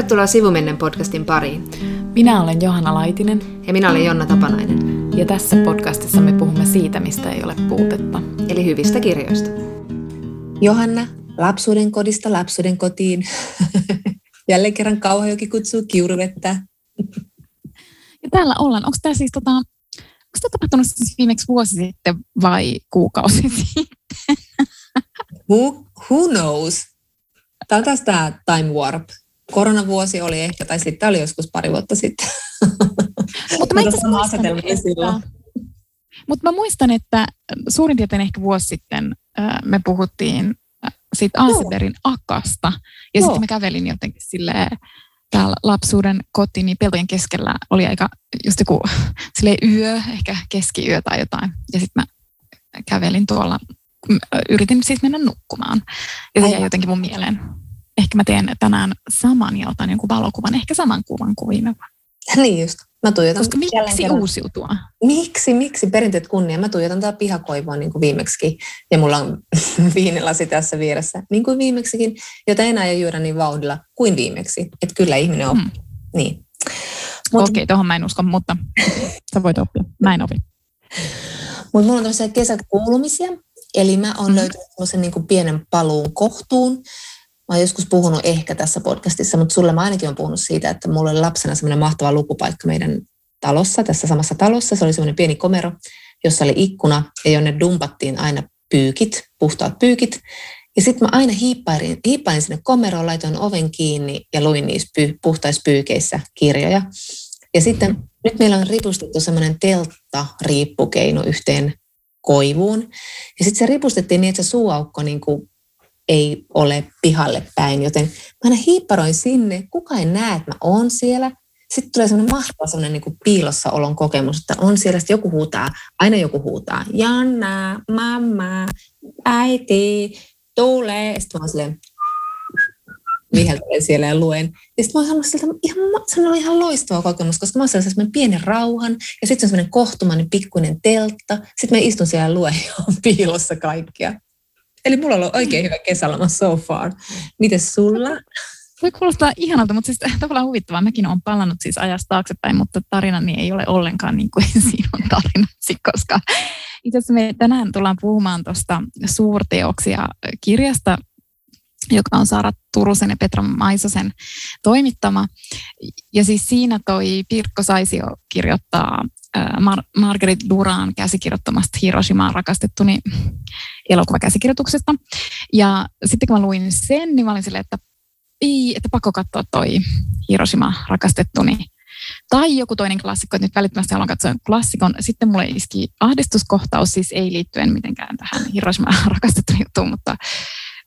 Tervetuloa Sivumennen podcastin pariin. Minä olen Johanna Laitinen. Ja minä olen Jonna Tapanainen. Ja tässä podcastissa me puhumme siitä, mistä ei ole puutetta. Eli hyvistä kirjoista. Johanna, lapsuuden kodista lapsuuden kotiin. Jälleen kerran Kauhajoki kutsuu kiuruvettä. Ja täällä ollaan. Onko tämä siis tota, onko tämä tapahtunut siis viimeksi vuosi sitten vai kuukausi sitten? Who, who knows? Tämä on taas tämä time warp. Koronavuosi oli ehkä, tai sitten oli joskus pari vuotta sitten. Mutta mä, muistan, että, mutta mä muistan, että suurin piirtein ehkä vuosi sitten me puhuttiin siitä Anseberin akasta. Ja sitten mä kävelin jotenkin silleen, täällä lapsuuden koti, niin peltojen keskellä oli aika just joku yö, ehkä keskiyö tai jotain. Ja sitten mä kävelin tuolla, yritin siis mennä nukkumaan. Ja se jäi jotenkin mun mieleen ehkä mä teen tänään saman ja otan jonkun valokuvan, ehkä saman kuvan kuin viime vuonna. Niin just. Mä tuijotan Koska miksi kerran... uusiutua? Miksi, miksi perinteet kunnia? Mä tuijotan tätä pihakoivua niin kuin viimeksi ja mulla on viinilasi tässä vieressä, niin kuin viimeksikin, jota enää ei juoda niin vauhdilla kuin viimeksi. Että kyllä ihminen on. Hmm. Niin. Mut... Okei, okay, tuohon mä en usko, mutta sä voit oppia. Mä en opi. Mutta mulla on tämmöisiä kesäkuulumisia, eli mä oon hmm. löytänyt semmoisen niin pienen paluun kohtuun, Mä oon joskus puhunut ehkä tässä podcastissa, mutta sulle mä ainakin olen puhunut siitä, että mulla oli lapsena semmoinen mahtava lukupaikka meidän talossa, tässä samassa talossa. Se oli semmoinen pieni komero, jossa oli ikkuna ja jonne dumpattiin aina pyykit, puhtaat pyykit. Ja sitten mä aina hiippailin, hiippailin sinne komeroon, laitoin oven kiinni ja luin niissä py, puhtaissa pyykeissä kirjoja. Ja sitten nyt meillä on ripustettu semmoinen teltta-riippukeino yhteen koivuun. Ja sitten se ripustettiin niin, että se suuaukko niin kuin ei ole pihalle päin, joten mä aina hiipparoin sinne, kuka ei näe, että mä oon siellä. Sitten tulee semmoinen mahtava semmoinen niin piilossa olon kokemus, että on siellä, että joku huutaa, aina joku huutaa, Janna, mamma, äiti, tule. Sitten mä oon silleen, viheltelen siellä ja luen. Ja sitten mä oon sanonut siltä, ihan, se on ihan loistava kokemus, koska mä oon sellaisen pienen rauhan, ja sitten se on semmoinen kohtumainen pikkuinen teltta. Sitten mä istun siellä ja luen ja on piilossa kaikkia. Eli mulla on ollut oikein hyvä kesäloma so far. Mites sulla? Voi kuulostaa ihanalta, mutta siis tavallaan huvittavaa. Mäkin olen palannut siis ajasta taaksepäin, mutta tarinani ei ole ollenkaan niin kuin sinun tarinasi, koska itse asiassa me tänään tullaan puhumaan tuosta suurteoksia kirjasta, joka on Saara Turusen ja Petra Maisosen toimittama. Ja siis siinä toi Pirkko Saisio kirjoittaa Mar- Margaret Duran käsikirjoittamasta Hiroshimaan rakastettuni elokuvakäsikirjoituksesta. Ja sitten kun mä luin sen, niin mä olin silleen, että, ei, että pakko katsoa toi Hiroshima rakastettuni. Tai joku toinen klassikko, että nyt välittömästi haluan katsoa klassikon. Sitten mulle iski ahdistuskohtaus, siis ei liittyen mitenkään tähän Hiroshima rakastettuni juttuun, mutta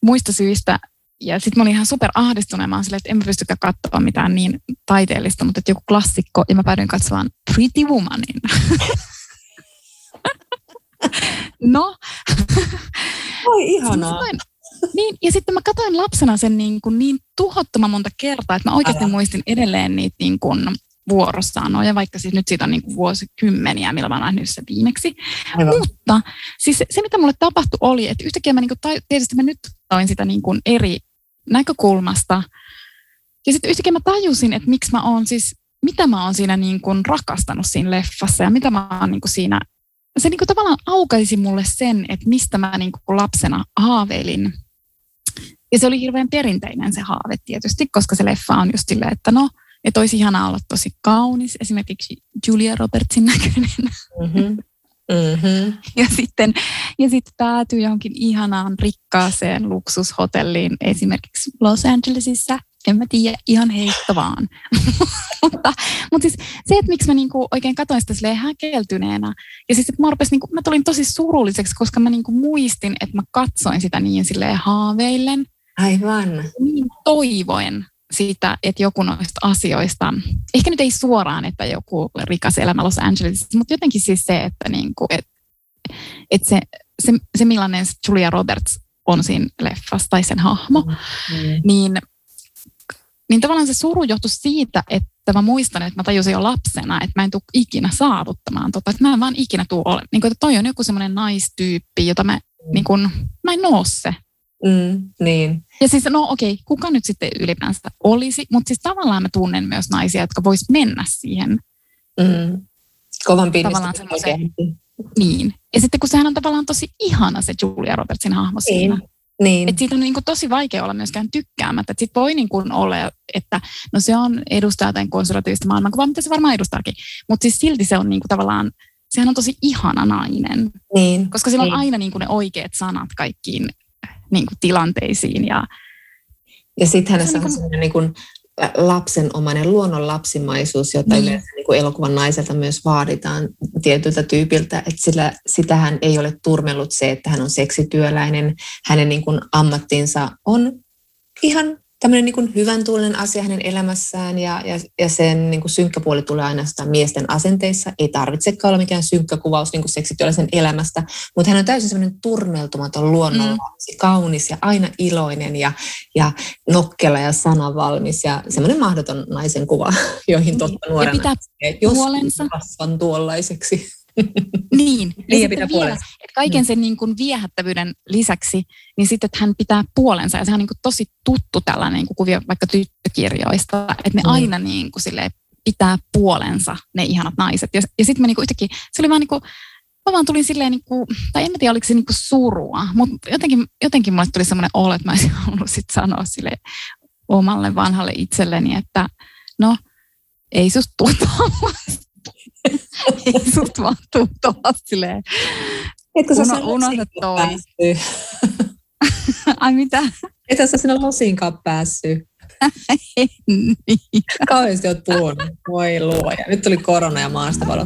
muista syistä ja sitten mä olin ihan super ahdistunut. Mä silleen, että en mä pystykään katsoa mitään niin taiteellista, mutta että joku klassikko. Ja mä päädyin katsomaan Pretty Womanin. no. Oi ihanaa. niin, ja sitten mä katsoin lapsena sen niin, kuin niin tuhottoman monta kertaa, että mä oikeasti Älä. muistin edelleen niitä niin kuin vuorossaan. Ja vaikka siis nyt siitä on niin kuin vuosikymmeniä, millä mä oon nähnyt sen viimeksi. Aivan. Mutta siis se, se, mitä mulle tapahtui, oli, että yhtäkkiä mä niin kuin, tietysti mä nyt toin sitä niin kuin eri näkökulmasta. Ja sitten yhtäkkiä mä tajusin, että miksi mä oon siis, mitä mä oon siinä niin kuin rakastanut siinä leffassa ja mitä mä oon niin kuin siinä, se niin kuin tavallaan aukaisi mulle sen, että mistä mä niin kuin lapsena haaveilin. Ja se oli hirveän perinteinen se haave tietysti, koska se leffa on just silleen, että no, että olisi ihanaa olla tosi kaunis, esimerkiksi Julia Robertsin näköinen. Mm-hmm. Mm-hmm. Ja sitten ja sitten päätyy johonkin ihanaan rikkaaseen luksushotelliin, esimerkiksi Los Angelesissa. En mä tiedä, ihan heitto vaan. mutta, mutta siis se, että miksi mä niinku oikein katsoin sitä silleen häkeltyneenä. Ja siis, että mä, rupesin, niinku, mä tulin tosi surulliseksi, koska mä niinku muistin, että mä katsoin sitä niin silleen haaveillen. Aivan. Niin toivoen siitä, että joku noista asioista, ehkä nyt ei suoraan, että joku rikas elämä Los Angelesissa, mutta jotenkin siis se, että, niinku, et, et se, se, se, millainen Julia Roberts on siinä leffassa tai sen hahmo, mm, mm. niin, niin tavallaan se suru johtui siitä, että mä muistan, että mä tajusin jo lapsena, että mä en tule ikinä saavuttamaan tota, että mä en vaan ikinä tule ole, niin kuin, että toi on joku semmoinen naistyyppi, jota mä, mm. niin kuin, mä en oo se. Mm, niin. Ja siis, no okei, okay, kuka nyt sitten ylipäänsä olisi, mutta siis tavallaan mä tunnen myös naisia, jotka vois mennä siihen. Mm. Kovan Tavallaan Niin. Ja sitten kun sehän on tavallaan tosi ihana se Julia Robertsin hahmo niin. siinä. Niin. Et siitä on niin kuin tosi vaikea olla myöskään tykkäämättä. Sitten voi niin kuin olla, että no se on edustaa jotain konservatiivista maailmankuvaa, mitä se varmaan edustaakin. Mutta siis silti se on niin kuin tavallaan, sehän on tosi ihana nainen. Niin. Koska sillä niin. on aina niin kuin ne oikeat sanat kaikkiin niin kuin tilanteisiin. Ja, ja sitten hänessä on niin kuin... niin kuin lapsenomainen luonnon lapsimaisuus, jota niin. yleensä niin kuin elokuvan naiselta myös vaaditaan tietyltä tyypiltä, että sillä, sitähän ei ole turmellut se, että hän on seksityöläinen, hänen niin kuin ammattinsa on ihan tämmöinen niin hyvän tuulen asia hänen elämässään ja, ja, ja sen niin kuin synkkä puoli tulee aina sitä miesten asenteissa. Ei tarvitsekaan olla mikään synkkä kuvaus niin kuin seksityöläisen elämästä, mutta hän on täysin semmoinen turmeltumaton luonnonlapsi, mm. kaunis ja aina iloinen ja, ja nokkela ja sanavalmis ja semmoinen mahdoton naisen kuva, joihin totta nuorena. Ja pitää puolensa. kasvan tuollaiseksi. Niin, ja pitää vielä, että kaiken sen niin kuin viehättävyyden lisäksi, niin sitten, että hän pitää puolensa, ja se on niin kuin tosi tuttu tällainen niin kuin kuvio vaikka tyttökirjoista, että ne mm. aina niin kuin sille pitää puolensa, ne ihanat naiset. Ja, ja sitten mä niin kuin yhtäkkiä, se oli vaan niin kuin, mä vaan tulin silleen, niin kuin, tai en tiedä oliko se niin kuin surua, mutta jotenkin, jotenkin mulle tuli semmoinen olo, että mä olisin halunnut sitten sanoa sille omalle vanhalle itselleni, että no, ei susta tuu ei sut vaan tuu tuolla silleen. Etkö sä Uno, unohda toi. Ai mitä? Etkö sä sinne losinkaan päässyt? niin. Kauheasti oot puhunut. Voi luoja. Nyt tuli korona ja maastavalo.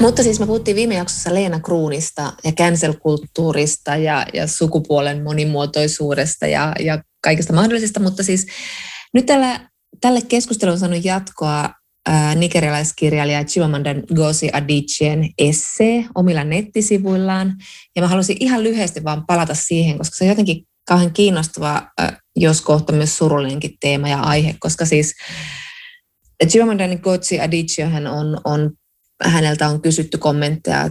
Mutta siis me puhuttiin viime jaksossa Leena Kruunista ja cancel-kulttuurista ja, ja sukupuolen monimuotoisuudesta ja, ja kaikista mahdollisista, mutta siis nyt tällä, tälle keskustelulle on saanut jatkoa nigerialaiskirjailija Chimamanda Ngozi Adichien essee omilla nettisivuillaan. Ja mä haluaisin ihan lyhyesti vaan palata siihen, koska se on jotenkin kauhean kiinnostava, jos kohta myös surullinenkin teema ja aihe, koska siis Chimamanda Ngozi Adichie on, on häneltä on kysytty kommentteja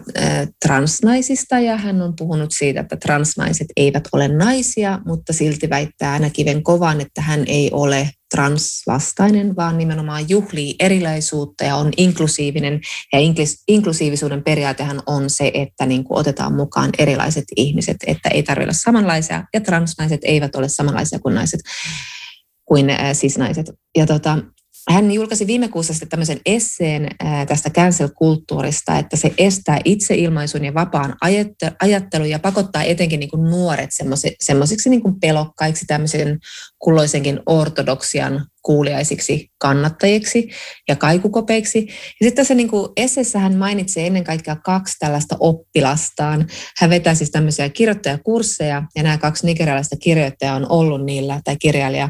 transnaisista ja hän on puhunut siitä, että transnaiset eivät ole naisia, mutta silti väittää aina kiven kovan, että hän ei ole transvastainen, vaan nimenomaan juhlii erilaisuutta ja on inklusiivinen. Ja inklusiivisuuden periaatehan on se, että niin kuin otetaan mukaan erilaiset ihmiset, että ei tarvitse olla samanlaisia ja transnaiset eivät ole samanlaisia kuin naiset kuin siis naiset. Ja tota, hän julkaisi viime kuussa sitten tämmöisen esseen tästä cancel-kulttuurista, että se estää itseilmaisun ja vapaan ajattelun ja pakottaa etenkin niin kuin nuoret semmoisiksi niin pelokkaiksi, tämmöisen kulloisenkin ortodoksian kuuliaisiksi kannattajiksi ja kaikukopeiksi. Ja sitten tässä niin esseessä hän mainitsee ennen kaikkea kaksi tällaista oppilastaan. Hän vetää siis tämmöisiä kirjoittajakursseja ja nämä kaksi nigerialaista kirjoittajaa on ollut niillä, tai kirjailija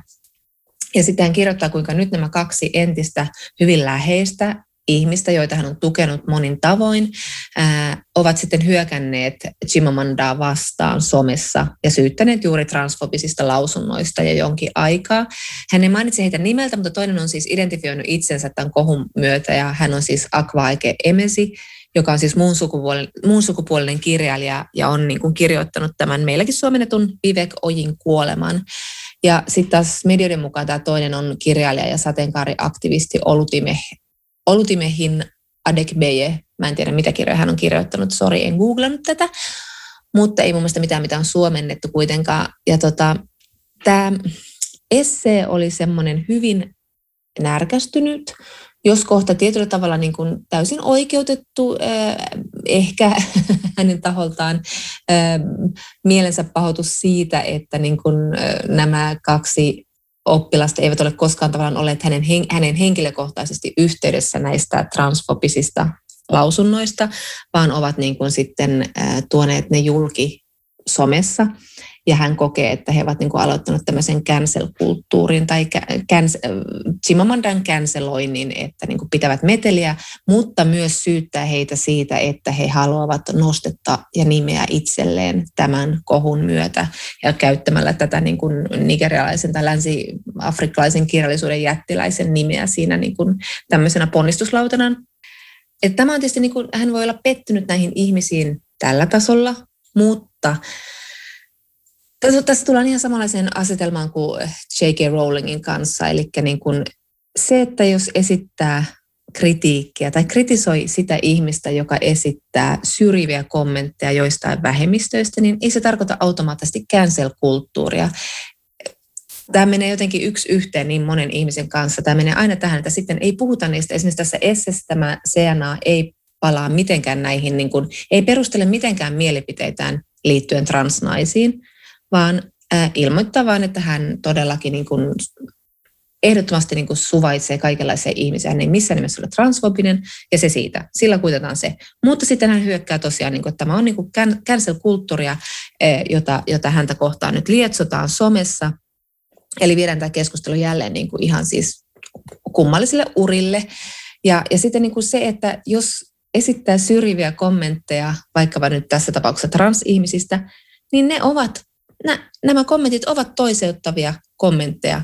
ja sitten hän kirjoittaa, kuinka nyt nämä kaksi entistä hyvin läheistä ihmistä, joita hän on tukenut monin tavoin, ää, ovat sitten hyökänneet Chimamandaa vastaan somessa ja syyttäneet juuri transfobisista lausunnoista ja jonkin aikaa. Hän ei mainitse heitä nimeltä, mutta toinen on siis identifioinut itsensä tämän kohun myötä ja hän on siis Akvaike Emesi, joka on siis muun sukupuolinen, muun sukupuolinen kirjailija ja on niin kuin kirjoittanut tämän meilläkin suomennetun Vivek Ojin kuoleman. Ja sitten taas medioiden mukaan tämä toinen on kirjailija ja sateenkaariaktivisti Olutime, Olutimehin Adekbeye. Mä en tiedä, mitä kirjoja hän on kirjoittanut. Sori, en googlannut tätä. Mutta ei mun mielestä mitään, mitä on suomennettu kuitenkaan. Ja tota, tämä essee oli semmoinen hyvin närkästynyt, jos kohta tietyllä tavalla niin kuin täysin oikeutettu, ehkä hänen taholtaan mielensä pahoitus siitä, että niin kuin nämä kaksi oppilasta eivät ole koskaan tavallaan olleet hänen, hänen henkilökohtaisesti yhteydessä näistä transfobisista lausunnoista, vaan ovat niin kuin sitten tuoneet ne julki somessa ja hän kokee, että he ovat niin kuin aloittaneet tämmöisen cancel-kulttuurin tai cancel, Chimamandan canceloinnin, että niin kuin pitävät meteliä, mutta myös syyttää heitä siitä, että he haluavat nostetta ja nimeä itselleen tämän kohun myötä. Ja käyttämällä tätä niin kuin nigerialaisen tai länsi-afrikkalaisen kirjallisuuden jättiläisen nimeä siinä niin kuin tämmöisenä ponnistuslautana että tämä on tietysti, niin kuin, hän voi olla pettynyt näihin ihmisiin tällä tasolla, mutta tässä, tässä tullaan ihan samanlaiseen asetelmaan kuin J.K. Rowlingin kanssa, eli niin kuin se, että jos esittää kritiikkiä tai kritisoi sitä ihmistä, joka esittää syrjiviä kommentteja joistain vähemmistöistä, niin ei se tarkoita automaattisesti cancel-kulttuuria. Tämä menee jotenkin yksi yhteen niin monen ihmisen kanssa. Tämä menee aina tähän, että sitten ei puhuta niistä. Esimerkiksi tässä essessä tämä CNA ei palaa mitenkään näihin, niin kuin, ei perustele mitenkään mielipiteitään liittyen transnaisiin, vaan ilmoittaa vain, että hän todellakin niin kuin ehdottomasti niin kuin suvaitsee kaikenlaisia ihmisiä. Hän ei missään nimessä ole transfobinen ja se siitä. Sillä kuitetaan se. Mutta sitten hän hyökkää tosiaan, niin kuin, että tämä on niin kuin cancel-kulttuuria, eh, jota, jota häntä kohtaan nyt lietsotaan somessa. Eli viedään tämä keskustelu jälleen niin kuin ihan siis kummallisille urille. Ja, ja sitten niin kuin se, että jos esittää syrjiviä kommentteja, vaikkapa nyt tässä tapauksessa transihmisistä, niin ne ovat, nämä kommentit ovat toiseuttavia kommentteja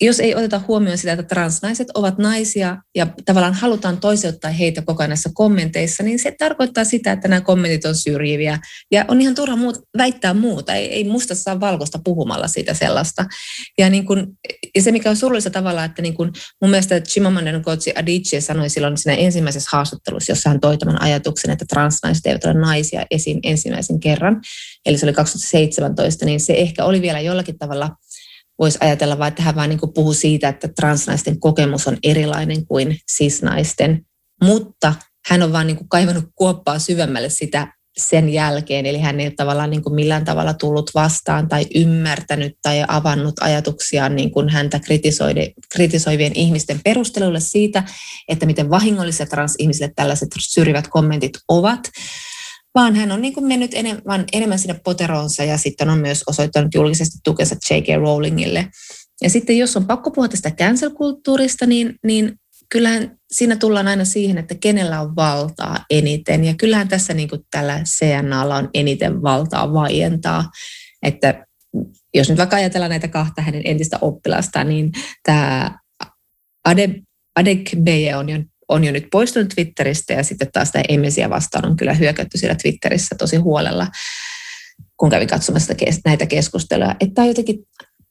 jos ei oteta huomioon sitä, että transnaiset ovat naisia ja tavallaan halutaan toiseuttaa heitä koko ajan näissä kommenteissa, niin se tarkoittaa sitä, että nämä kommentit on syrjiviä. Ja on ihan turha muut, väittää muuta. Ei, ei musta saa valkoista puhumalla siitä sellaista. Ja, niin kun, ja se, mikä on surullista tavalla, että niin kun mun mielestä Chimamanda Ngozi Adichie sanoi silloin siinä ensimmäisessä haastattelussa, jossa hän toi tämän ajatuksen, että transnaiset eivät ole naisia esiin ensimmäisen kerran, eli se oli 2017, niin se ehkä oli vielä jollakin tavalla – voisi ajatella vaan, että hän vaan niin puhuu siitä, että transnaisten kokemus on erilainen kuin sisnaisten, mutta hän on vaan niin kaivannut kuoppaa syvemmälle sitä sen jälkeen, eli hän ei ole tavallaan niin kuin millään tavalla tullut vastaan tai ymmärtänyt tai avannut ajatuksiaan niin kuin häntä kritisoivien ihmisten perusteluille siitä, että miten vahingolliset transihmisille tällaiset syrjivät kommentit ovat, vaan hän on niin kuin mennyt enemmän, enemmän sinne poteroonsa ja sitten on myös osoittanut julkisesti tukensa J.K. Rowlingille. Ja sitten jos on pakko puhua tästä cancel-kulttuurista, niin, niin kyllähän siinä tullaan aina siihen, että kenellä on valtaa eniten. Ja kyllähän tässä niin kuin tällä CNAlla on eniten valtaa vaientaa. Että jos nyt vaikka ajatellaan näitä kahta hänen entistä oppilasta, niin tämä Ade, Adekbeye on jo on jo nyt poistunut Twitteristä ja sitten taas tämä Emesiä vastaan on kyllä hyökätty siellä Twitterissä tosi huolella, kun kävin katsomassa näitä keskusteluja. Että tämä on jotenkin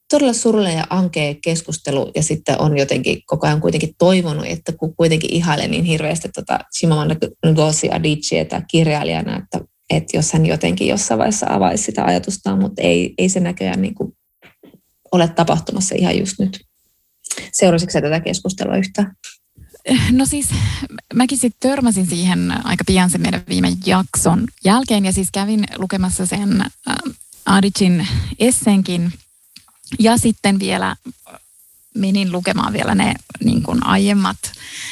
todella surullinen ja ankea keskustelu ja sitten on jotenkin koko ajan kuitenkin toivonut, että kun kuitenkin ihailen niin hirveästi tuota Chimamanda Ngozi Adichietä kirjailijana, että, että jos hän jotenkin jossain vaiheessa avaisi sitä ajatustaan, mutta ei, ei se näköjään niin kuin ole tapahtumassa ihan just nyt. Seurasitko tätä keskustelua yhtään? No siis mäkin sitten törmäsin siihen aika pian sen meidän viime jakson jälkeen ja siis kävin lukemassa sen äh, essenkin ja sitten vielä menin lukemaan vielä ne niin kuin aiemmat,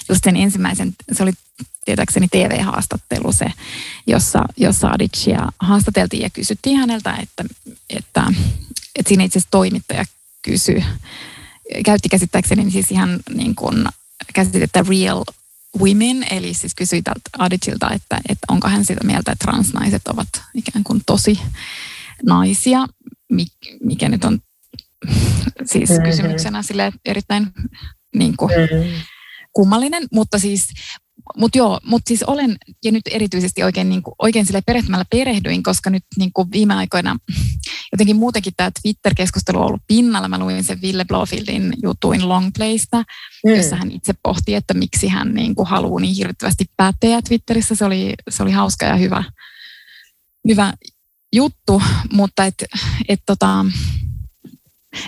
just sen ensimmäisen, se oli tietääkseni TV-haastattelu se, jossa, jossa Adicia haastateltiin ja kysyttiin häneltä, että, että, että siinä itse asiassa toimittaja kysyi, käytti käsittääkseni siis ihan niin kuin käsitettä real women, eli siis kysyi tältä Adicilta, että, että onko hän sitä mieltä, että transnaiset ovat ikään kuin tosi naisia, mikä nyt on siis kysymyksenä sille erittäin niin kuin, kummallinen, mutta siis mutta joo, mutta siis olen, ja nyt erityisesti oikein, niin kuin, oikein sille perehtymällä perehdyin, koska nyt niin kuin viime aikoina jotenkin muutenkin tämä Twitter-keskustelu on ollut pinnalla. Mä luin sen Ville Blofieldin jutuin Longplaysta, mm. jossa hän itse pohti, että miksi hän niin kuin haluaa niin hirvittävästi päättejä Twitterissä. Se oli, se oli hauska ja hyvä, hyvä juttu, mutta et, et tota,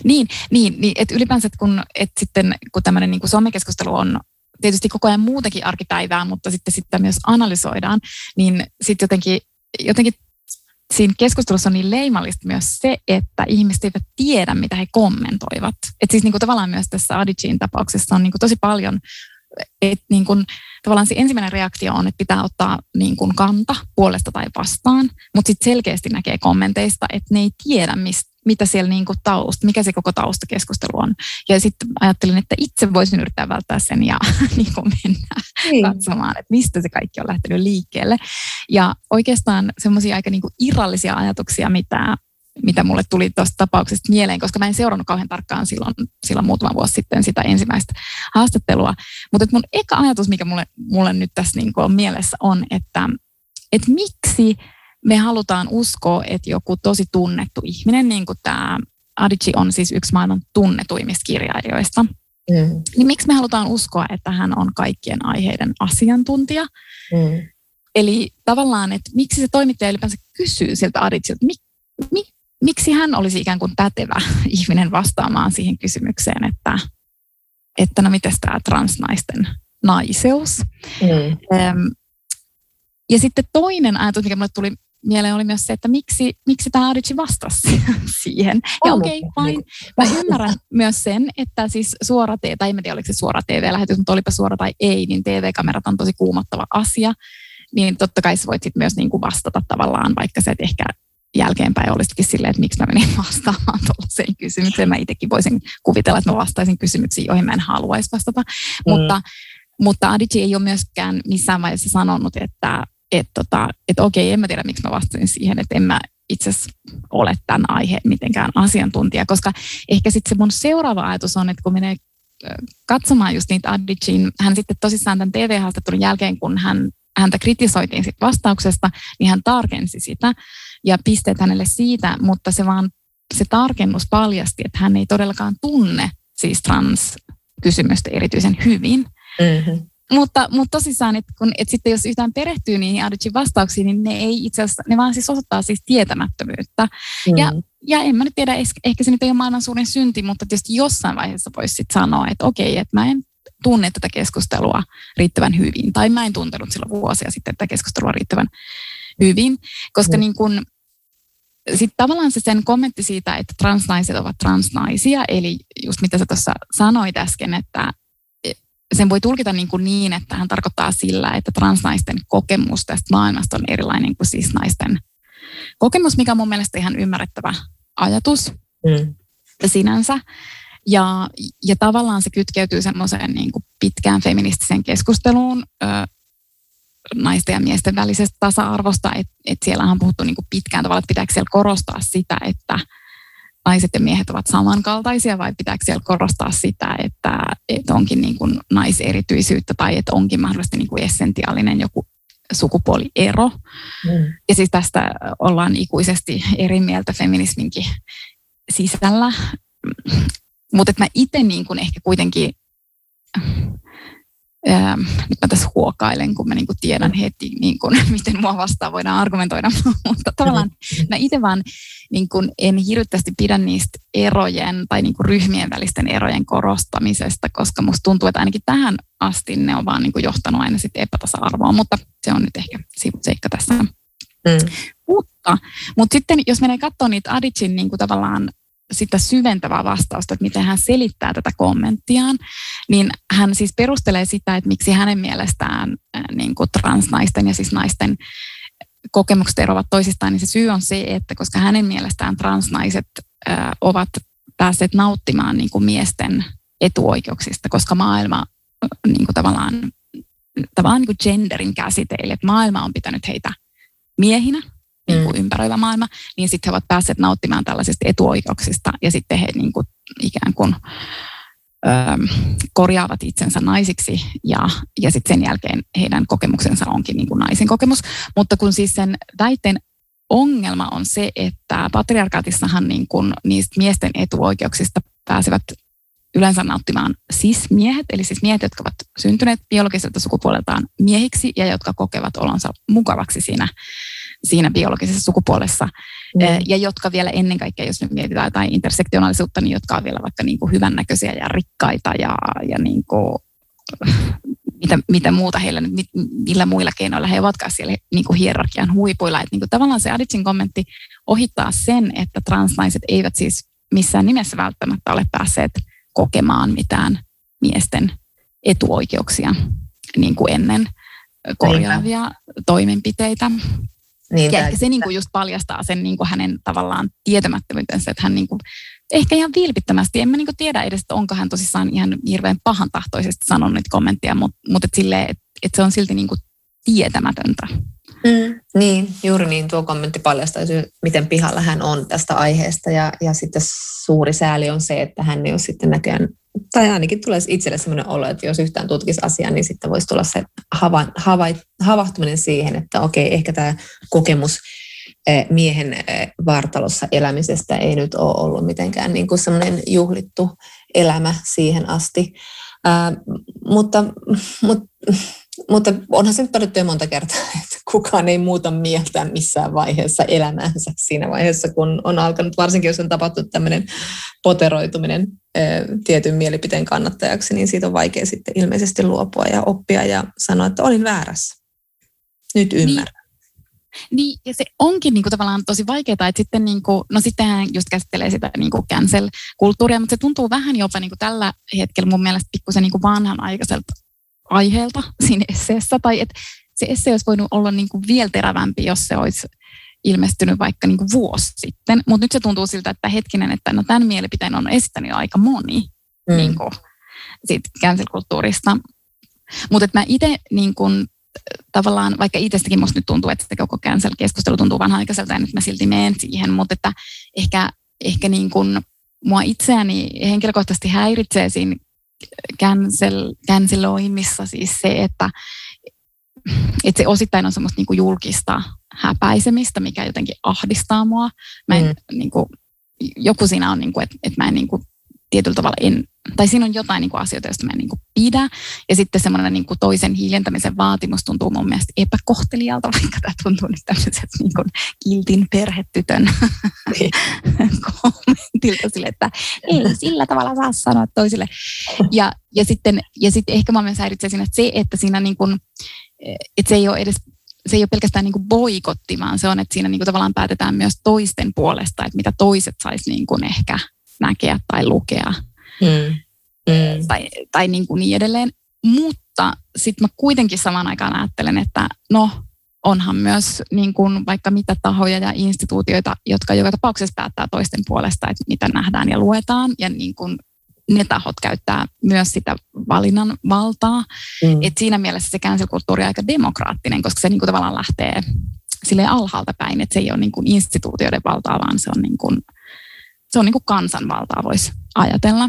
niin, niin, niin että ylipäänsä kun, et sitten, kun tämmöinen niin somekeskustelu on tietysti koko ajan muutakin arkipäivää, mutta sitten sitä myös analysoidaan, niin sitten jotenkin, jotenkin siinä keskustelussa on niin leimallista myös se, että ihmiset eivät tiedä, mitä he kommentoivat. Et siis niin kuin tavallaan myös tässä Adicin tapauksessa on niin kuin tosi paljon, että niin kuin, tavallaan se ensimmäinen reaktio on, että pitää ottaa niin kuin kanta puolesta tai vastaan, mutta sitten selkeästi näkee kommenteista, että ne ei tiedä, mistä mitä siellä niin kuin tausta, mikä se koko taustakeskustelu on. Ja sitten ajattelin, että itse voisin yrittää välttää sen ja niin kuin mennä niin. katsomaan, että mistä se kaikki on lähtenyt liikkeelle. Ja oikeastaan semmoisia aika niin kuin irrallisia ajatuksia, mitä mitä mulle tuli tuosta tapauksesta mieleen, koska mä en seurannut kauhean tarkkaan silloin, silloin muutama vuosi sitten sitä ensimmäistä haastattelua. Mutta mun eka ajatus, mikä mulle, mulle nyt tässä niin on mielessä on, että, että miksi me halutaan uskoa, että joku tosi tunnettu ihminen, niin kuin tämä Adichie on siis yksi maailman tunnetuimmista kirjailijoista, mm. niin miksi me halutaan uskoa, että hän on kaikkien aiheiden asiantuntija? Mm. Eli tavallaan, että miksi se toimittaja ylipäänsä kysyy siltä Adichilta, mi, mi, miksi hän olisi ikään kuin pätevä ihminen vastaamaan siihen kysymykseen, että, että no miten tämä transnaisten naiseus. Mm. Ja sitten toinen ajatus, mikä mulle tuli mieleen, oli myös se, että miksi, miksi tämä Adici vastasi siihen. Ja okei, okay, fine. Mä ymmärrän myös sen, että siis suora TV, tai en tiedä oliko se suora TV-lähetys, mutta olipa suora tai ei, niin TV-kamerat on tosi kuumottava asia. Niin totta kai sä voit sit myös niin kuin vastata tavallaan, vaikka se et ehkä jälkeenpäin olisikin silleen, että miksi mä menin vastaamaan tuollaiseen kysymykseen. Mä itsekin voisin kuvitella, että mä vastaisin kysymyksiin, joihin mä en haluaisi vastata. Mm. Mutta, mutta Adici ei ole myöskään missään vaiheessa sanonut, että et tota, et okei, en mä tiedä, miksi mä vastasin siihen, että en mä itse ole tämän aiheen mitenkään asiantuntija, koska ehkä sitten se mun seuraava ajatus on, että kun menee katsomaan just niitä Adicin, hän sitten tosissaan tämän TV-haastattelun jälkeen, kun hän, häntä kritisoitiin sit vastauksesta, niin hän tarkensi sitä ja pisteet hänelle siitä, mutta se vaan se tarkennus paljasti, että hän ei todellakaan tunne siis trans-kysymystä erityisen hyvin. Mm-hmm. Mutta, mutta tosissaan, että, kun, että sitten jos yhtään perehtyy niihin Adicin vastauksiin, niin ne ei itse asiassa, ne vaan siis osoittaa siis tietämättömyyttä. Mm. Ja, ja en mä nyt tiedä, ehkä se nyt ei ole maailman suurin synti, mutta tietysti jossain vaiheessa voisi sitten sanoa, että okei, että mä en tunne tätä keskustelua riittävän hyvin, tai mä en tuntenut silloin vuosia sitten tätä keskustelua riittävän hyvin, koska mm. niin kun, sitten tavallaan se sen kommentti siitä, että transnaiset ovat transnaisia, eli just mitä sä tuossa sanoit äsken, että sen voi tulkita niin, kuin niin, että hän tarkoittaa sillä, että transnaisten kokemus tästä maailmasta on erilainen kuin siis naisten kokemus, mikä on mun mielestä ihan ymmärrettävä ajatus mm. sinänsä. Ja, ja tavallaan se kytkeytyy semmoiseen niin kuin pitkään feministiseen keskusteluun ö, naisten ja miesten välisestä tasa-arvosta, että et siellä on puhuttu niin kuin pitkään tavalla, että pitääkö siellä korostaa sitä, että naiset ja miehet ovat samankaltaisia vai pitääkö siellä korostaa sitä, että, että onkin niin kuin naiserityisyyttä tai että onkin mahdollisesti niin kuin essentiaalinen joku sukupuoliero. Mm. Ja siis tästä ollaan ikuisesti eri mieltä feminisminkin sisällä. Mutta mä itse niin kuin ehkä kuitenkin ää, nyt mä tässä huokailen, kun mä niin kuin tiedän heti, niin kuin, miten mua vastaan voidaan argumentoida, mutta tavallaan mä itse vaan niin kuin en hirveästi pidä niistä erojen tai niin kuin ryhmien välisten erojen korostamisesta, koska musta tuntuu, että ainakin tähän asti ne on vaan niin kuin johtanut aina sitten epätasa-arvoon, mutta se on nyt ehkä seikka tässä. Mm. Mutta, mutta sitten jos menee katsoa niitä Adicin niin kuin tavallaan sitä syventävää vastausta, että miten hän selittää tätä kommenttiaan, niin hän siis perustelee sitä, että miksi hänen mielestään niin kuin transnaisten ja siis naisten kokemukset eroavat toisistaan, niin se syy on se, että koska hänen mielestään transnaiset äh, ovat päässeet nauttimaan niin kuin miesten etuoikeuksista, koska maailma niin kuin tavallaan, tavallaan niin kuin genderin käsiteille, että maailma on pitänyt heitä miehinä niin kuin mm. ympäröivä maailma, niin sitten he ovat päässeet nauttimaan tällaisista etuoikeuksista ja sitten he niin kuin, ikään kuin korjaavat itsensä naisiksi ja, ja sitten sen jälkeen heidän kokemuksensa onkin niin kuin naisen kokemus. Mutta kun siis sen väitteen ongelma on se, että patriarkaatissahan niin kuin niistä miesten etuoikeuksista pääsevät yleensä nauttimaan sis-miehet, eli siis miehet, jotka ovat syntyneet biologiselta sukupuoleltaan miehiksi ja jotka kokevat olonsa mukavaksi siinä siinä biologisessa sukupuolessa. Mm. Ja jotka vielä ennen kaikkea, jos nyt mietitään jotain intersektionaalisuutta, niin jotka on vielä vaikka niin kuin hyvännäköisiä ja rikkaita ja, ja niin kuin, mitä, mitä muuta heillä, millä muilla keinoilla he ovatkaan siellä niin kuin hierarkian huipuilla. Että niin kuin tavallaan se Aditsin kommentti ohittaa sen, että transnaiset eivät siis missään nimessä välttämättä ole päässeet kokemaan mitään miesten etuoikeuksia niin kuin ennen korjaavia toimenpiteitä. Niin, ja ehkä se niin kuin just paljastaa sen niin kuin hänen tavallaan tietämättömyytensä, että hän niin kuin, ehkä ihan vilpittömästi, en mä niin kuin tiedä edes, että onko hän tosissaan ihan hirveän pahan tahtoisesti sanonut niitä kommentteja, mutta, mutta et että, että se on silti niin kuin tietämätöntä. Mm, niin, juuri niin. Tuo kommentti paljastaisi, miten pihalla hän on tästä aiheesta. Ja, ja sitten suuri sääli on se, että hän ei ole sitten näköjään, tai ainakin tulee itselle sellainen olo, että jos yhtään tutkisi asiaa, niin sitten voisi tulla se hava, hava, havahtuminen siihen, että okei, ehkä tämä kokemus eh, miehen eh, vartalossa elämisestä ei nyt ole ollut mitenkään niin kuin semmoinen juhlittu elämä siihen asti. Ää, mutta, mutta, mutta onhan se nyt todettu jo monta kertaa, että kukaan ei muuta mieltä missään vaiheessa elämäänsä siinä vaiheessa, kun on alkanut, varsinkin jos on tapahtunut tämmöinen poteroituminen tietyn mielipiteen kannattajaksi, niin siitä on vaikea sitten ilmeisesti luopua ja oppia ja sanoa, että olin väärässä. Nyt ymmärrän. Niin. Niin, ja se onkin niin kuin, tavallaan tosi vaikeaa, että sitten, niin kuin, no sittenhän just käsittelee sitä niin kuin cancel-kulttuuria, mutta se tuntuu vähän jopa niin kuin tällä hetkellä mun mielestä pikkusen niin kuin vanhanaikaiselta aiheelta siinä esseessä, tai että se esse olisi voinut olla niin kuin vielä terävämpi, jos se olisi ilmestynyt vaikka niin kuin vuosi sitten, mutta nyt se tuntuu siltä, että hetkinen, että no tämän mielipiteen on esittänyt aika moni mm. niin kuin, siitä cancel-kulttuurista. Mutta mä itse niin kuin, tavallaan, vaikka itsestäkin musta nyt tuntuu, että koko cancel-keskustelu tuntuu vanha-aikaiselta ja nyt mä silti menen siihen, mutta että ehkä, ehkä niin kuin mua itseäni henkilökohtaisesti häiritsee siinä cancel, canceloinnissa siis se, että, että se osittain on semmoista niin kuin julkista häpäisemistä, mikä jotenkin ahdistaa mua. Mä en, mm. niin kuin, joku siinä on, niin kuin, että, että mä en niin kuin, tietyllä tavalla en, tai siinä on jotain niin kuin asioita, joista mä en niin kuin pidä. Ja sitten semmoinen niin kuin toisen hiljentämisen vaatimus tuntuu mun mielestä epäkohtelijalta, vaikka tämä tuntuu nyt tämmöiset niin kuin kiltin perhetytön niin. kommentilta sille, että ei sillä tavalla saa sanoa toisille. Ja, ja, sitten, ja sitten ehkä mä myös häiritsee siinä, että se, että siinä niin kuin, että se ei ole edes se ei ole pelkästään niin kuin boikotti, vaan se on, että siinä niin kuin tavallaan päätetään myös toisten puolesta, että mitä toiset saisi niin kuin ehkä näkeä tai lukea mm. Mm. tai, tai niin, kuin niin edelleen. Mutta sitten mä kuitenkin samaan aikaan ajattelen, että no onhan myös niin kuin vaikka mitä tahoja ja instituutioita, jotka joka tapauksessa päättää toisten puolesta, että mitä nähdään ja luetaan. Ja niin kuin ne tahot käyttää myös sitä valinnan valtaa. Mm. Et siinä mielessä se cancel-kulttuuri on aika demokraattinen, koska se niin kuin tavallaan lähtee sille alhaalta päin, että se ei ole niin kuin instituutioiden valtaa, vaan se on niin kuin se on niin kuin kansanvaltaa voisi ajatella.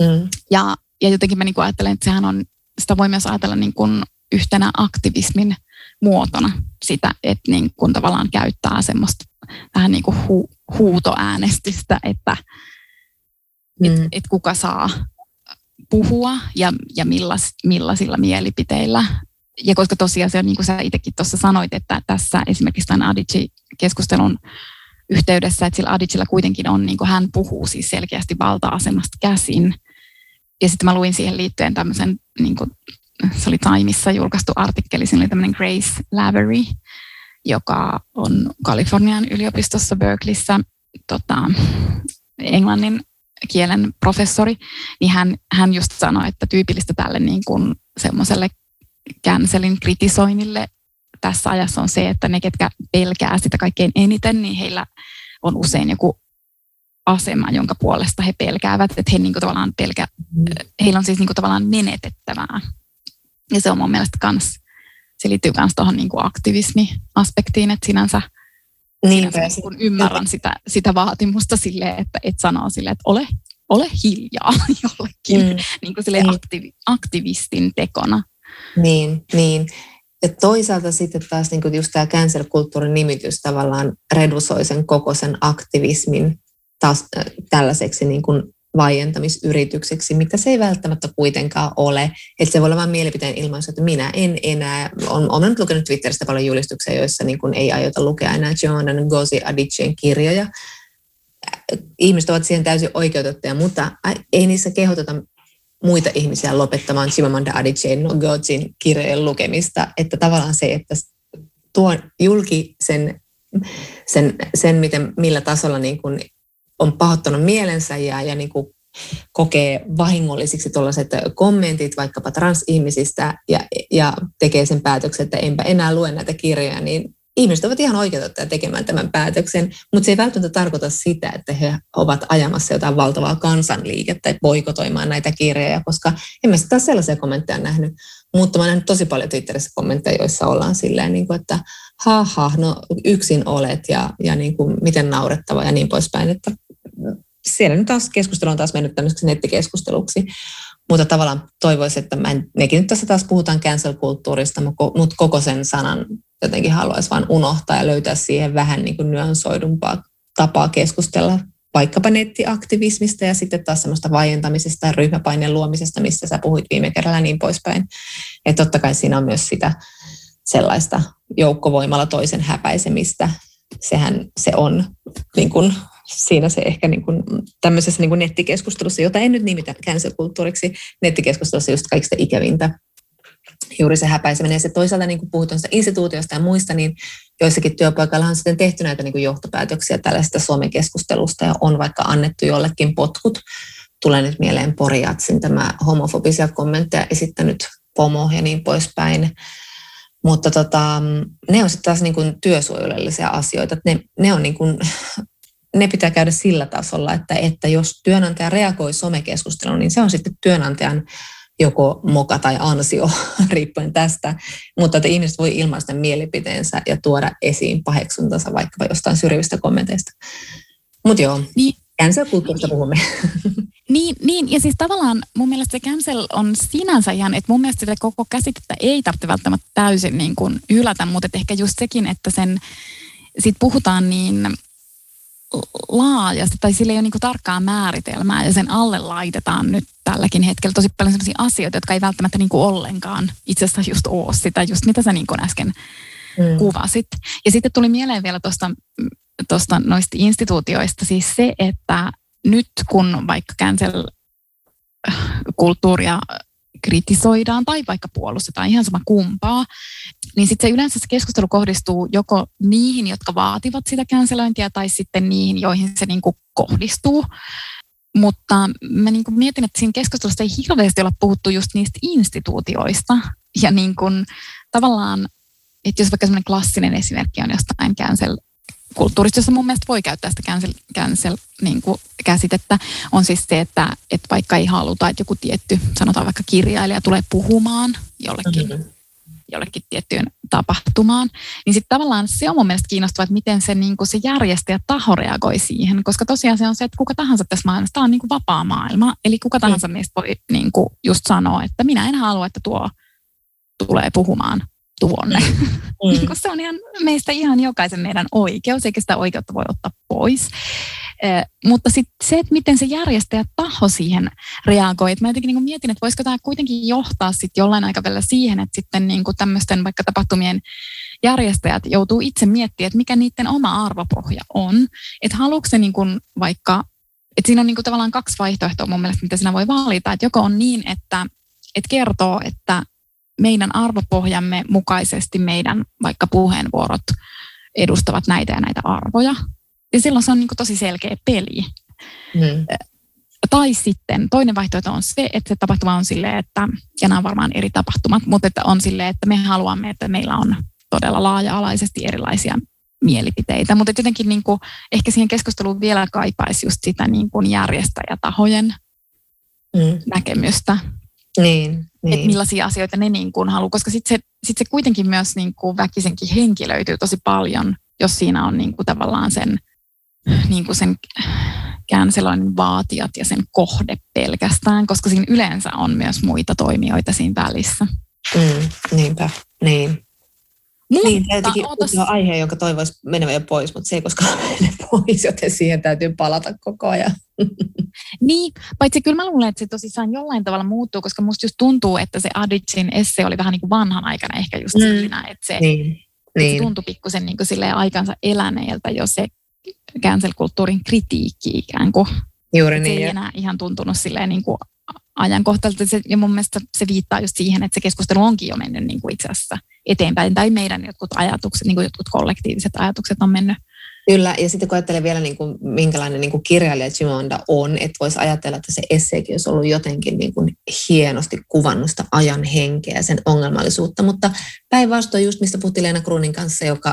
Mm. Ja, ja jotenkin mä niin kuin ajattelen, että sehän on, sitä voi myös ajatella niin kuin yhtenä aktivismin muotona sitä, että niin kuin tavallaan käyttää semmoista vähän niin kuin hu, huutoäänestystä, että mm. et, et kuka saa puhua ja, ja millas, millaisilla mielipiteillä. Ja koska tosiaan se on niin kuin sä itsekin tuossa sanoit, että tässä esimerkiksi tämän Adici-keskustelun yhteydessä, että sillä Adicilla kuitenkin on, niin kuin hän puhuu siis selkeästi valta-asemasta käsin. Ja sitten mä luin siihen liittyen tämmöisen, niin kuin, se oli Timeissa julkaistu artikkeli, siinä oli tämmöinen Grace Lavery, joka on Kalifornian yliopistossa Berkeleyssä tota, englannin kielen professori, niin hän, hän just sanoi, että tyypillistä tälle niin kuin semmoiselle cancelin kritisoinnille tässä ajassa on se, että ne, ketkä pelkää sitä kaikkein eniten, niin heillä on usein joku asema, jonka puolesta he pelkäävät, että he niinku tavallaan pelkä, heillä on siis niinku tavallaan menetettävää. Ja se on mun mielestä kans, se liittyy myös tuohon niinku aktivismi-aspektiin, että sinänsä, niin, sinänsä kun ymmärrän sitä, sitä vaatimusta sille, että et sanoo sille, että ole, ole hiljaa jollekin mm. niin kuin sille niin. aktivi, aktivistin tekona. Niin, niin. Ja toisaalta sitten taas niin just tämä cancel-kulttuurin nimitys tavallaan redusoi sen koko sen aktivismin taas äh, tällaiseksi niin kuin vaientamisyritykseksi, mitä se ei välttämättä kuitenkaan ole. Että se voi olla vain mielipiteen ilmaisu, että minä en enää, olen, olen nyt lukenut Twitteristä paljon julistuksia, joissa niin kuin ei aiota lukea enää Joanna Ngozi Adicien kirjoja. Ihmiset ovat siihen täysin oikeutettuja, mutta ei niissä kehoteta muita ihmisiä lopettamaan Chimamanda Adichie Ngozin kirjojen lukemista, että tavallaan se, että tuo julki sen, sen, sen miten, millä tasolla niin kuin on pahoittanut mielensä ja, ja niin kuin kokee vahingollisiksi tuollaiset kommentit vaikkapa transihmisistä ja, ja tekee sen päätöksen, että enpä enää lue näitä kirjoja, niin ihmiset ovat ihan oikeutettuja tekemään tämän päätöksen, mutta se ei välttämättä tarkoita sitä, että he ovat ajamassa jotain valtavaa kansanliikettä boikotoimaan näitä kirjoja, koska en mä sitä sellaisia kommentteja nähnyt. Mutta mä oon nähnyt tosi paljon Twitterissä kommentteja, joissa ollaan silleen, niin kuin, että haha, no yksin olet ja, ja niin kuin, miten naurettava ja niin poispäin. Että siellä nyt taas keskustelu on taas mennyt tämmöiseksi nettikeskusteluksi. Mutta tavallaan toivoisin, että mä en, nekin nyt tässä taas puhutaan cancel-kulttuurista, mutta koko sen sanan jotenkin haluaisi vain unohtaa ja löytää siihen vähän niin kuin nyansoidumpaa tapaa keskustella vaikkapa nettiaktivismista ja sitten taas semmoista vaientamisesta ja ryhmäpaineen luomisesta, mistä sä puhuit viime kerralla niin poispäin. Että totta kai siinä on myös sitä sellaista joukkovoimalla toisen häpäisemistä. Sehän se on niin kuin, siinä se ehkä niin kuin, tämmöisessä niin kuin nettikeskustelussa, jota en nyt nimitä cancel-kulttuuriksi, nettikeskustelussa just kaikista ikävintä juuri se häpäiseminen. Ja se toisaalta, niin kuin puhutaan instituutiosta ja muista, niin joissakin työpaikoilla on sitten tehty näitä niin kuin johtopäätöksiä tällaista somekeskustelusta ja on vaikka annettu jollekin potkut. Tulee nyt mieleen Poriatsin tämä homofobisia kommentteja esittänyt pomo ja niin poispäin. Mutta tota, ne on sitten taas niin kuin työsuojelullisia asioita. Ne, ne, on niin kuin, ne pitää käydä sillä tasolla, että, että jos työnantaja reagoi somekeskusteluun, niin se on sitten työnantajan joko moka tai ansio, riippuen tästä, mutta että ihmiset voi ilmaista mielipiteensä ja tuoda esiin paheksuntansa vaikkapa jostain syrjivistä kommenteista. Mutta joo, niin. cancel-kulttuurista puhumme. Niin, niin, ja siis tavallaan mun mielestä se cancel on sinänsä ihan, että mun mielestä sitä koko käsitettä ei tarvitse välttämättä täysin niin kuin hylätä, mutta ehkä just sekin, että sen sit puhutaan niin laajasti, tai sille ei ole niin tarkkaa määritelmää, ja sen alle laitetaan nyt tälläkin hetkellä tosi paljon sellaisia asioita, jotka ei välttämättä niin ollenkaan itse asiassa just ole sitä, just mitä sä niin äsken mm. kuvasit. Ja sitten tuli mieleen vielä tuosta tosta noista instituutioista siis se, että nyt kun vaikka cancel-kulttuuria kritisoidaan tai vaikka puolustetaan, ihan sama kumpaa, niin sitten se yleensä se keskustelu kohdistuu joko niihin, jotka vaativat sitä cancelointia, tai sitten niihin, joihin se niin kuin kohdistuu. Mutta mä niin kuin mietin, että siinä keskustelussa ei hirveästi olla puhuttu just niistä instituutioista. Ja niin kuin, tavallaan, että jos vaikka semmoinen klassinen esimerkki on jostain cancel kulttuurista, jossa mun mielestä voi käyttää sitä cancel, cancel niin kuin käsitettä, on siis se, että, että vaikka ei haluta, että joku tietty, sanotaan vaikka kirjailija tulee puhumaan jollekin, mm-hmm. jollekin tiettyyn tapahtumaan, niin sitten tavallaan se on mun mielestä kiinnostavaa, että miten se, niin kuin se järjestäjä taho reagoi siihen, koska tosiaan se on se, että kuka tahansa tässä maailmassa, tämä on niin kuin vapaa maailma, eli kuka tahansa mm. meistä voi niin kuin just sanoa, että minä en halua, että tuo tulee puhumaan tuonne. Mm. se on ihan meistä ihan jokaisen meidän oikeus, eikä sitä oikeutta voi ottaa pois. Eh, mutta sitten se, että miten se järjestäjä taho siihen reagoi. Et mä jotenkin niin mietin, että voisiko tämä kuitenkin johtaa sitten jollain aikavälillä siihen, että sitten niin tämmöisten vaikka tapahtumien järjestäjät joutuu itse miettimään, että mikä niiden oma arvopohja on. Että haluatko se niin kuin vaikka, että siinä on niin kuin tavallaan kaksi vaihtoehtoa mun mielestä, mitä siinä voi valita. Että joko on niin, että, että kertoo, että meidän arvopohjamme mukaisesti meidän vaikka puheenvuorot edustavat näitä ja näitä arvoja. Ja silloin se on niin kuin tosi selkeä peli. Mm. Tai sitten toinen vaihtoehto on se, että se tapahtuma on silleen, että, ja nämä on varmaan eri tapahtumat, mutta että on silleen, että me haluamme, että meillä on todella laaja-alaisesti erilaisia mielipiteitä. Mutta jotenkin niin kuin, ehkä siihen keskusteluun vielä kaipaisi just sitä niin kuin järjestäjätahojen mm. näkemystä. Niin, niin. Että millaisia asioita ne niin kuin haluaa, koska sitten se, sit se kuitenkin myös niin kuin väkisenkin henkilöityy tosi paljon, jos siinä on niin kuin tavallaan sen, niin kuin sen canceloinnin vaatijat ja sen kohde pelkästään, koska siinä yleensä on myös muita toimijoita siinä välissä. Mm, niinpä, niin. Mutta, niin, täytyykin otas... aihe, jonka toivoisi menevän jo pois, mutta se ei koskaan mene pois, joten siihen täytyy palata koko ajan. Niin, paitsi kyllä mä luulen, että se tosissaan jollain tavalla muuttuu, koska musta just tuntuu, että se Adicin esse oli vähän niin kuin vanhan aikana ehkä just mm. siinä, että se, niin. Että niin. se tuntui pikkusen niin kuin aikansa eläneeltä jo se cancel-kulttuurin kritiikki ikään kuin. Juuri niin. Se ei enää ihan tuntunut silleen niin kuin ajankohtaisesti. Ja mun mielestä se viittaa just siihen, että se keskustelu onkin jo mennyt niin kuin itse asiassa eteenpäin. Tai meidän jotkut ajatukset, niin kuin jotkut kollektiiviset ajatukset on mennyt Kyllä, ja sitten kun ajattelee vielä, niin kuin, minkälainen niin kuin kirjailija Chimonda on, että voisi ajatella, että se esseekin olisi ollut jotenkin niin kuin hienosti kuvannut sitä ajan henkeä ja sen ongelmallisuutta, mutta päinvastoin just mistä puhuttiin Leena Kruunin kanssa, joka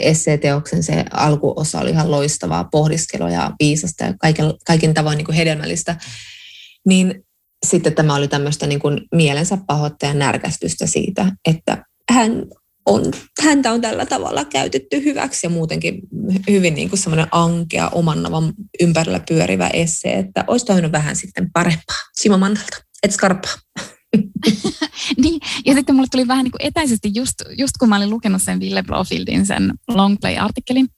esseeteoksen se alkuosa oli ihan loistavaa pohdiskelua ja viisasta ja kaiken, kaikin tavoin niin kuin hedelmällistä, niin sitten tämä oli tämmöistä niin kuin mielensä pahoittajan närkästystä siitä, että hän on, häntä on tällä tavalla käytetty hyväksi ja muutenkin hyvin niin kuin semmoinen ankea, oman ympärillä pyörivä esse, että olisi toinut vähän sitten parempaa. Simo Mannalta, et skarppaa. niin, ja sitten mulle tuli vähän niin kuin etäisesti just, just kun mä olin lukenut sen Ville Blofieldin sen longplay-artikkelin,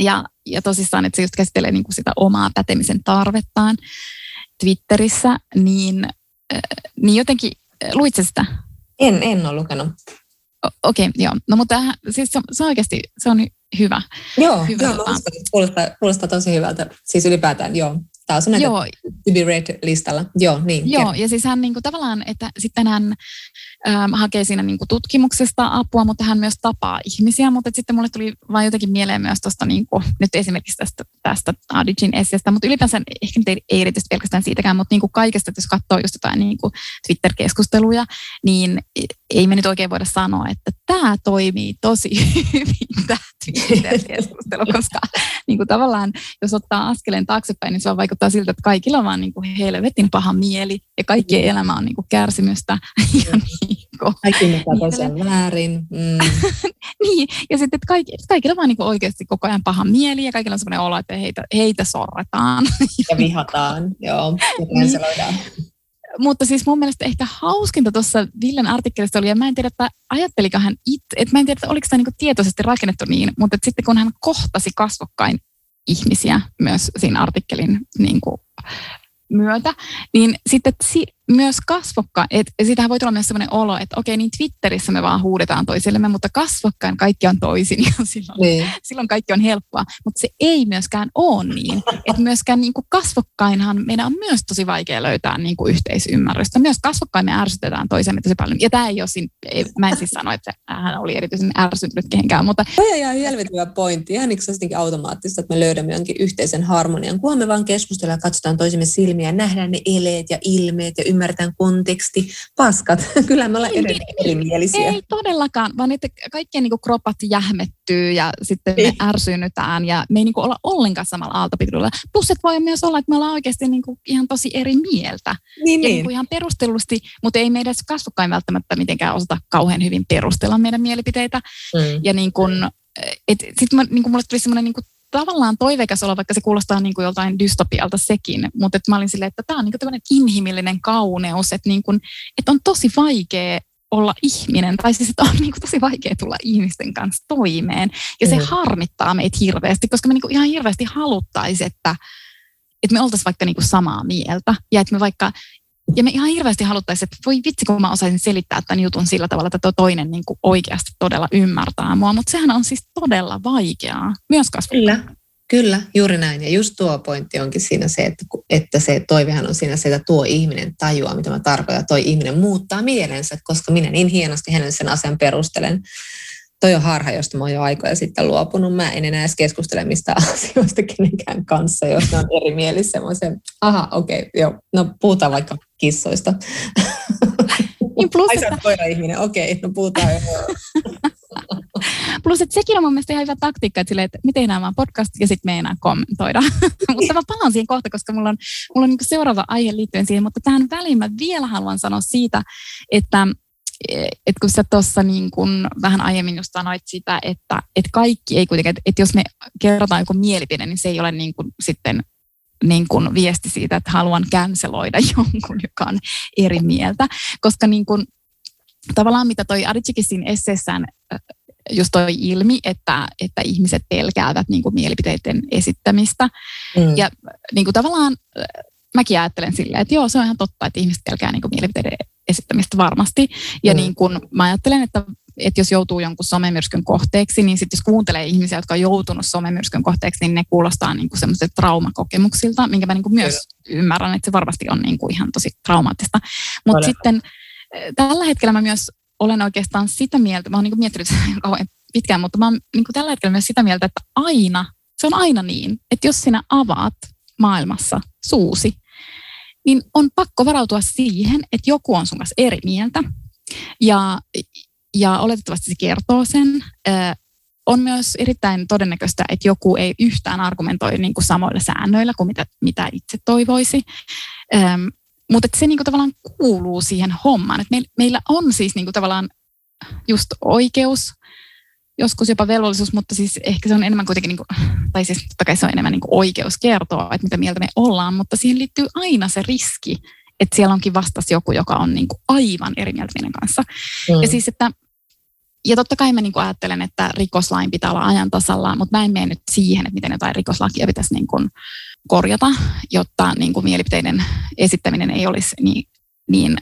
ja, ja tosissaan, että se just käsittelee niin kuin sitä omaa pätemisen tarvettaan Twitterissä, niin, äh, niin jotenkin, äh, luit sitä? En, en ole lukenut. Okei, okay, joo. No mutta siis se, se oikeasti, se on hyvä. Joo, hyvä joo kuulostaa, kuulostaa tosi hyvältä. Siis ylipäätään, joo. Tämä on Joo. to be read-listalla. Joo, niin. Joo, ja siis hän niin kuin, tavallaan, että sitten hän ähm, hakee siinä niin kuin, tutkimuksesta apua, mutta hän myös tapaa ihmisiä, mutta sitten mulle tuli vain jotenkin mieleen myös tuosta, niin kuin, nyt esimerkiksi tästä, tästä Adigin esseestä, mutta ylipäänsä ehkä ei, ei erityisesti pelkästään siitäkään, mutta niin kuin kaikesta, että jos katsoo just jotain niin kuin Twitter-keskusteluja, niin ei me nyt oikein voida sanoa, että tämä toimii tosi hyvin, tämä Twitter-keskustelu, koska niin kuin tavallaan, jos ottaa askeleen taaksepäin, niin se vaikuttaa siltä, että kaikilla on vaan niin kuin helvetin paha mieli ja kaikkien mm. elämä on niin kuin kärsimystä. Ja niin kuin, Kaikki mitä tosiaan väärin. Mm. niin, ja sitten että kaikki, kaikilla on vaan niin oikeasti koko ajan paha mieli ja kaikilla on sellainen olo, että heitä, heitä sorretaan. ja vihataan, joo, ja niin mutta siis mun mielestä ehkä hauskinta tuossa Villen artikkelissa oli, ja mä en tiedä, että ajatteliko hän itse, että mä en tiedä, että oliko tämä niinku tietoisesti rakennettu niin, mutta että sitten kun hän kohtasi kasvokkain ihmisiä myös siinä artikkelin niin kuin, myötä, niin sitten si, myös kasvokkain, että siitähän voi tulla myös sellainen olo, että okei, niin Twitterissä me vaan huudetaan toisillemme, mutta kasvokkain kaikki on toisin ja silloin, niin. silloin kaikki on helppoa. Mutta se ei myöskään ole niin, että myöskään niin kuin kasvokkainhan meidän on myös tosi vaikea löytää niin kuin yhteisymmärrystä. Myös kasvokkain me ärsytetään toisemme tosi paljon. Ja tämä ei ole siinä, ei, mä en siis sano, että hän oli erityisen ärsytynyt kehenkään, mutta... Toi on ihan helvetin hyvä pointti, ihan niin kuin automaattista, että me löydämme jonkin yhteisen harmonian, kunhan me vaan keskustellaan, katsotaan toisemme silmiä, nähdään ne eleet ja ilmeet ja ymmärretään konteksti. Paskat, kyllä me ollaan niin, edelleen erimielisiä. Ei todellakaan, vaan että kaikkien niin kropat jähmettyy ja sitten me ei. ärsyynnytään ja me ei niin olla ollenkaan samalla aaltopituudella. Plus, että voi myös olla, että me ollaan oikeasti niin ihan tosi eri mieltä. Niin, ja niin. Niin ihan perustellusti, mutta ei meidän kasvokkain välttämättä mitenkään osata kauhean hyvin perustella meidän mielipiteitä. Mm. Ja niin kuin, sitten niin mulle tuli semmoinen niin tavallaan toiveikas olla, vaikka se kuulostaa niin kuin joltain dystopialta sekin, mutta että mä olin silleen, että tämä on niin kuin inhimillinen kauneus, että, niin kuin, että on tosi vaikea olla ihminen, tai siis että on niin kuin tosi vaikea tulla ihmisten kanssa toimeen. Ja se mm. harmittaa meitä hirveästi, koska me niin kuin ihan hirveästi haluttaisiin, että, että me oltaisiin vaikka niin kuin samaa mieltä. Ja että me vaikka ja me ihan hirveästi haluttaisiin, että voi vitsi, kun mä osaisin selittää tämän jutun sillä tavalla, että tuo toinen niin kuin oikeasti todella ymmärtää mua. Mutta sehän on siis todella vaikeaa myös kasvattaa. Kyllä, kyllä, juuri näin. Ja just tuo pointti onkin siinä se, että, että se toivehan on siinä se, että tuo ihminen tajuaa, mitä mä tarkoitan. Tuo ihminen muuttaa mielensä, koska minä niin hienosti hänen sen asian perustelen toi on harha, josta mä oon jo aikoja sitten luopunut. Mä en enää edes keskustele mistä asioista kenenkään kanssa, jos ne on erimielisiä. Mä se, aha, okei, okay, joo, no puhutaan vaikka kissoista. Niin plus, Ai että... koira-ihminen, okei, okay, no puhutaan jo. Plus, että sekin on mun mielestä ihan hyvä taktiikka, että, sille, että me tehdään vaan podcast ja sitten me ei enää kommentoida. mutta mä palaan siihen kohta, koska mulla on, mulla on niin seuraava aihe liittyen siihen, mutta tähän väliin mä vielä haluan sanoa siitä, että että kun sä tuossa niin kun vähän aiemmin just sanoit sitä, että, että kaikki ei kuitenkaan, että, että jos me kerrotaan joku mielipide, niin se ei ole niin kuin sitten niin kuin viesti siitä, että haluan canceloida jonkun, joka on eri mieltä. Koska niin kuin, tavallaan mitä toi Adichikin siinä esseessään just toi ilmi, että, että ihmiset pelkäävät niin kuin mielipiteiden esittämistä. Mm. Ja niin kuin tavallaan mäkin ajattelen silleen, että joo, se on ihan totta, että ihmiset pelkää niin kuin mielipiteiden esittämistä varmasti. Ja mm. niin kuin mä ajattelen, että, että jos joutuu jonkun somemyrskyn kohteeksi, niin sitten jos kuuntelee ihmisiä, jotka on joutunut somemyrskyn kohteeksi, niin ne kuulostaa niin kuin semmoiset traumakokemuksilta, minkä mä niin kuin myös Kyllä. ymmärrän, että se varmasti on niin kuin ihan tosi traumaattista. Mutta sitten eh, tällä hetkellä mä myös olen oikeastaan sitä mieltä, mä oon niin kuin miettinyt kauhean pitkään, mutta mä oon niin kuin tällä hetkellä myös sitä mieltä, että aina, se on aina niin, että jos sinä avaat maailmassa suusi, niin on pakko varautua siihen, että joku on sun kanssa eri mieltä. Ja, ja oletettavasti se kertoo sen. On myös erittäin todennäköistä, että joku ei yhtään argumentoi niin kuin samoilla säännöillä kuin mitä, mitä itse toivoisi. mutta se niinku tavallaan kuuluu siihen hommaan. Et meillä, on siis niinku tavallaan just oikeus, joskus jopa velvollisuus, mutta siis ehkä se on enemmän kuitenkin, niinku, tai siis totta kai se on enemmän niinku oikeus kertoa, että mitä mieltä me ollaan, mutta siihen liittyy aina se riski, että siellä onkin vastas joku, joka on niinku aivan eri mieltä meidän kanssa. Mm. Ja siis, että ja totta kai mä niin ajattelen, että rikoslain pitää olla ajan tasalla, mutta mä en mene nyt siihen, että miten jotain rikoslakia pitäisi niin kuin korjata, jotta niin kuin mielipiteiden esittäminen ei olisi niin, niin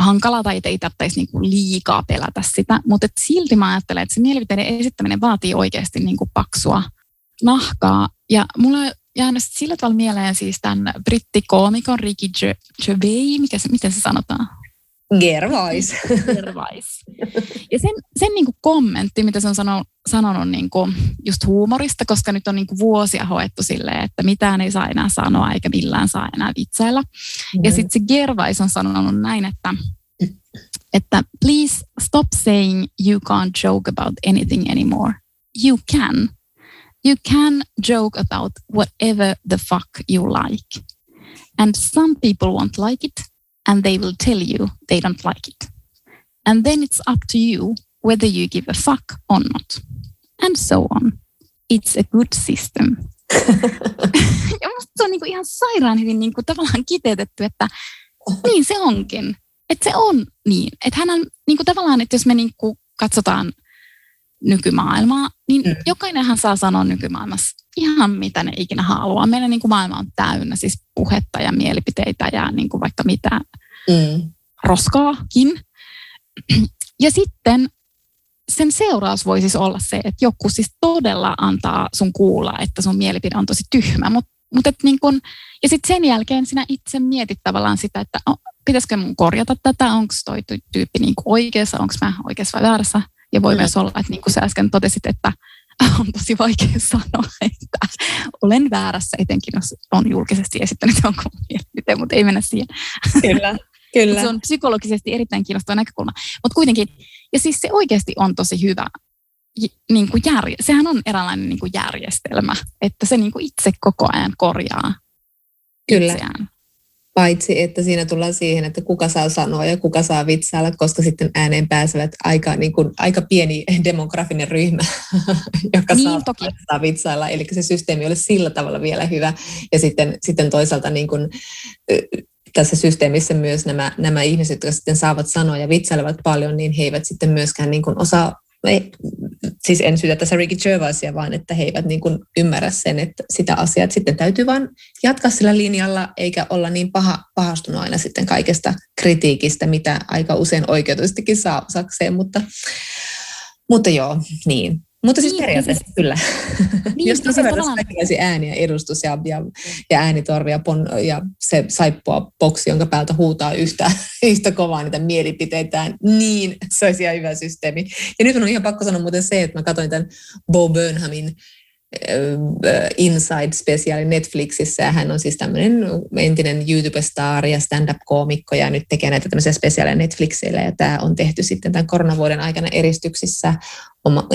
hankalaa tai ei tarvitsisi niin kuin liikaa pelätä sitä. Mutta silti mä ajattelen, että se mielipiteiden esittäminen vaatii oikeasti niin kuin paksua nahkaa. Ja mulla on jäänyt sillä tavalla mieleen siis tämän brittikoomikon Ricky Gervais, mikä se, miten se sanotaan? Gervais. Gervais. Ja sen, sen niin kuin kommentti, mitä se on sanonut, sanonut niin kuin just huumorista, koska nyt on niin kuin vuosia hoettu silleen, että mitään ei saa enää sanoa eikä millään saa enää vitsailla. Mm. Ja sitten se Gervais on sanonut näin, että, että please stop saying you can't joke about anything anymore. You can. You can joke about whatever the fuck you like. And some people won't like it and they will tell you they don't like it. And then it's up to you whether you give a fuck or not. And so on. It's a good system. ja musta se on niinku ihan sairaan hyvin niinku tavallaan kiteytetty, että niin se onkin. Että se on niin. Että hän on niinku tavallaan, että jos me niinku katsotaan nykymaailmaa, niin mm. jokainenhan saa sanoa nykymaailmassa ihan mitä ne ikinä haluaa. Meidän niin kuin maailma on täynnä siis puhetta ja mielipiteitä ja niin kuin vaikka mitä mm. roskaakin. Ja sitten sen seuraus voi siis olla se, että joku siis todella antaa sun kuulla, että sun mielipide on tosi tyhmä. Mut, mut et niin kun, ja sitten sen jälkeen sinä itse mietit tavallaan sitä, että pitäisikö mun korjata tätä, onko toi tyyppi niin oikeassa, onko mä oikeassa vai väärässä. Ja voi mm. myös olla, että niin kuin sä äsken totesit, että on tosi vaikea sanoa, että olen väärässä, etenkin jos on julkisesti esittänyt jonkun mielipiteen, mutta ei mennä siihen. Kyllä, kyllä. se on psykologisesti erittäin kiinnostava näkökulma. Mutta kuitenkin, ja siis se oikeasti on tosi hyvä. Niin kuin järje, sehän on eräänlainen niin kuin järjestelmä, että se niin kuin itse koko ajan korjaa Kyllä. itseään. Paitsi, että siinä tullaan siihen, että kuka saa sanoa ja kuka saa vitsailla, koska sitten ääneen pääsevät aika, niin kuin, aika pieni demografinen ryhmä, joka niin, saa, toki. saa vitsailla. Eli se systeemi olisi sillä tavalla vielä hyvä. Ja sitten, sitten toisaalta niin kuin, tässä systeemissä myös nämä, nämä ihmiset, jotka sitten saavat sanoa ja vitsailevat paljon, niin he eivät sitten myöskään niin kuin osaa ei, siis en syytä tässä Ricky Gervaisia, vaan että he eivät niin kuin ymmärrä sen, että sitä asiaa että sitten täytyy vain jatkaa sillä linjalla, eikä olla niin paha, pahastunut aina sitten kaikesta kritiikistä, mitä aika usein oikeutustikin saa osakseen, mutta, mutta joo, niin. Mutta siis niin, periaatteessa siis, kyllä. Niin, Jos tasavertaisesti kaikenlaisia ääniä edustus ja, ja, ja äänitorvi ja, pon, ja se saippua boksi, jonka päältä huutaa yhtä, yhtä kovaa niitä mielipiteitään, niin se olisi ihan hyvä systeemi. Ja nyt on ihan pakko sanoa muuten se, että mä katsoin tämän Bo Burnhamin Inside-spesiaali Netflixissä. Ja hän on siis tämmöinen entinen YouTube-star ja stand-up-koomikko ja nyt tekee näitä tämmöisiä spesiaaleja Netflixille. Ja tämä on tehty sitten tämän koronavuoden aikana eristyksissä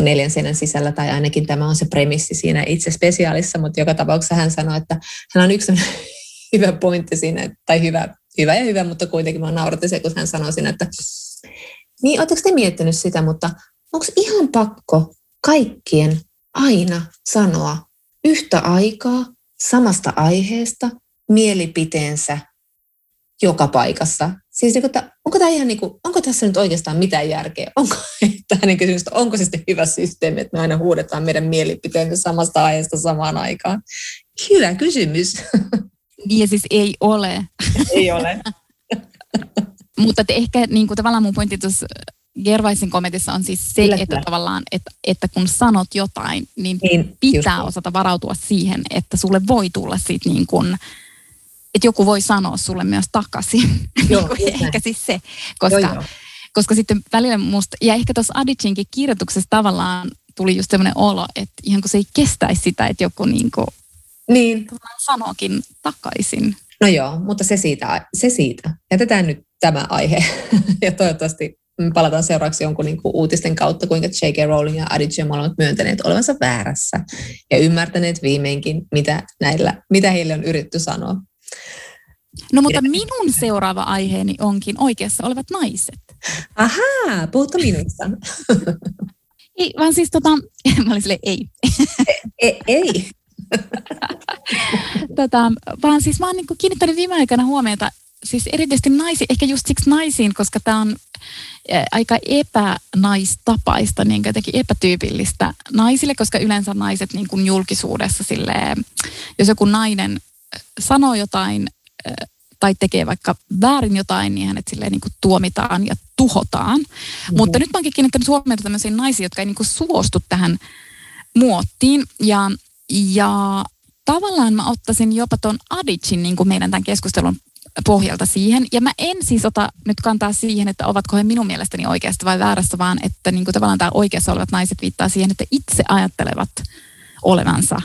neljän seinän sisällä tai ainakin tämä on se premissi siinä itse spesiaalissa, mutta joka tapauksessa hän sanoi, että hän on yksi hyvä pointti siinä, tai hyvä, hyvä ja hyvä, mutta kuitenkin mä nauratti se, kun hän sanoi siinä, että niin, oletteko te miettinyt sitä, mutta onko ihan pakko kaikkien aina sanoa yhtä aikaa samasta aiheesta mielipiteensä joka paikassa. Siis niin, että onko, tämä ihan niin kuin, onko tässä nyt oikeastaan mitään järkeä? Onko, tähän kysymys, onko se sitten hyvä systeemi, että me aina huudetaan meidän mielipiteemme samasta aiheesta samaan aikaan? Hyvä kysymys. Niin ja siis ei ole. Ei ole. Mutta ehkä niin kuin tavallaan mun pointti tuossa Gervaisin kommentissa on siis se, että kyllä. tavallaan, että, että kun sanot jotain, niin, niin pitää just. osata varautua siihen, että sulle voi tulla siitä niin kuin, että joku voi sanoa sulle myös takaisin. Joo, ehkä siis se, koska, joo, joo. koska sitten välillä musta, ja ehkä tuossa Adichinkin kirjoituksessa tavallaan tuli just sellainen olo, että ihan kun se ei kestäisi sitä, että joku niin kuin, niin. sanokin takaisin. No joo, mutta se siitä, se siitä. Jätetään nyt tämä aihe ja toivottavasti palataan seuraavaksi jonkun niin kuin uutisten kautta, kuinka J.K. Rowling ja Adichie ovat myöntäneet olevansa väärässä ja ymmärtäneet viimeinkin, mitä, näillä, mitä heille on yritetty sanoa. No mutta minun seuraava aiheeni onkin oikeassa olevat naiset. Ahaa, puhutko minusta? Ei, vaan siis tota, mä olin silleen, ei. ei. ei. tota, vaan siis mä oon niin kiinnittänyt viime aikoina huomiota siis erityisesti naisiin, ehkä just siksi naisiin, koska tämä on aika epänaistapaista, niin jotenkin epätyypillistä naisille, koska yleensä naiset niin kuin julkisuudessa silleen, jos joku nainen sanoo jotain tai tekee vaikka väärin jotain, niin hänet silleen niin kuin tuomitaan ja tuhotaan. Mm-hmm. Mutta nyt mä oonkin kiinnittänyt huomiota tämmöisiin naisiin, jotka ei niin kuin suostu tähän muottiin. Ja, ja tavallaan mä ottaisin jopa tuon Adicin niin kuin meidän tämän keskustelun pohjalta siihen. Ja mä en siis ota nyt kantaa siihen, että ovatko he minun mielestäni oikeasta vai väärässä, vaan että niin kuin tavallaan tämä oikeassa olevat naiset viittaa siihen, että itse ajattelevat olevansa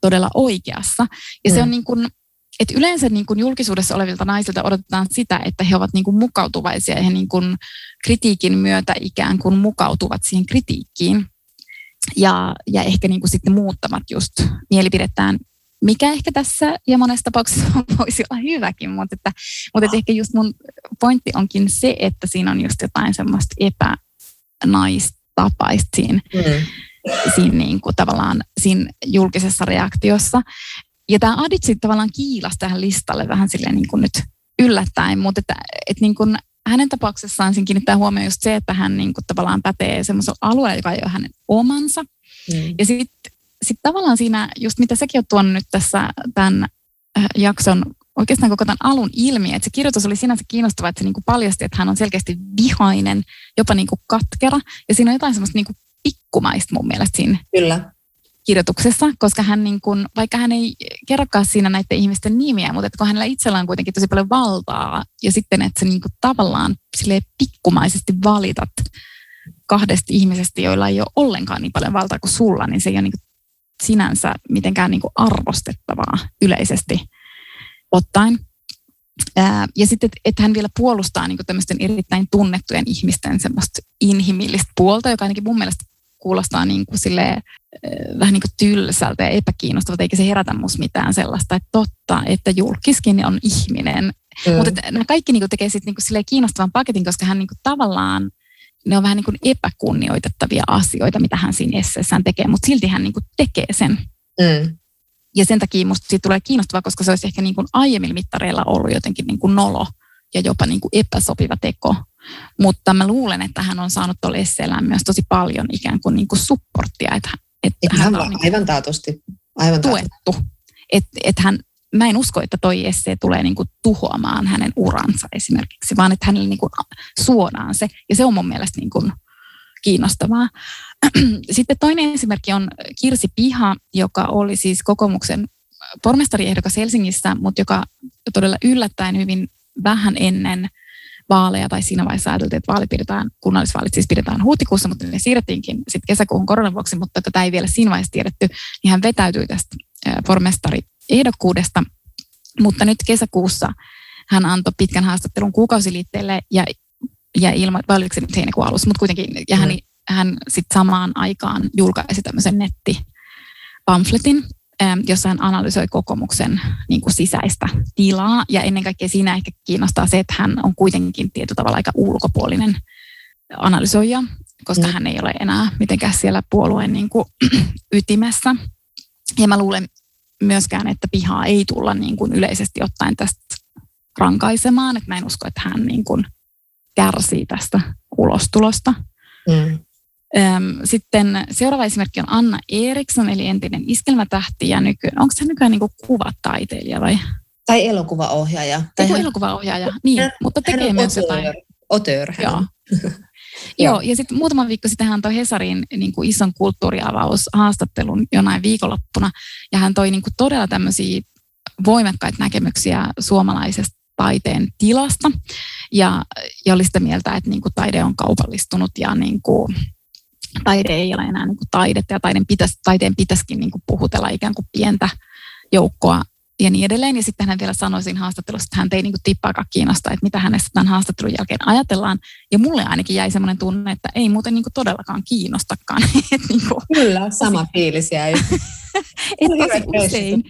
todella oikeassa. Ja mm. se on niin kuin, että yleensä niin kuin julkisuudessa olevilta naisilta odotetaan sitä, että he ovat niin kuin mukautuvaisia ja he niin kuin kritiikin myötä ikään kuin mukautuvat siihen kritiikkiin. Ja, ja ehkä niin kuin sitten muuttavat just mielipidettään mikä ehkä tässä ja monessa tapauksessa voisi olla hyväkin, mutta, että, mutta että ehkä just mun pointti onkin se, että siinä on just jotain semmoista epänaistapaista siinä, mm. siinä niin kuin tavallaan siinä julkisessa reaktiossa. Ja tämä Aditsi tavallaan kiilasi tähän listalle vähän silleen niin kuin nyt yllättäen, mutta että, että niin kuin hänen tapauksessaan siinä kiinnittää huomioon just se, että hän niin kuin tavallaan pätee semmoisella alueella, joka ei ole hänen omansa. Mm. Ja sitten sit tavallaan siinä, just mitä säkin oot tuonut nyt tässä tämän äh, jakson oikeastaan koko tämän alun ilmi, että se kirjoitus oli sinänsä kiinnostava, että se niinku paljasti, että hän on selkeästi vihainen, jopa niinku katkera. Ja siinä on jotain semmoista niinku pikkumaista mun mielestä siinä Kyllä kirjoituksessa, koska hän niin kuin, vaikka hän ei kerrokaan siinä näiden ihmisten nimiä, mutta että kun hänellä itsellään on kuitenkin tosi paljon valtaa ja sitten, että sä niin kuin tavallaan sille pikkumaisesti valitat kahdesta ihmisestä, joilla ei ole ollenkaan niin paljon valtaa kuin sulla, niin se ei ole niin kuin sinänsä mitenkään niin kuin arvostettavaa yleisesti ottaen. Ja sitten, että et hän vielä puolustaa niin tämmöisten erittäin tunnettujen ihmisten semmoista inhimillistä puolta, joka ainakin mun mielestä kuulostaa niin kuin silleen, vähän niin kuin tylsältä ja epäkiinnostavalta, eikä se herätä musta mitään sellaista, että totta, että julkiskin on ihminen. Mm. Mutta nämä kaikki niin kuin tekee sitten niin kuin kiinnostavan paketin, koska hän niin kuin tavallaan, ne on vähän niin kuin epäkunnioitettavia asioita, mitä hän siinä esseessään tekee, mutta silti hän niin kuin tekee sen. Mm. Ja sen takia musta siitä tulee kiinnostavaa, koska se olisi ehkä niin kuin aiemmilla mittareilla ollut jotenkin niin kuin nolo ja jopa niin kuin epäsopiva teko. Mutta mä luulen, että hän on saanut tuolla esseellään myös tosi paljon ikään kuin, niin kuin supporttia, että, että hän on aivan, niin aivan taatusti. Aivan tuettu. Että et hän, mä en usko, että toi essee tulee niin kuin tuhoamaan hänen uransa esimerkiksi, vaan että hänelle niin kuin suodaan se. Ja se on mun mielestä niin kuin kiinnostavaa. Sitten toinen esimerkki on Kirsi Piha, joka oli siis kokoomuksen pormestariehdokas Helsingissä, mutta joka todella yllättäen hyvin vähän ennen vaaleja, tai siinä vaiheessa ajateltiin, että vaali pidetään, kunnallisvaalit siis pidetään huhtikuussa, mutta ne siirrettiinkin sitten kesäkuun koronan vuoksi, mutta tätä ei vielä siinä vaiheessa tiedetty, niin hän vetäytyi tästä pormestari-ehdokkuudesta. Mutta nyt kesäkuussa hän antoi pitkän haastattelun kuukausiliitteelle ja, ja ilma, vai oliko se nyt heinäkuun alussa, mutta kuitenkin, ja hän, mm. hän sitten samaan aikaan julkaisi tämmöisen netti pamfletin, jossa hän analysoi kokoomuksen niin kuin sisäistä tilaa. Ja ennen kaikkea siinä ehkä kiinnostaa se, että hän on kuitenkin tietyllä tavalla aika ulkopuolinen analysoija, koska mm. hän ei ole enää mitenkään siellä puolueen niin kuin, ytimessä. Ja mä luulen myöskään, että pihaa ei tulla niin kuin yleisesti ottaen tästä rankaisemaan. Että mä en usko, että hän niin kuin kärsii tästä ulostulosta. Mm. Sitten seuraava esimerkki on Anna Eriksson, eli entinen iskelmätähti ja nykyään, onko se nykyään niin kuvataiteilija vai? Tai elokuvaohjaaja. Tai hän, elokuvaohjaaja, niin, hän, mutta tekee hän myös otör, jotain. Otör, Joo. Joo, ja sitten muutama viikko sitten hän toi Hesarin niin kuin ison kulttuuriavaushaastattelun jonain viikonloppuna, ja hän toi niin kuin todella tämmöisiä voimakkaita näkemyksiä suomalaisesta taiteen tilasta, ja, ja oli sitä mieltä, että niin kuin taide on kaupallistunut ja niin kuin taide ei ole enää niin kuin taidetta ja pitäisi, taiteen pitäisikin niin kuin puhutella ikään kuin pientä joukkoa ja niin edelleen. Ja sitten hän vielä sanoi siinä haastattelussa, että hän ei niin kuin tippaakaan kiinnostaa, että mitä hänestä tämän haastattelun jälkeen ajatellaan. Ja mulle ainakin jäi semmoinen tunne, että ei muuten niin kuin todellakaan kiinnostakaan. Et niin kuin, Kyllä, sama fiilis jäi. Et tosi usein,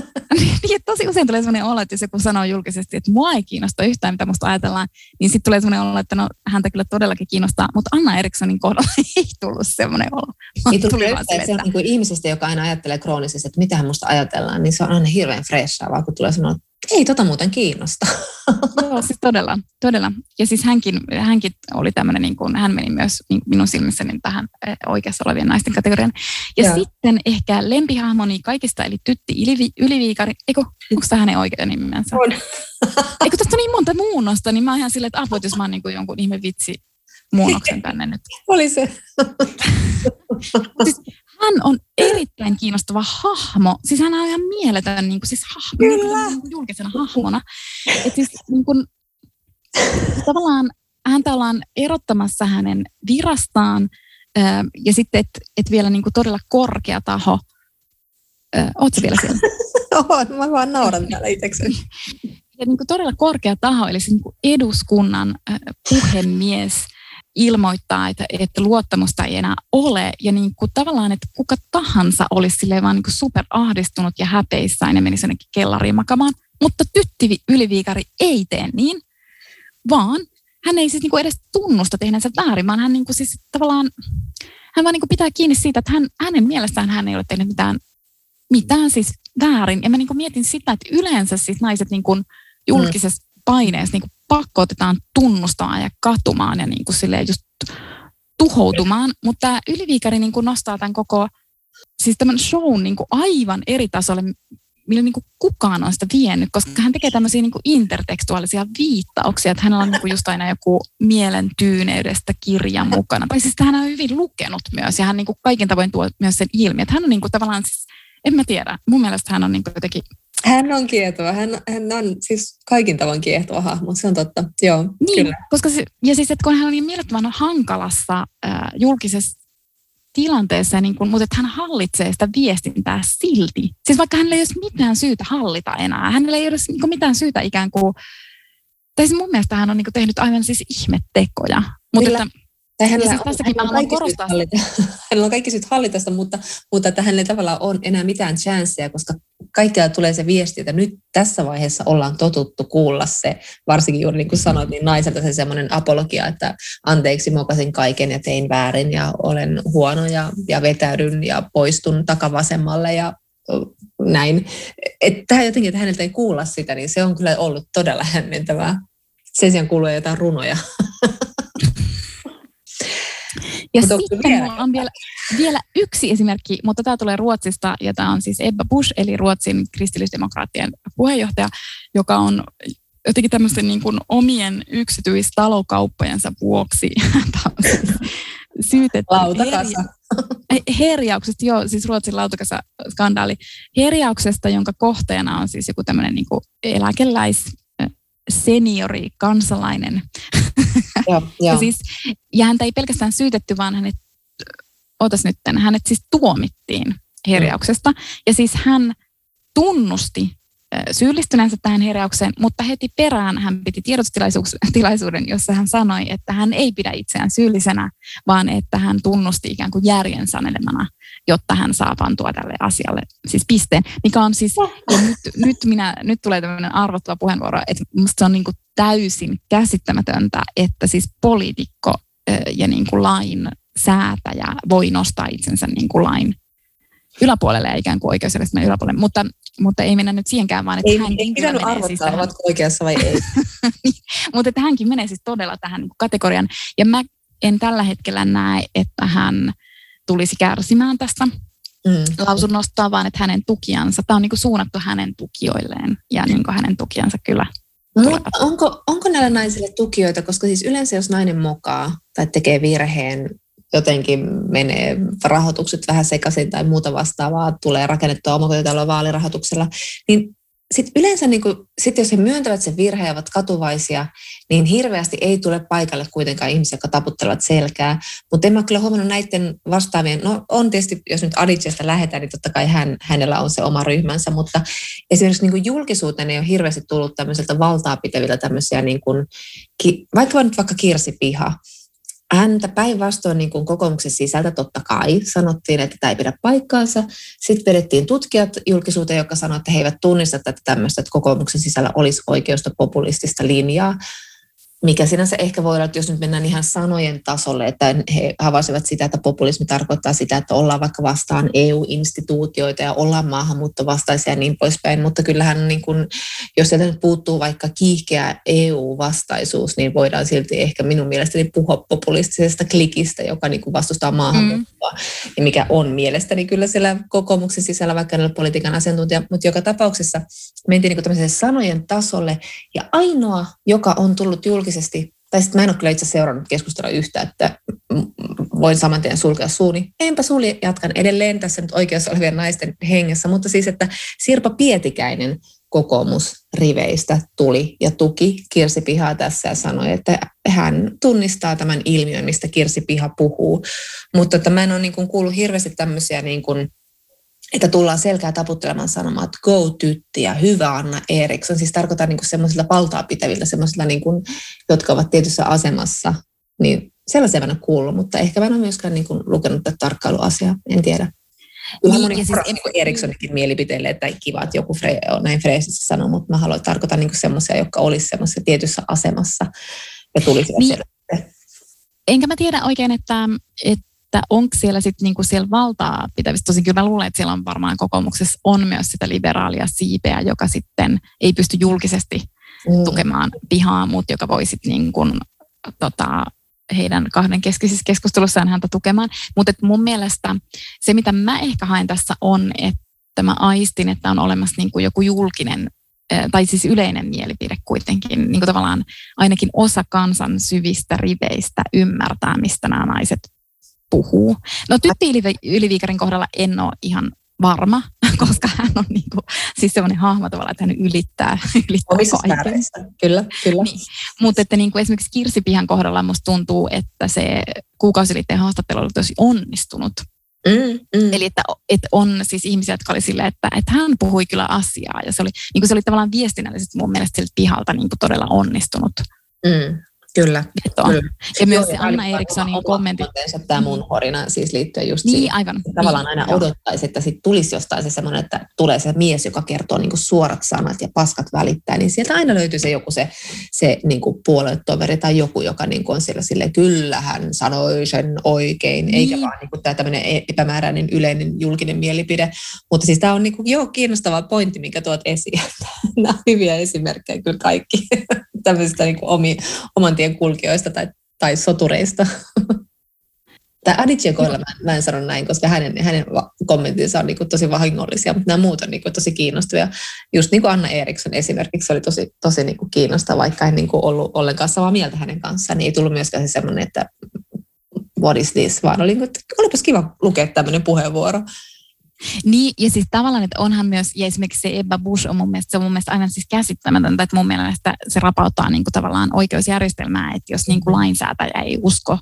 niin, tosi usein tulee sellainen olo, että jos joku sanoo julkisesti, että mua ei kiinnosta yhtään, mitä musta ajatellaan, niin sitten tulee sellainen olo, että no häntä kyllä todellakin kiinnostaa, mutta Anna Erikssonin kohdalla ei tullut sellainen olo. Ei tullut yhtään, että se on niin ihmisestä, joka aina ajattelee kroonisesti, että mitä musta ajatellaan, niin se on aina hirveän freshaa, vaan kun tulee sanoa, että ei tota muuten kiinnosta. Joo, siis todella, todella. Ja siis hänkin, hänkin oli tämmöinen, niin kuin, hän meni myös niin minun silmissäni tähän eh, oikeassa olevien naisten kategorian. Ja Joo. sitten ehkä lempihahmoni kaikista, eli Tytti Ylivi, Yliviikari, eikö, onko tämä hänen oikea nimensä? On. Eikö tästä niin monta muunnosta, niin mä oon ihan silleen, että aput, jos mä oon niin kuin jonkun ihme vitsi muunnoksen tänne nyt. Oli se. siis hän on erittäin kiinnostava hahmo. Siis hän on ihan mieletön niin kuin, siis hahmo, Kyllä. Niin kuin, julkisena hahmona. Et siis, niin kuin, tavallaan häntä ollaan erottamassa hänen virastaan ja sitten, että et vielä niin kuin todella korkea taho. Oletko vielä siellä? Oon, mä vaan nauran täällä itsekseni. Ja niin kuin todella korkea taho, eli se niin kuin eduskunnan puhemies – ilmoittaa, että, että luottamusta ei enää ole. Ja niin kuin tavallaan, että kuka tahansa olisi silleen vaan niin kuin super ahdistunut ja häpeissään ja menisi jonnekin kellariin makamaan. Mutta tytti Yliviikari ei tee niin, vaan hän ei siis niin kuin edes tunnusta tehneensä väärin, vaan hän niin kuin siis tavallaan, hän vaan niin kuin pitää kiinni siitä, että hän, hänen mielestään hän ei ole tehnyt mitään, mitään siis väärin. Ja mä niin kuin mietin sitä, että yleensä siis naiset niin kuin julkisessa paineessa niin kuin pakotetaan tunnustamaan ja katumaan ja niin kuin silleen just tuhoutumaan. Mutta Yliviikari niin kuin nostaa tämän koko, siis tämän shown niin kuin aivan eri tasolle, millä niin kuin kukaan on sitä vienyt, koska hän tekee tämmöisiä niin kuin intertekstuaalisia viittauksia, että hänellä on niin kuin just aina joku mielen tyyneydestä kirja mukana. Tai siis hän on hyvin lukenut myös ja hän niin kuin kaiken tavoin tuo myös sen ilmi, että hän on niin kuin tavallaan siis, en mä tiedä, mun mielestä hän on niin kuin jotenkin hän on kiehtova. Hän, hän on siis kaikin tavoin kiehtova hahmo, se on totta. Joo, niin, kyllä. Koska se, ja siis, että kun hän on niin mielettömän hankalassa äh, julkisessa tilanteessa, niin kun, mutta että hän hallitsee sitä viestintää silti. Siis vaikka hänellä ei ole mitään syytä hallita enää. Hänellä ei ole niin mitään syytä ikään kuin, tai siis mun mielestä hän on niin tehnyt aivan siis ihmettekoja. Mutta että, tai hänellä, siis tässäkin on, hänellä, on korostaa. Hallita, hänellä on kaikki syyt hallita sitä, mutta, mutta että hänellä ei tavallaan ole enää mitään chanceja, koska kaikkialla tulee se viesti, että nyt tässä vaiheessa ollaan totuttu kuulla se, varsinkin juuri niin kuin sanoit, niin naiselta se semmoinen apologia, että anteeksi, mokasin kaiken ja tein väärin ja olen huono ja, ja vetäydyn ja poistun takavasemmalle ja näin. Että jotenkin, että häneltä ei kuulla sitä, niin se on kyllä ollut todella hämmentävää. Sen sijaan kuuluu jotain runoja. Ja Mutta sitten vielä? on vielä, vielä yksi esimerkki, mutta tämä tulee Ruotsista, ja tämä on siis Ebba Busch, eli Ruotsin kristillisdemokraattien puheenjohtaja, joka on jotenkin tämmöisten niin kuin omien yksityistalokauppojensa vuoksi syytetty. Lautakasa. Herjauksesta, joo, siis Ruotsin lautakasa skandaali. Herjauksesta, jonka kohteena on siis joku tämmöinen niin kuin eläkeläis seniori kansalainen. Joo, jo. ja, siis, ja häntä ei pelkästään syytetty, vaan hänet, otas nyt, hänet siis tuomittiin herjauksesta. Ja siis hän tunnusti syyllistyneensä tähän heräykseen, mutta heti perään hän piti tiedotustilaisuuden, jossa hän sanoi, että hän ei pidä itseään syyllisenä, vaan että hän tunnusti ikään kuin järjen sanelemana, jotta hän saa pantua tälle asialle siis pisteen, mikä on siis, ja nyt, nyt, minä, nyt tulee tämmöinen arvottava puheenvuoro, että se on niin kuin täysin käsittämätöntä, että siis poliitikko ja niin kuin lain säätäjä voi nostaa itsensä niin kuin lain yläpuolelle ja ikään kuin oikeusjärjestelmän yläpuolelle, mutta, mutta ei mennä nyt siihenkään, vaan että ei, hänkin ei pitänyt arvottaa, siis tähän, ovatko oikeassa vai ei. niin, mutta että hänkin menee siis todella tähän niin kategorian. Ja mä en tällä hetkellä näe, että hän tulisi kärsimään tästä mm. lausunnosta, vaan että hänen tukiansa, tämä on niin kuin suunnattu hänen tukijoilleen ja niin kuin hänen tukiansa kyllä mutta onko, onko näillä naisille tukijoita, koska siis yleensä jos nainen mokaa tai tekee virheen, jotenkin menee rahoitukset vähän sekaisin tai muuta vastaavaa, tulee rakennettua omakotitaloa vaalirahoituksella, niin sitten yleensä, niin kun, sit jos he myöntävät sen virheen ja ovat katuvaisia, niin hirveästi ei tule paikalle kuitenkaan ihmisiä, jotka taputtelevat selkää. Mutta en mä kyllä huomannut näiden vastaavien, no on tietysti, jos nyt Adicesta lähdetään, niin totta kai hän, hänellä on se oma ryhmänsä, mutta esimerkiksi niin julkisuuteen ei ole hirveästi tullut tämmöiseltä valtaa pitäviltä tämmöisiä, niin kun, vaikka nyt vaikka Kirsi Piha, häntä päinvastoin niin kuin kokoomuksen sisältä totta kai sanottiin, että tämä ei pidä paikkaansa. Sitten vedettiin tutkijat julkisuuteen, jotka sanoivat, että he eivät tunnista tätä tämmöistä, että kokoomuksen sisällä olisi oikeusta populistista linjaa mikä sinänsä ehkä voi olla, että jos nyt mennään ihan sanojen tasolle, että he havaisivat sitä, että populismi tarkoittaa sitä, että ollaan vaikka vastaan EU-instituutioita ja ollaan maahanmuuttovastaisia ja niin poispäin, mutta kyllähän niin kun, jos sieltä nyt puuttuu vaikka kiihkeä EU-vastaisuus, niin voidaan silti ehkä minun mielestäni puhua populistisesta klikistä, joka niin vastustaa maahanmuuttoa, mm. ja mikä on mielestäni kyllä siellä kokoomuksen sisällä, vaikka en ole politiikan asiantuntija, mutta joka tapauksessa mentiin niin sanojen tasolle, ja ainoa, joka on tullut julkisesti julkisesti, tai sitten mä en ole kyllä itse seurannut keskustelua yhtä, että voin saman tien sulkea suuni. Enpä sulje, jatkan edelleen tässä nyt oikeassa olevien naisten hengessä, mutta siis, että Sirpa Pietikäinen kokoomusriveistä tuli ja tuki Kirsi Pihaa tässä ja sanoi, että hän tunnistaa tämän ilmiön, mistä Kirsi Piha puhuu. Mutta että mä en ole niin kuin kuullut hirveästi tämmöisiä niin kuin että tullaan selkää taputtelemaan sanomaan, että go tytti ja hyvä Anna Eriksson. Siis tarkoitan niin semmoisilla valtaa pitäviltä, semmoisilla, niin kuin, jotka ovat tietyssä asemassa. Niin sellaisia mä en ole kuullut, mutta ehkä mä en ole myöskään niin kuin, lukenut tätä tarkkailuasiaa, en tiedä. Kyllä niin, moni siis, niin Erikssonikin mielipiteille, että kiva, että joku fre, on näin freesissä sanoo, mutta mä haluan tarkoittaa niin semmoisia, jotka olisivat semmoisessa tietyssä asemassa ja tulisivat niin, Enkä mä tiedä oikein, että, että että onko siellä sitten niinku siellä valtaa pitävistä, tosin kyllä mä luulen, että siellä on varmaan kokoomuksessa on myös sitä liberaalia siipeä, joka sitten ei pysty julkisesti mm. tukemaan pihaa, mutta joka voi sitten niinku, tota, heidän kahden keskisissä keskustelussaan häntä tukemaan. Mutta mun mielestä se, mitä mä ehkä haen tässä on, että mä aistin, että on olemassa niinku joku julkinen tai siis yleinen mielipide kuitenkin, niin kuin tavallaan ainakin osa kansan syvistä riveistä ymmärtää, mistä nämä naiset puhuu. No Tytti Yliviikarin kohdalla en ole ihan varma, koska hän on niin kuin, siis sellainen hahmo tavallaan, että hän ylittää, ylittää Omissa Kyllä, kyllä. Niin. Mutta että niin kuin esimerkiksi Kirsipihan kohdalla musta tuntuu, että se kuukausiliitteen haastattelu oli tosi onnistunut. Mm, mm. Eli että, että on siis ihmisiä, jotka oli silleen, että, että hän puhui kyllä asiaa ja se oli, niin kuin se oli tavallaan viestinnällisesti mun mielestä siltä pihalta niin kuin todella onnistunut. Mm. Kyllä. Kyllä. Ja myös se Anna Erikssonin kommentti. Tämä mun horina siis liittyen just niin, siihen. Aivan. Tavallaan niin, aina joo. odottaisi, että sit tulisi jostain se semmoinen, että tulee se mies, joka kertoo niin suorat sanat ja paskat välittää, niin sieltä aina löytyy se joku se, se niin puoluetoveri tai joku, joka niin on siellä silleen, kyllä hän sanoi sen oikein, niin. eikä vaan niin tämä tämmöinen e- epämääräinen yleinen julkinen mielipide. Mutta siis tämä on niin kuin, joo, kiinnostava pointti, minkä tuot esiin. Nämä on hyviä esimerkkejä kyllä kaikki tämmöisistä niin omi, oman tien kulkijoista tai, tai sotureista. Tai Aditien kohdalla mä, mä en sano näin, koska hänen, hänen kommenttinsa on niin kuin tosi vahingollisia, mutta nämä muut on niin kuin tosi kiinnostavia. Just niin kuin Anna Eriksson esimerkiksi oli tosi, tosi niin kuin kiinnostava, vaikka en niin kuin ollut ollenkaan samaa mieltä hänen kanssaan, niin ei tullut myöskään se semmoinen, että what is this, vaan oli, että olipas kiva lukea tämmöinen puheenvuoro. Niin, ja siis tavallaan, että onhan myös, ja esimerkiksi se Ebba Bush on mun mielestä, se on mun mielestä aina siis käsittämätöntä, että mun mielestä se rapauttaa niin kuin tavallaan oikeusjärjestelmää, että jos niin kuin mm. lainsäätäjä ei usko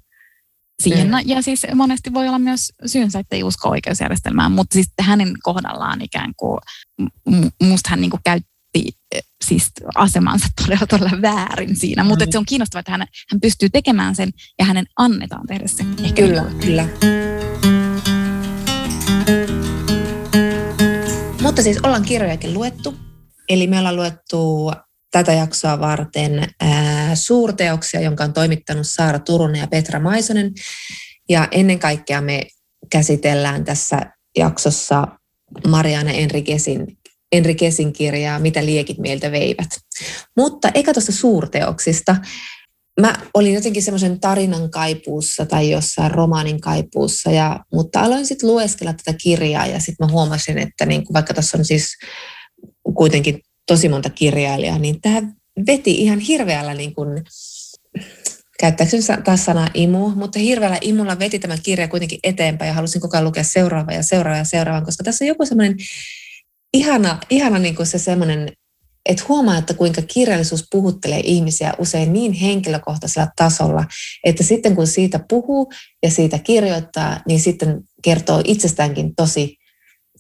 siihen. Mm. Ja siis monesti voi olla myös syynsä, että ei usko oikeusjärjestelmään, mutta siis hänen kohdallaan ikään kuin, musta hän niin kuin käytti e, siis asemansa todella, todella väärin siinä. Mm. Mutta se on kiinnostavaa, että hän, hän pystyy tekemään sen ja hänen annetaan tehdä se. Ehkä kyllä, niin kyllä. Mutta siis ollaan kirjojakin luettu. Eli me ollaan luettu tätä jaksoa varten ää, suurteoksia, jonka on toimittanut Saara Turunen ja Petra Maisonen. Ja ennen kaikkea me käsitellään tässä jaksossa Mariana Enrikesin, Enrikesin kirjaa Mitä liekit meiltä veivät. Mutta eka tuosta suurteoksista mä olin jotenkin semmoisen tarinan kaipuussa tai jossain romaanin kaipuussa, ja, mutta aloin sitten lueskella tätä kirjaa ja sitten mä huomasin, että niin kuin, vaikka tässä on siis kuitenkin tosi monta kirjailijaa, niin tämä veti ihan hirveällä niin kuin, käyttääkseni taas sanaa imu, mutta hirveällä imulla veti tämä kirja kuitenkin eteenpäin ja halusin koko ajan lukea seuraava ja seuraava ja seuraavan, koska tässä on joku semmoinen ihana, ihana niin kuin se semmoinen että huomaa, että kuinka kirjallisuus puhuttelee ihmisiä usein niin henkilökohtaisella tasolla, että sitten kun siitä puhuu ja siitä kirjoittaa, niin sitten kertoo itsestäänkin tosi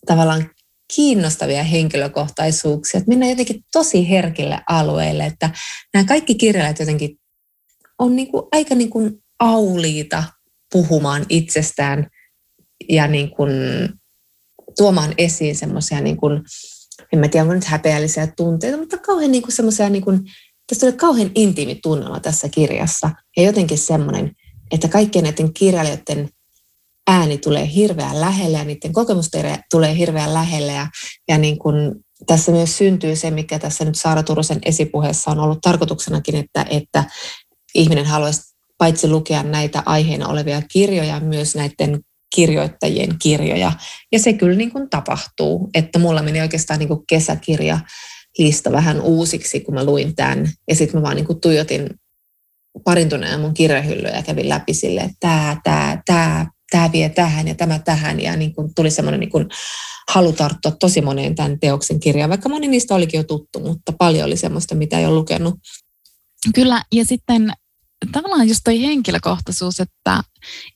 tavallaan kiinnostavia henkilökohtaisuuksia. Että mennään jotenkin tosi herkille alueille, että nämä kaikki kirjailijat jotenkin on niin kuin aika niin kuin auliita puhumaan itsestään ja niin kuin tuomaan esiin semmoisia, niin en mä tiedä, onko nyt häpeällisiä tunteita, mutta kauhean niin kuin semmoisia, niin kuin, tässä tulee kauhean intiimi tunnelma tässä kirjassa. Ja jotenkin semmoinen, että kaikkien näiden kirjailijoiden ääni tulee hirveän lähelle ja niiden kokemus tulee hirveän lähelle. Ja, ja niin kuin tässä myös syntyy se, mikä tässä nyt Saara Turusen esipuheessa on ollut tarkoituksenakin, että, että ihminen haluaisi paitsi lukea näitä aiheena olevia kirjoja, myös näiden kirjoittajien kirjoja. Ja se kyllä niin kuin tapahtuu, että mulla meni oikeastaan niin kuin kesäkirja lista vähän uusiksi, kun mä luin tämän. Ja sitten mä vaan niin kuin tuijotin parin tunnin mun kirjahyllyä ja kävin läpi sille, että tämä, tämä, tämä, tämä vie tähän ja tämä tähän. Ja niin kuin tuli semmoinen niin kuin halu tarttua tosi moneen tämän teoksen kirjaan, vaikka moni niistä olikin jo tuttu, mutta paljon oli semmoista, mitä ei ole lukenut. Kyllä, ja sitten tavallaan just toi henkilökohtaisuus, että,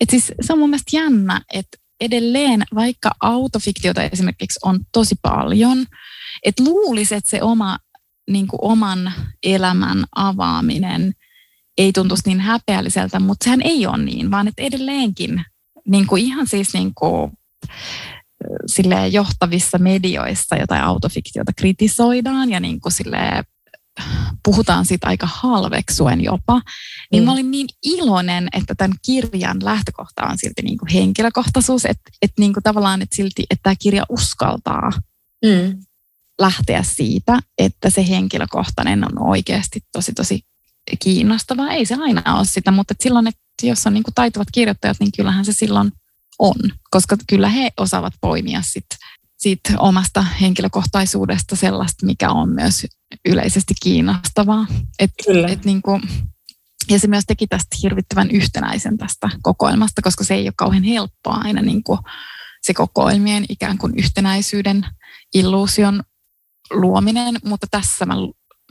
että siis se on mun mielestä jännä, että edelleen, vaikka autofiktiota esimerkiksi on tosi paljon, että luulisi, että se oma, niin kuin oman elämän avaaminen ei tuntuisi niin häpeälliseltä, mutta sehän ei ole niin, vaan että edelleenkin niin kuin ihan siis niin kuin, johtavissa medioissa jotain autofiktiota kritisoidaan ja niin kuin puhutaan siitä aika halveksuen jopa, niin mm. mä olin niin iloinen, että tämän kirjan lähtökohta on silti niin kuin henkilökohtaisuus, että, että niin kuin tavallaan että silti, että tämä kirja uskaltaa mm. lähteä siitä, että se henkilökohtainen on oikeasti tosi tosi kiinnostavaa. Ei se aina ole sitä, mutta että silloin, että jos on niin kuin taitavat kirjoittajat, niin kyllähän se silloin on, koska kyllä he osaavat poimia sit siitä omasta henkilökohtaisuudesta sellaista, mikä on myös yleisesti kiinnostavaa. Et, Kyllä. Et niin kuin, ja se myös teki tästä hirvittävän yhtenäisen tästä kokoelmasta, koska se ei ole kauhean helppoa aina niin kuin se kokoelmien ikään kuin yhtenäisyyden illuusion luominen, mutta tässä mä,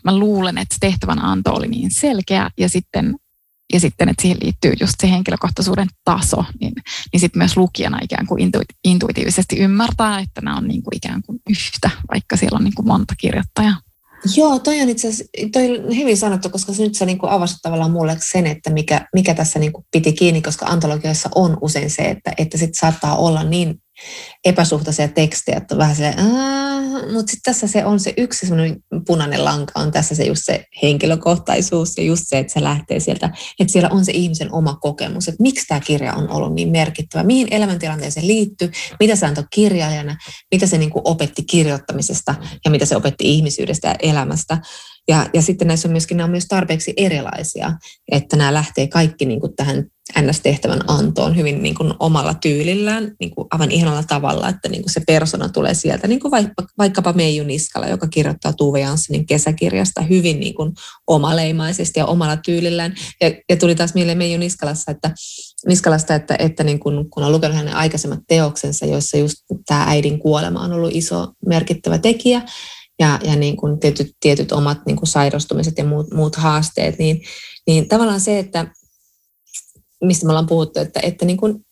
mä luulen, että tehtävän anto oli niin selkeä ja sitten ja sitten, että siihen liittyy just se henkilökohtaisuuden taso, niin, niin sitten myös lukijana ikään kuin intuitiivisesti ymmärtää, että nämä on niin kuin ikään kuin yhtä, vaikka siellä on niin kuin monta kirjoittajaa. Joo, toi on itse asiassa toi on hyvin sanottu, koska nyt sä niin avasit tavallaan mulle sen, että mikä, mikä tässä niin piti kiinni, koska antologioissa on usein se, että, että sit saattaa olla niin epäsuhtaisia tekstejä, että vähän silleen, mutta sitten tässä se on se yksi semmoinen punainen lanka, on tässä se just se henkilökohtaisuus ja just se, että se lähtee sieltä, että siellä on se ihmisen oma kokemus, että miksi tämä kirja on ollut niin merkittävä, mihin elämäntilanteeseen liittyy, mitä se antoi kirjailijana, mitä se niin opetti kirjoittamisesta ja mitä se opetti ihmisyydestä ja elämästä. Ja, ja sitten näissä on myöskin, nämä on myös tarpeeksi erilaisia, että nämä lähtee kaikki niin kuin tähän NS-tehtävän antoon hyvin niin kuin omalla tyylillään, niin kuin aivan ihanalla tavalla, että niin kuin se persona tulee sieltä, niin kuin vaikka, vaikkapa Meiju Niskala, joka kirjoittaa Tuve Janssenin kesäkirjasta hyvin niin kuin omaleimaisesti ja omalla tyylillään. Ja, ja tuli taas mieleen Meiju Niskalassa, että, Niskalasta, että, että niin kuin, kun on lukenut hänen aikaisemmat teoksensa, joissa just tämä äidin kuolema on ollut iso merkittävä tekijä, ja, ja niin kuin tietyt, tietyt omat niin kuin sairastumiset ja muut, muut haasteet, niin, niin tavallaan se, että mistä me ollaan puhuttu, että, että niin kuin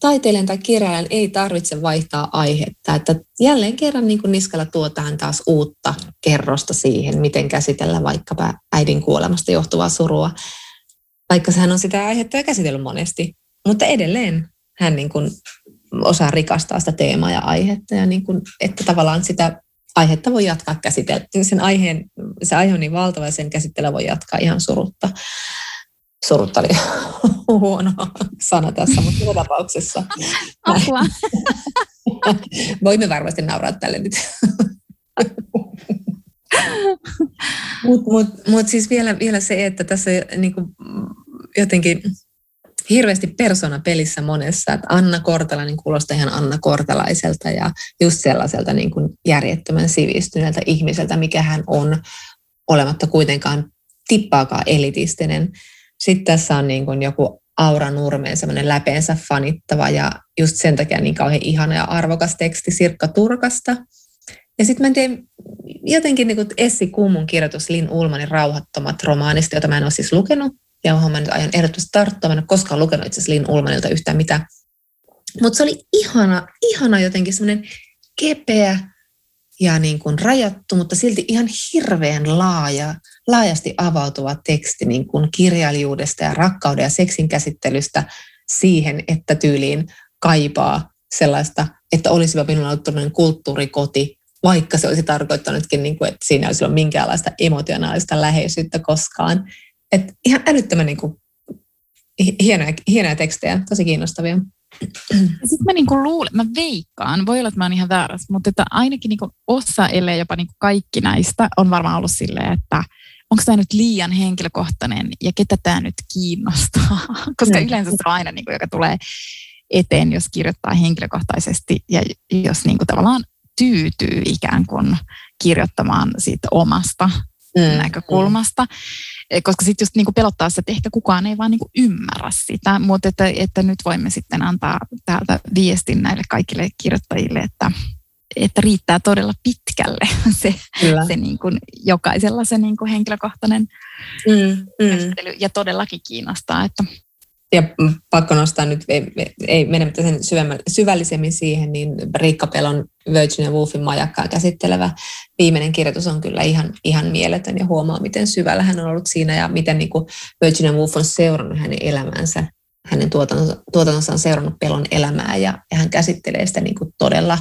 taiteilijan tai kirjailijan ei tarvitse vaihtaa aihetta. Että jälleen kerran niin kuin Niskala tuo tähän taas uutta kerrosta siihen, miten käsitellä vaikkapa äidin kuolemasta johtuvaa surua, vaikka hän on sitä aihetta jo käsitellyt monesti. Mutta edelleen hän niin kuin osaa rikastaa sitä teemaa ja aihetta, ja niin kuin, että tavallaan sitä aihetta voi jatkaa käsitellä. Sen aiheen, se aihe on niin valtava ja sen käsittelyä voi jatkaa ihan surutta. Surutta oli huono sana tässä, mutta joka tapauksessa. Apua. Voimme varmasti nauraa tälle nyt. Mutta mut, mut siis vielä, vielä se, että tässä niinku, jotenkin hirveästi persona pelissä monessa, että Anna Kortela niin kuulostaa ihan Anna Kortelaiselta ja just sellaiselta niin kuin järjettömän sivistyneeltä ihmiseltä, mikä hän on, olematta kuitenkaan tippaakaan elitistinen. Sitten tässä on niin kuin joku Aura Nurmeen semmoinen läpeensä fanittava ja just sen takia niin kauhean ihana ja arvokas teksti Sirkka Turkasta. Ja sitten mä en tiedä, jotenkin niin Essi Kummun kirjoitus Lin Ulmanin Rauhattomat romaanista, jota mä en ole siis lukenut, ja johon mä nyt aion ehdottomasti tarttua. Mä en ole koskaan lukenut itse asiassa Lin Ulmanilta yhtään mitään. Mutta se oli ihana, ihana jotenkin semmoinen kepeä, ja niin kuin rajattu, mutta silti ihan hirveän laaja, laajasti avautuva teksti niin kuin kirjailijuudesta ja rakkauden ja seksin käsittelystä siihen, että tyyliin kaipaa sellaista, että olisiva minulla ollut todellinen kulttuurikoti, vaikka se olisi tarkoittanutkin, niin kuin, että siinä olisi ollut minkäänlaista emotionaalista läheisyyttä koskaan. Et ihan älyttömän niin kuin, hienoja, hienoja tekstejä, tosi kiinnostavia. Sitten mä niinku luulen, mä veikkaan, voi olla, että mä oon ihan väärässä, mutta että ainakin niinku osa, ellei jopa niinku kaikki näistä, on varmaan ollut silleen, että onko tämä nyt liian henkilökohtainen ja ketä tämä nyt kiinnostaa. Koska mm. yleensä se on aina, niinku, joka tulee eteen, jos kirjoittaa henkilökohtaisesti ja jos niinku tavallaan tyytyy ikään kuin kirjoittamaan siitä omasta mm. näkökulmasta. Eh, koska sitten just niinku pelottaa se, että ehkä kukaan ei vaan niinku ymmärrä sitä, mutta että, että nyt voimme sitten antaa täältä viestin näille kaikille kirjoittajille, että, että riittää todella pitkälle se, se niin kuin jokaisella se niin kuin henkilökohtainen mm, mm. ja todellakin kiinnostaa, että ja pakko nostaa nyt, ei, ei menemättä sen syvällisemmin siihen, niin Riikka Pelon Virginia Woolfin majakkaa käsittelevä viimeinen kirjoitus on kyllä ihan, ihan mieletön ja huomaa, miten syvällä hän on ollut siinä ja miten niin kuin Virginia Woolf on seurannut hänen elämänsä. Hänen tuotantonsa, tuotantonsa on seurannut Pelon elämää ja, ja hän käsittelee sitä niin kuin todella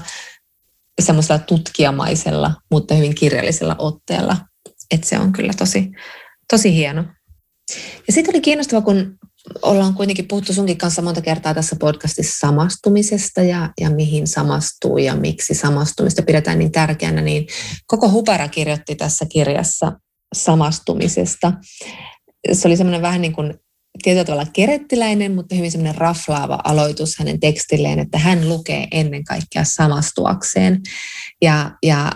semmoisella tutkijamaisella, mutta hyvin kirjallisella otteella. Että se on kyllä tosi, tosi hieno. Ja sitten oli kiinnostava, kun ollaan kuitenkin puhuttu sunkin kanssa monta kertaa tässä podcastissa samastumisesta ja, ja mihin samastuu ja miksi samastumista pidetään niin tärkeänä, niin koko Hupara kirjoitti tässä kirjassa samastumisesta. Se oli semmoinen vähän niin kuin tietyllä tavalla kerettiläinen, mutta hyvin semmoinen raflaava aloitus hänen tekstilleen, että hän lukee ennen kaikkea samastuakseen. Ja, ja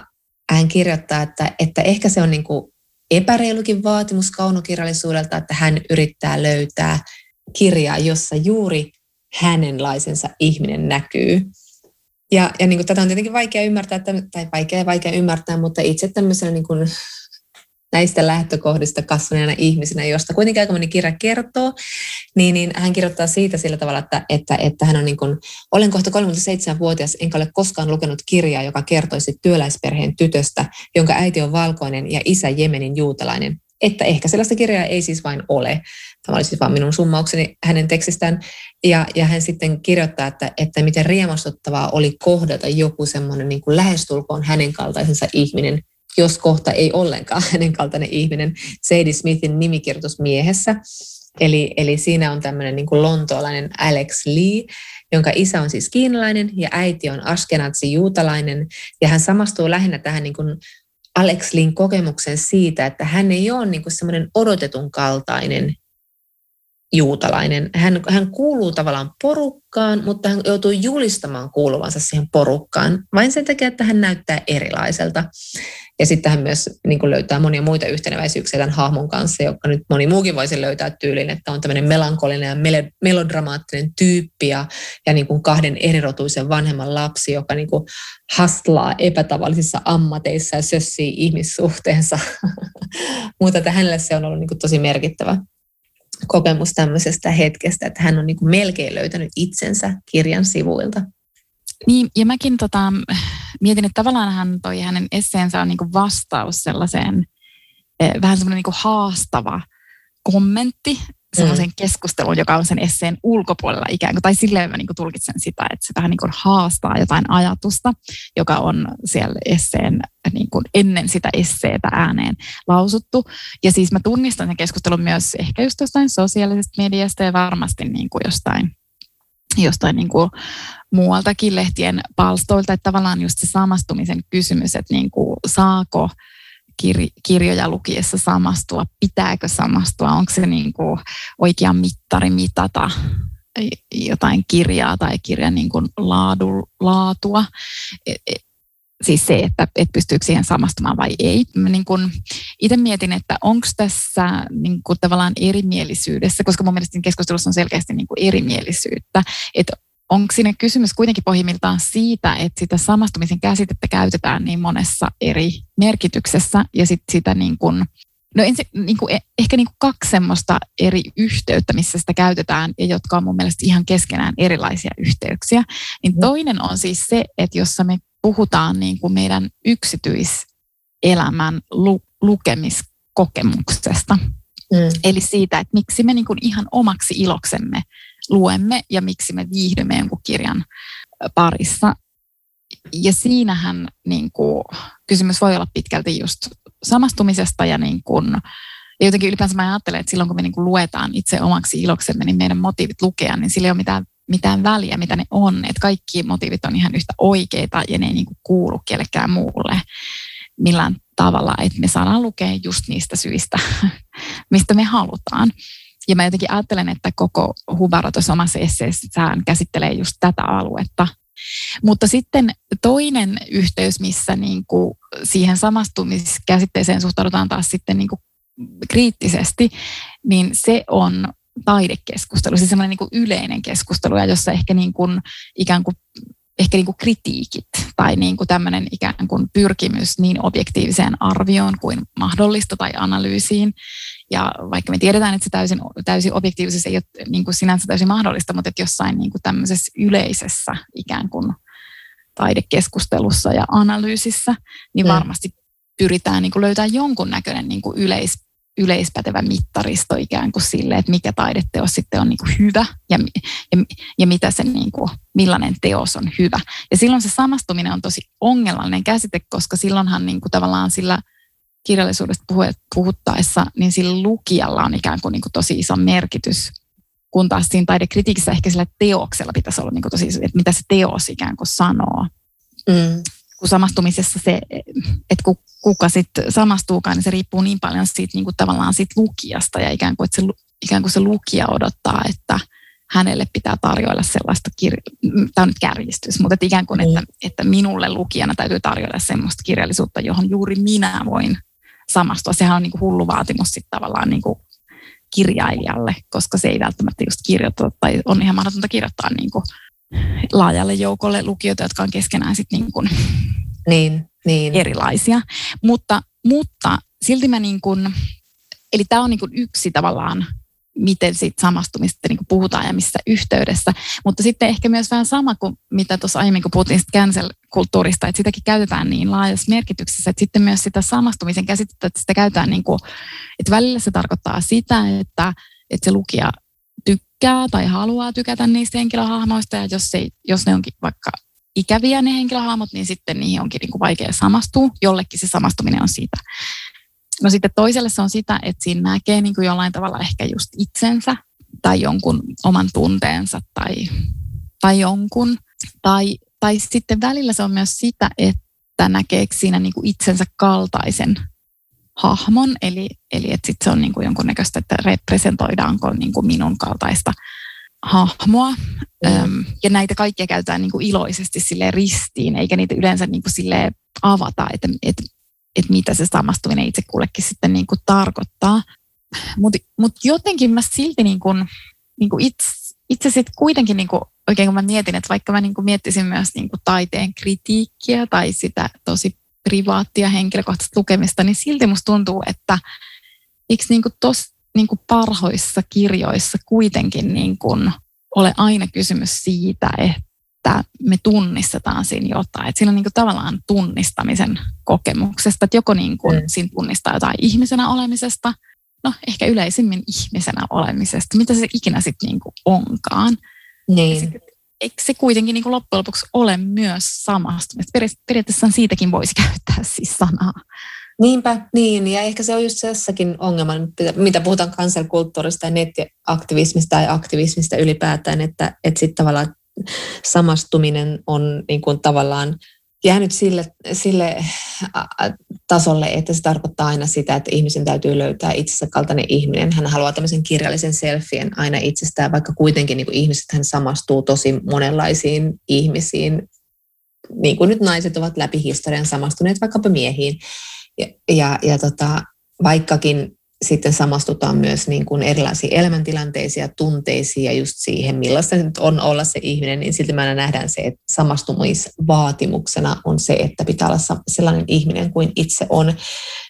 hän kirjoittaa, että, että ehkä se on niin kuin epäreilukin vaatimus kaunokirjallisuudelta, että hän yrittää löytää kirjaa, jossa juuri hänenlaisensa ihminen näkyy. Ja, ja niin kuin tätä on tietenkin vaikea ymmärtää, tai vaikea vaikea ymmärtää, mutta itse tämmöisenä niin kuin näistä lähtökohdista kasvaneena ihmisenä, josta kuitenkin aika moni kirja kertoo, niin, niin hän kirjoittaa siitä sillä tavalla, että, että, että hän on niin kuin, olen kohta 37-vuotias, enkä ole koskaan lukenut kirjaa, joka kertoisi työläisperheen tytöstä, jonka äiti on valkoinen ja isä Jemenin juutalainen. Että ehkä sellaista kirjaa ei siis vain ole. Tämä oli siis vain minun summaukseni hänen tekstistään. Ja, ja hän sitten kirjoittaa, että, että miten riemastuttavaa oli kohdata joku semmoinen niin lähestulkoon hänen kaltaisensa ihminen, jos kohta ei ollenkaan hänen kaltainen ihminen, Sadie Smithin nimikirjoitus miehessä. Eli, eli siinä on tämmöinen niin kuin lontoolainen Alex Lee, jonka isä on siis kiinalainen ja äiti on askenatsi juutalainen. Ja hän samastuu lähinnä tähän niin kuin Alex Leein kokemuksen siitä, että hän ei ole niin semmoinen odotetun kaltainen juutalainen. Hän, hän kuuluu tavallaan porukkaan, mutta hän joutuu julistamaan kuuluvansa siihen porukkaan vain sen takia, että hän näyttää erilaiselta. Ja sitten hän myös niin kuin löytää monia muita yhteneväisyyksiä tämän hahmon kanssa, joka nyt moni muukin voisi löytää tyylin, että on tämmöinen melankolinen ja melodramaattinen tyyppi ja, ja niin kuin kahden erirotuisen vanhemman lapsi, joka niin kuin hastlaa epätavallisissa ammateissa ja sössii ihmissuhteensa. Mutta että hänelle se on ollut niin kuin tosi merkittävä kokemus tämmöisestä hetkestä, että hän on niin kuin melkein löytänyt itsensä kirjan sivuilta. Niin, ja mäkin tota, mietin, että tavallaan hän toi hänen esseensä on niin kuin vastaus sellaiseen eh, vähän semmoinen niin haastava kommentti semmoisen mm. keskusteluun, joka on sen esseen ulkopuolella ikään kuin, tai silleen mä niin kuin tulkitsen sitä, että se vähän niin kuin haastaa jotain ajatusta, joka on siellä esseen niin kuin ennen sitä esseetä ääneen lausuttu. Ja siis mä tunnistan sen keskustelun myös ehkä just jostain sosiaalisesta mediasta ja varmasti niin kuin jostain jostain niin kuin muualtakin lehtien palstoilta, että tavallaan just se samastumisen kysymys, että niin kuin saako kir- kirjoja lukiessa samastua, pitääkö samastua, onko se niin kuin oikea mittari mitata jotain kirjaa tai kirjan niin kuin laadu, laatua. E, e, siis se, että, että pystyykö siihen samastumaan vai ei. Niin kun itse mietin, että onko tässä niin tavallaan erimielisyydessä, koska mun mielestä keskustelussa on selkeästi niin erimielisyyttä, että onko siinä kysymys kuitenkin pohjimmiltaan siitä, että sitä samastumisen käsitettä käytetään niin monessa eri merkityksessä ja sit sitä niin kun No ensi, niin kuin, e, ehkä niin kuin kaksi semmoista eri yhteyttä, missä sitä käytetään ja jotka on mun mielestä ihan keskenään erilaisia yhteyksiä. Niin mm. toinen on siis se, että jossa me puhutaan niin kuin meidän yksityiselämän lu, lukemiskokemuksesta. Mm. Eli siitä, että miksi me niin kuin ihan omaksi iloksemme luemme ja miksi me viihdymme jonkun kirjan parissa. Ja siinähän niin kuin, kysymys voi olla pitkälti just samastumisesta ja niin kuin, ja jotenkin ylipäänsä mä ajattelen, että silloin kun me niin kuin luetaan itse omaksi iloksemme, niin meidän motiivit lukea, niin sillä ei ole mitään, mitään väliä, mitä ne on. Että kaikki motiivit on ihan yhtä oikeita ja ne ei niin kuin kuulu kellekään muulle millään tavalla, että me saadaan lukea just niistä syistä, mistä me halutaan. Ja mä jotenkin ajattelen, että koko Hubaro tuossa omassa esseessään käsittelee just tätä aluetta. Mutta sitten toinen yhteys, missä niin kuin siihen samastumiskäsitteeseen suhtaudutaan taas sitten niin kuin kriittisesti, niin se on taidekeskustelu, siis semmoinen niin yleinen keskustelu, ja jossa ehkä niin kuin, ikään kuin ehkä niin kuin kritiikit tai niin kuin tämmöinen ikään kuin pyrkimys niin objektiiviseen arvioon kuin mahdollista tai analyysiin. Ja vaikka me tiedetään, että se täysin, täysin objektiivisesti ei ole niin kuin sinänsä täysin mahdollista, mutta että jossain niin kuin tämmöisessä yleisessä ikään kuin taidekeskustelussa ja analyysissä, niin mm. varmasti pyritään niin kuin löytämään jonkunnäköinen niin kuin yleis, yleispätevä mittaristo ikään kuin sille, että mikä taideteos sitten on niin kuin hyvä ja, ja, ja mitä se niin kuin, millainen teos on hyvä. Ja silloin se samastuminen on tosi ongelmallinen käsite, koska silloinhan niin kuin tavallaan sillä kirjallisuudesta puhuttaessa, niin sillä lukijalla on ikään kuin, niin kuin tosi iso merkitys, kun taas siinä taidekritiikissä ehkä sillä teoksella pitäisi olla niin kuin tosi iso, että mitä se teos ikään kuin sanoo. Mm. Kun samastumisessa se, että kuka sitten samastuukaan, niin se riippuu niin paljon siitä niin kuin tavallaan siitä lukijasta ja ikään kuin, että se, ikään kuin se lukija odottaa, että hänelle pitää tarjoilla sellaista, kir- tämä on nyt kärjistys, mutta että ikään kuin, että, että minulle lukijana täytyy tarjoilla sellaista kirjallisuutta, johon juuri minä voin samastua. Sehän on niin kuin hullu vaatimus sitten tavallaan niin kuin kirjailijalle, koska se ei välttämättä just kirjoita tai on ihan mahdotonta kirjoittaa niin kuin laajalle joukolle lukijoita, jotka on keskenään sitten niin kuin niin, niin. erilaisia. Mutta, mutta silti mä niin kuin, eli tämä on niin kuin yksi tavallaan miten siitä samastumista niin kuin puhutaan ja missä yhteydessä. Mutta sitten ehkä myös vähän sama kuin mitä tuossa aiemmin, kun puhuttiin cancel-kulttuurista, että sitäkin käytetään niin laajassa merkityksessä, että sitten myös sitä samastumisen käsitettä, että sitä käytetään niin kuin, että välillä se tarkoittaa sitä, että, että se lukija tykkää tai haluaa tykätä niistä henkilöhahmoista ja jos, ei, jos ne onkin vaikka ikäviä ne henkilöhahmot, niin sitten niihin onkin niin kuin vaikea samastua. Jollekin se samastuminen on siitä No sitten toiselle se on sitä, että siinä näkee niin kuin jollain tavalla ehkä just itsensä tai jonkun oman tunteensa tai, tai jonkun. Tai, tai sitten välillä se on myös sitä, että näkee siinä niin kuin itsensä kaltaisen hahmon, eli, eli että sitten se on niin kuin jonkunnäköistä, että representoidaanko niin kuin minun kaltaista hahmoa. Mm. Öm, ja näitä kaikkia käytetään niin kuin iloisesti sille ristiin, eikä niitä yleensä niin kuin sille avata, että, että että mitä se samastuminen itse kullekin sitten niin kuin tarkoittaa. Mutta mut jotenkin mä silti niin kuin, niin kuin itse, itse sitten kuitenkin niin kuin, oikein kun mä mietin, että vaikka mä niin kuin miettisin myös niin kuin taiteen kritiikkiä tai sitä tosi privaattia henkilökohtaista lukemista, niin silti musta tuntuu, että eikö niin kuin tos, niin kuin parhoissa kirjoissa kuitenkin niin kuin ole aina kysymys siitä, että me tunnistetaan siinä jotain. Että siinä on niin kuin tavallaan tunnistamisen kokemuksesta, että joko niin kuin mm. siinä tunnistaa jotain ihmisenä olemisesta, no ehkä yleisimmin ihmisenä olemisesta, mitä se ikinä sitten niin kuin onkaan. Niin. Sit, eikö se kuitenkin niin kuin loppujen lopuksi ole myös samasta? Periaatteessa siitäkin voisi käyttää siis sanaa. Niinpä, niin. Ja ehkä se on just jossakin ongelma, mitä puhutaan kansankulttuurista ja nettiaktivismista tai aktivismista ylipäätään, että, että sitten tavallaan samastuminen on niin kuin tavallaan jäänyt sille, sille tasolle, että se tarkoittaa aina sitä, että ihmisen täytyy löytää itsensä kaltainen ihminen. Hän haluaa tämmöisen kirjallisen selfien aina itsestään, vaikka kuitenkin niin ihmiset hän samastuu tosi monenlaisiin ihmisiin. Niin kuin nyt naiset ovat läpi historian samastuneet vaikkapa miehiin. Ja, ja, ja tota, vaikkakin sitten samastutaan myös niin kuin erilaisiin elämäntilanteisiin ja tunteisiin ja just siihen, millaista nyt on olla se ihminen, niin silti mä nähdään se, että samastumisvaatimuksena on se, että pitää olla sellainen ihminen kuin itse on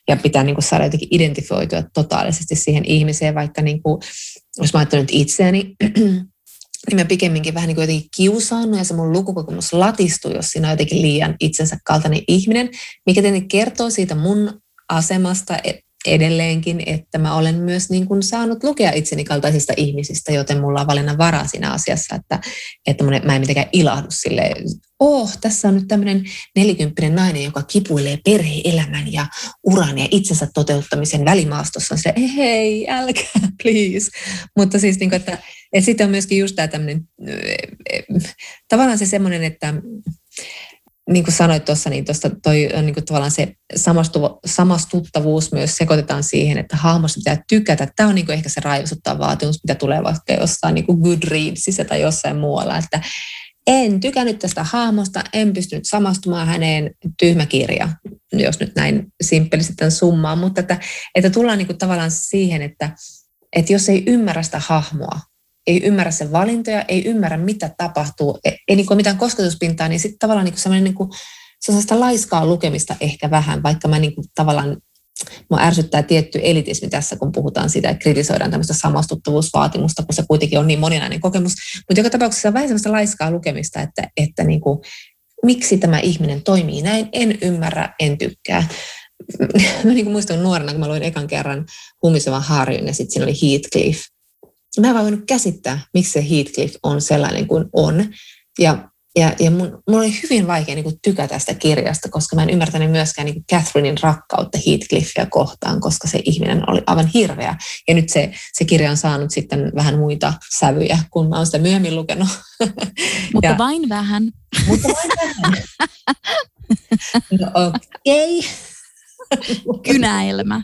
ja pitää niin kuin saada jotenkin identifioitua totaalisesti siihen ihmiseen, vaikka niin kuin, jos mä ajattelen nyt itseäni, niin mä pikemminkin vähän niin kuin jotenkin kiusaannut ja se mun lukukokemus latistuu, jos siinä on jotenkin liian itsensä kaltainen ihminen, mikä tietenkin kertoo siitä mun asemasta edelleenkin, että mä olen myös niin kuin saanut lukea itseni kaltaisista ihmisistä, joten mulla on valinnan varaa siinä asiassa, että, että mä en mitenkään ilahdu sille, oh, tässä on nyt tämmöinen nelikymppinen nainen, joka kipuilee perhe-elämän ja uran ja itsensä toteuttamisen välimaastossa. Se, hei, älkää, please. Mutta siis, niin kuin, että, että sitten on myöskin just tämä tämmöinen, tavallaan se semmoinen, että niin kuin sanoit tuossa, niin tuosta toi on niin kuin tavallaan se samastu, samastuttavuus myös sekoitetaan siihen, että hahmosta pitää tykätä. Tämä on niin kuin ehkä se raivostuttava vaatimus, mitä tulee vaikka jossain niin kuin Goodreadsissa tai jossain muualla, että en tykännyt tästä hahmosta, en pystynyt samastumaan häneen, tyhmä kirja, jos nyt näin simppelisti tämän summaan, mutta että, että tullaan niin kuin tavallaan siihen, että, että jos ei ymmärrä sitä hahmoa, ei ymmärrä sen valintoja, ei ymmärrä mitä tapahtuu, ei, ei niin kuin mitään kosketuspintaa, niin sitten tavallaan niin kuin sellainen niin kuin, sellaista laiskaa lukemista ehkä vähän, vaikka mä niin kuin tavallaan Mua ärsyttää tietty elitismi tässä, kun puhutaan siitä, että kritisoidaan tämmöistä samastuttavuusvaatimusta, kun se kuitenkin on niin moninainen kokemus. Mutta joka tapauksessa vähän sellaista laiskaa lukemista, että, että niin kuin, miksi tämä ihminen toimii näin, en ymmärrä, en tykkää. Mä niin kuin muistan nuorena, kun mä luin ekan kerran Humisevan Harjun ja sitten siinä oli Heathcliff mä en vaan voinut käsittää, miksi se Heathcliff on sellainen kuin on. Ja, ja, ja mun, mun oli hyvin vaikea niin kuin tykätä tästä kirjasta, koska mä en ymmärtänyt myöskään niin kuin Catherinein rakkautta Heathcliffia kohtaan, koska se ihminen oli aivan hirveä. Ja nyt se, se kirja on saanut sitten vähän muita sävyjä, kun mä oon sitä myöhemmin lukenut. Mutta ja, vain vähän. Mutta vain vähän. No okei. Okay. Kynäilmä.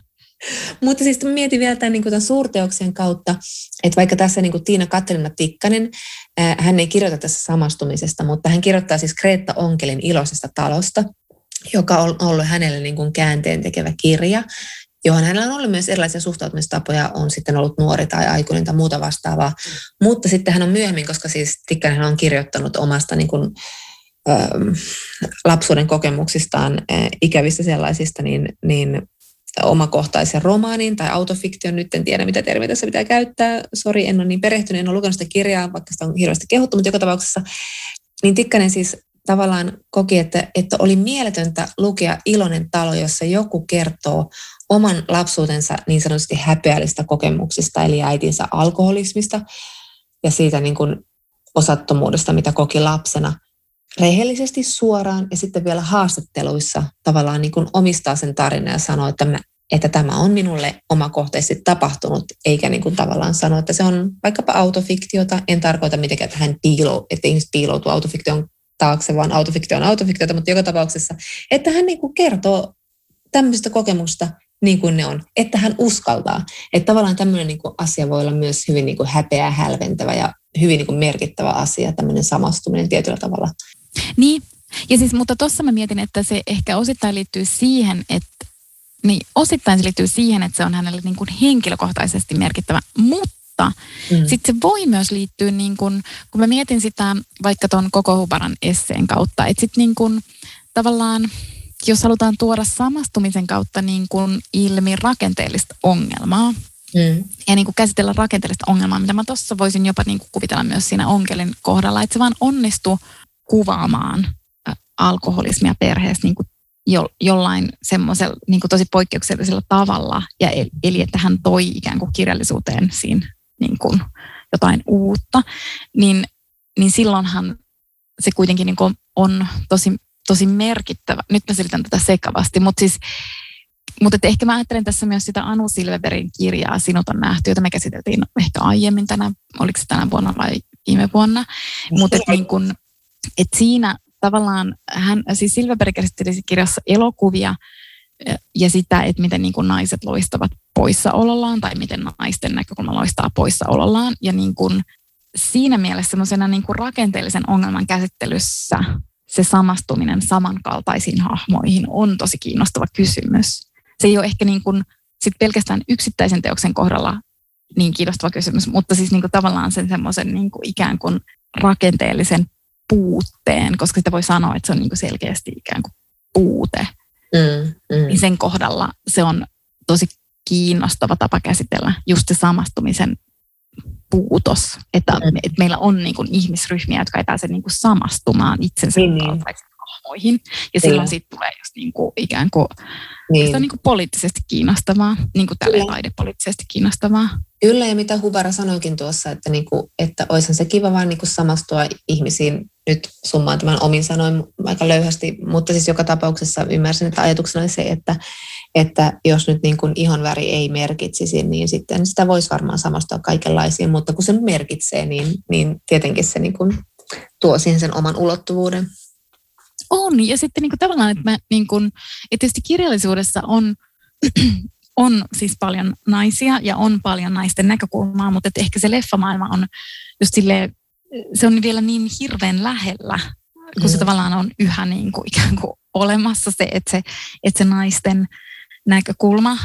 Mutta siis mietin vielä tämän, niin tämän suurteoksen kautta, että vaikka tässä niin Tiina Katrina Tikkanen, hän ei kirjoita tässä samastumisesta, mutta hän kirjoittaa siis Kreetta Onkelin iloisesta talosta, joka on ollut hänelle niin kuin käänteen tekevä kirja, johon hänellä on ollut myös erilaisia suhtautumistapoja, on sitten ollut nuori tai aikuinen tai muuta vastaavaa. Mutta sitten hän on myöhemmin, koska siis Tikkanen on kirjoittanut omasta niin kuin, lapsuuden kokemuksistaan, ikävistä sellaisista, niin, niin omakohtaisen romaanin tai autofiktion, nyt en tiedä mitä termiä tässä pitää käyttää, sori en ole niin perehtynyt, en ole lukenut sitä kirjaa, vaikka sitä on hirveästi kehuttu, mutta joka tapauksessa, niin Tikkanen siis tavallaan koki, että, että oli mieletöntä lukea Iloinen talo, jossa joku kertoo oman lapsuutensa niin sanotusti häpeällistä kokemuksista, eli äitinsä alkoholismista ja siitä niin kuin osattomuudesta, mitä koki lapsena – rehellisesti suoraan ja sitten vielä haastatteluissa tavallaan niin kuin omistaa sen tarinan ja sanoo, että, mä, että tämä on minulle omakohtaisesti tapahtunut, eikä niin kuin tavallaan sano, että se on vaikkapa autofiktiota. En tarkoita mitenkään, että hän piilo, että ihmiset piiloutuu autofiktion taakse, vaan autofiktio on autofiktiota, mutta joka tapauksessa, että hän niin kuin kertoo tämmöistä kokemusta niin kuin ne on, että hän uskaltaa. Että tavallaan tämmöinen niin kuin asia voi olla myös hyvin niin kuin häpeä, hälventävä ja hyvin niin kuin merkittävä asia, tämmöinen samastuminen tietyllä tavalla. Niin, ja siis, mutta tuossa mä mietin, että se ehkä osittain liittyy siihen, että niin osittain se liittyy siihen, että se on hänelle niin kuin henkilökohtaisesti merkittävä, mutta mm. sitten se voi myös liittyä, niin kuin, kun mä mietin sitä vaikka tuon koko Hubaran esseen kautta, että sitten niin kuin, tavallaan, jos halutaan tuoda samastumisen kautta niin kuin ilmi rakenteellista ongelmaa, Mm. Ja niin kuin käsitellä rakenteellista ongelmaa, mitä mä tuossa voisin jopa niin kuin kuvitella myös siinä onkelin kohdalla, että se vaan onnistuu kuvaamaan alkoholismia perheessä niin kuin jo, jollain semmoisella niin kuin tosi poikkeuksellisella tavalla. Ja eli että hän toi ikään kuin kirjallisuuteen siinä niin kuin jotain uutta, niin, niin silloinhan se kuitenkin niin kuin on tosi, tosi merkittävä. Nyt mä selitän tätä sekavasti, mutta siis mutta ehkä mä ajattelen tässä myös sitä Anu Silveberin kirjaa Sinut on nähty, jota me käsiteltiin ehkä aiemmin tänä, oliko se tänä vuonna vai viime vuonna. Mutta niin kun, et siinä tavallaan hän, siis Silverberg käsitteli kirjassa elokuvia ja sitä, että miten niin kuin naiset loistavat poissaolollaan tai miten naisten näkökulma loistaa poissaolollaan. Ja niin kuin siinä mielessä niin kuin rakenteellisen ongelman käsittelyssä se samastuminen samankaltaisiin hahmoihin on tosi kiinnostava kysymys. Se ei ole ehkä niin kuin sit pelkästään yksittäisen teoksen kohdalla niin kiinnostava kysymys, mutta siis niin kuin tavallaan sen semmoisen niin kuin ikään kuin rakenteellisen puutteen, koska sitä voi sanoa, että se on niin kuin selkeästi ikään kuin puute, mm, mm. niin sen kohdalla se on tosi kiinnostava tapa käsitellä just se samastumisen puutos, että, mm. että meillä on niin kuin ihmisryhmiä, jotka ei pääse niin kuin samastumaan itsensä niin, niin. Hahmoihin. Ja silloin siitä tulee just niin kuin ikään kuin, niin. se on niin kuin poliittisesti kiinnostavaa, niin kuin tälle taidepoliittisesti kiinnostavaa. Kyllä, ja mitä Hubara sanoikin tuossa, että, niin kuin, että olisihan se kiva vaan niin kuin samastua ihmisiin, nyt summaan tämän omin sanoin aika löyhästi, mutta siis joka tapauksessa ymmärsin, että ajatuksena oli se, että, että jos nyt niin kuin ihonväri ei merkitsisi, niin sitten sitä voisi varmaan samastua kaikenlaisiin, mutta kun se merkitsee, niin, niin tietenkin se niin kuin tuo siihen sen oman ulottuvuuden. On, ja sitten niin kuin tavallaan, että, mä, niin kuin, että tietysti kirjallisuudessa on, on siis paljon naisia ja on paljon naisten näkökulmaa, mutta että ehkä se leffamaailma on just silleen, se on vielä niin hirveän lähellä, kun se tavallaan on yhä niin kuin ikään kuin olemassa se, että se, että se naisten näkökulma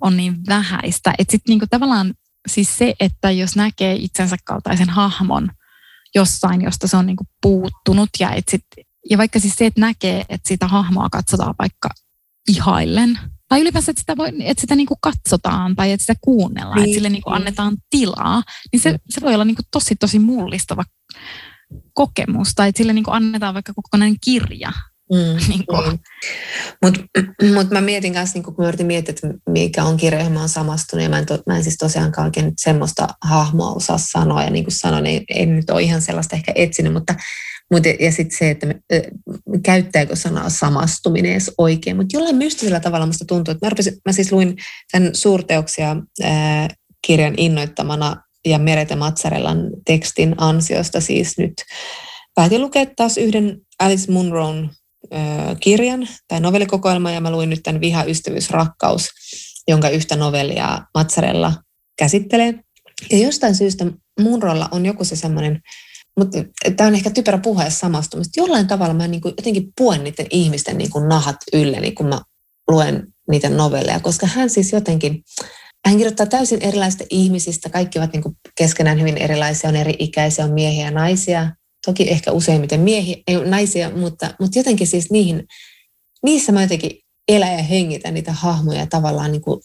on niin vähäistä. Että sitten niin kuin tavallaan siis se, että jos näkee itsensä kaltaisen hahmon jossain, josta se on niin kuin puuttunut ja että sit ja vaikka siis se, että näkee, että sitä hahmoa katsotaan vaikka ihaillen, tai ylipäänsä, että sitä, voi, että sitä niin kuin katsotaan tai että sitä kuunnellaan, niin. että sille niin kuin annetaan tilaa, niin se, se voi olla niin kuin tosi, tosi mullistava kokemus, tai että sille niin kuin annetaan vaikka kokonainen kirja. Mm, niin niin. Mutta mut mä mietin kanssa, niin kun mä yritin miettiä, että mikä on kirja, johon mä oon samastunut, ja mä en, to, mä en siis tosiaankaan oikein semmoista hahmoa osaa sanoa, ja niin kuin sanoin, niin en nyt ole ihan sellaista ehkä etsinyt, mutta Mut, ja sitten se, että me, käyttääkö sanaa samastuminen edes oikein. Mutta jollain mystisellä tavalla musta tuntuu, että mä, rupesin, mä siis luin tämän suurteoksia ää, kirjan innoittamana ja Merete Matsarellan tekstin ansiosta siis nyt päätin lukea taas yhden Alice Munron kirjan tai novellikokoelma ja mä luin nyt tämän Viha, ystävyys, rakkaus, jonka yhtä novellia Matsarella käsittelee. Ja jostain syystä Munrolla on joku se semmoinen mutta tämä on ehkä typerä puhe samastumista. Jollain tavalla mä niin kuin jotenkin puen niiden ihmisten niin kuin nahat ylleni, kun mä luen niitä novelleja, koska hän siis jotenkin, hän kirjoittaa täysin erilaisista ihmisistä, kaikki ovat niin kuin keskenään hyvin erilaisia, on eri ikäisiä, on miehiä ja naisia, toki ehkä useimmiten miehiä, ei naisia, mutta, mutta jotenkin siis niihin, niissä mä jotenkin elän ja hengitän niitä hahmoja tavallaan niin kuin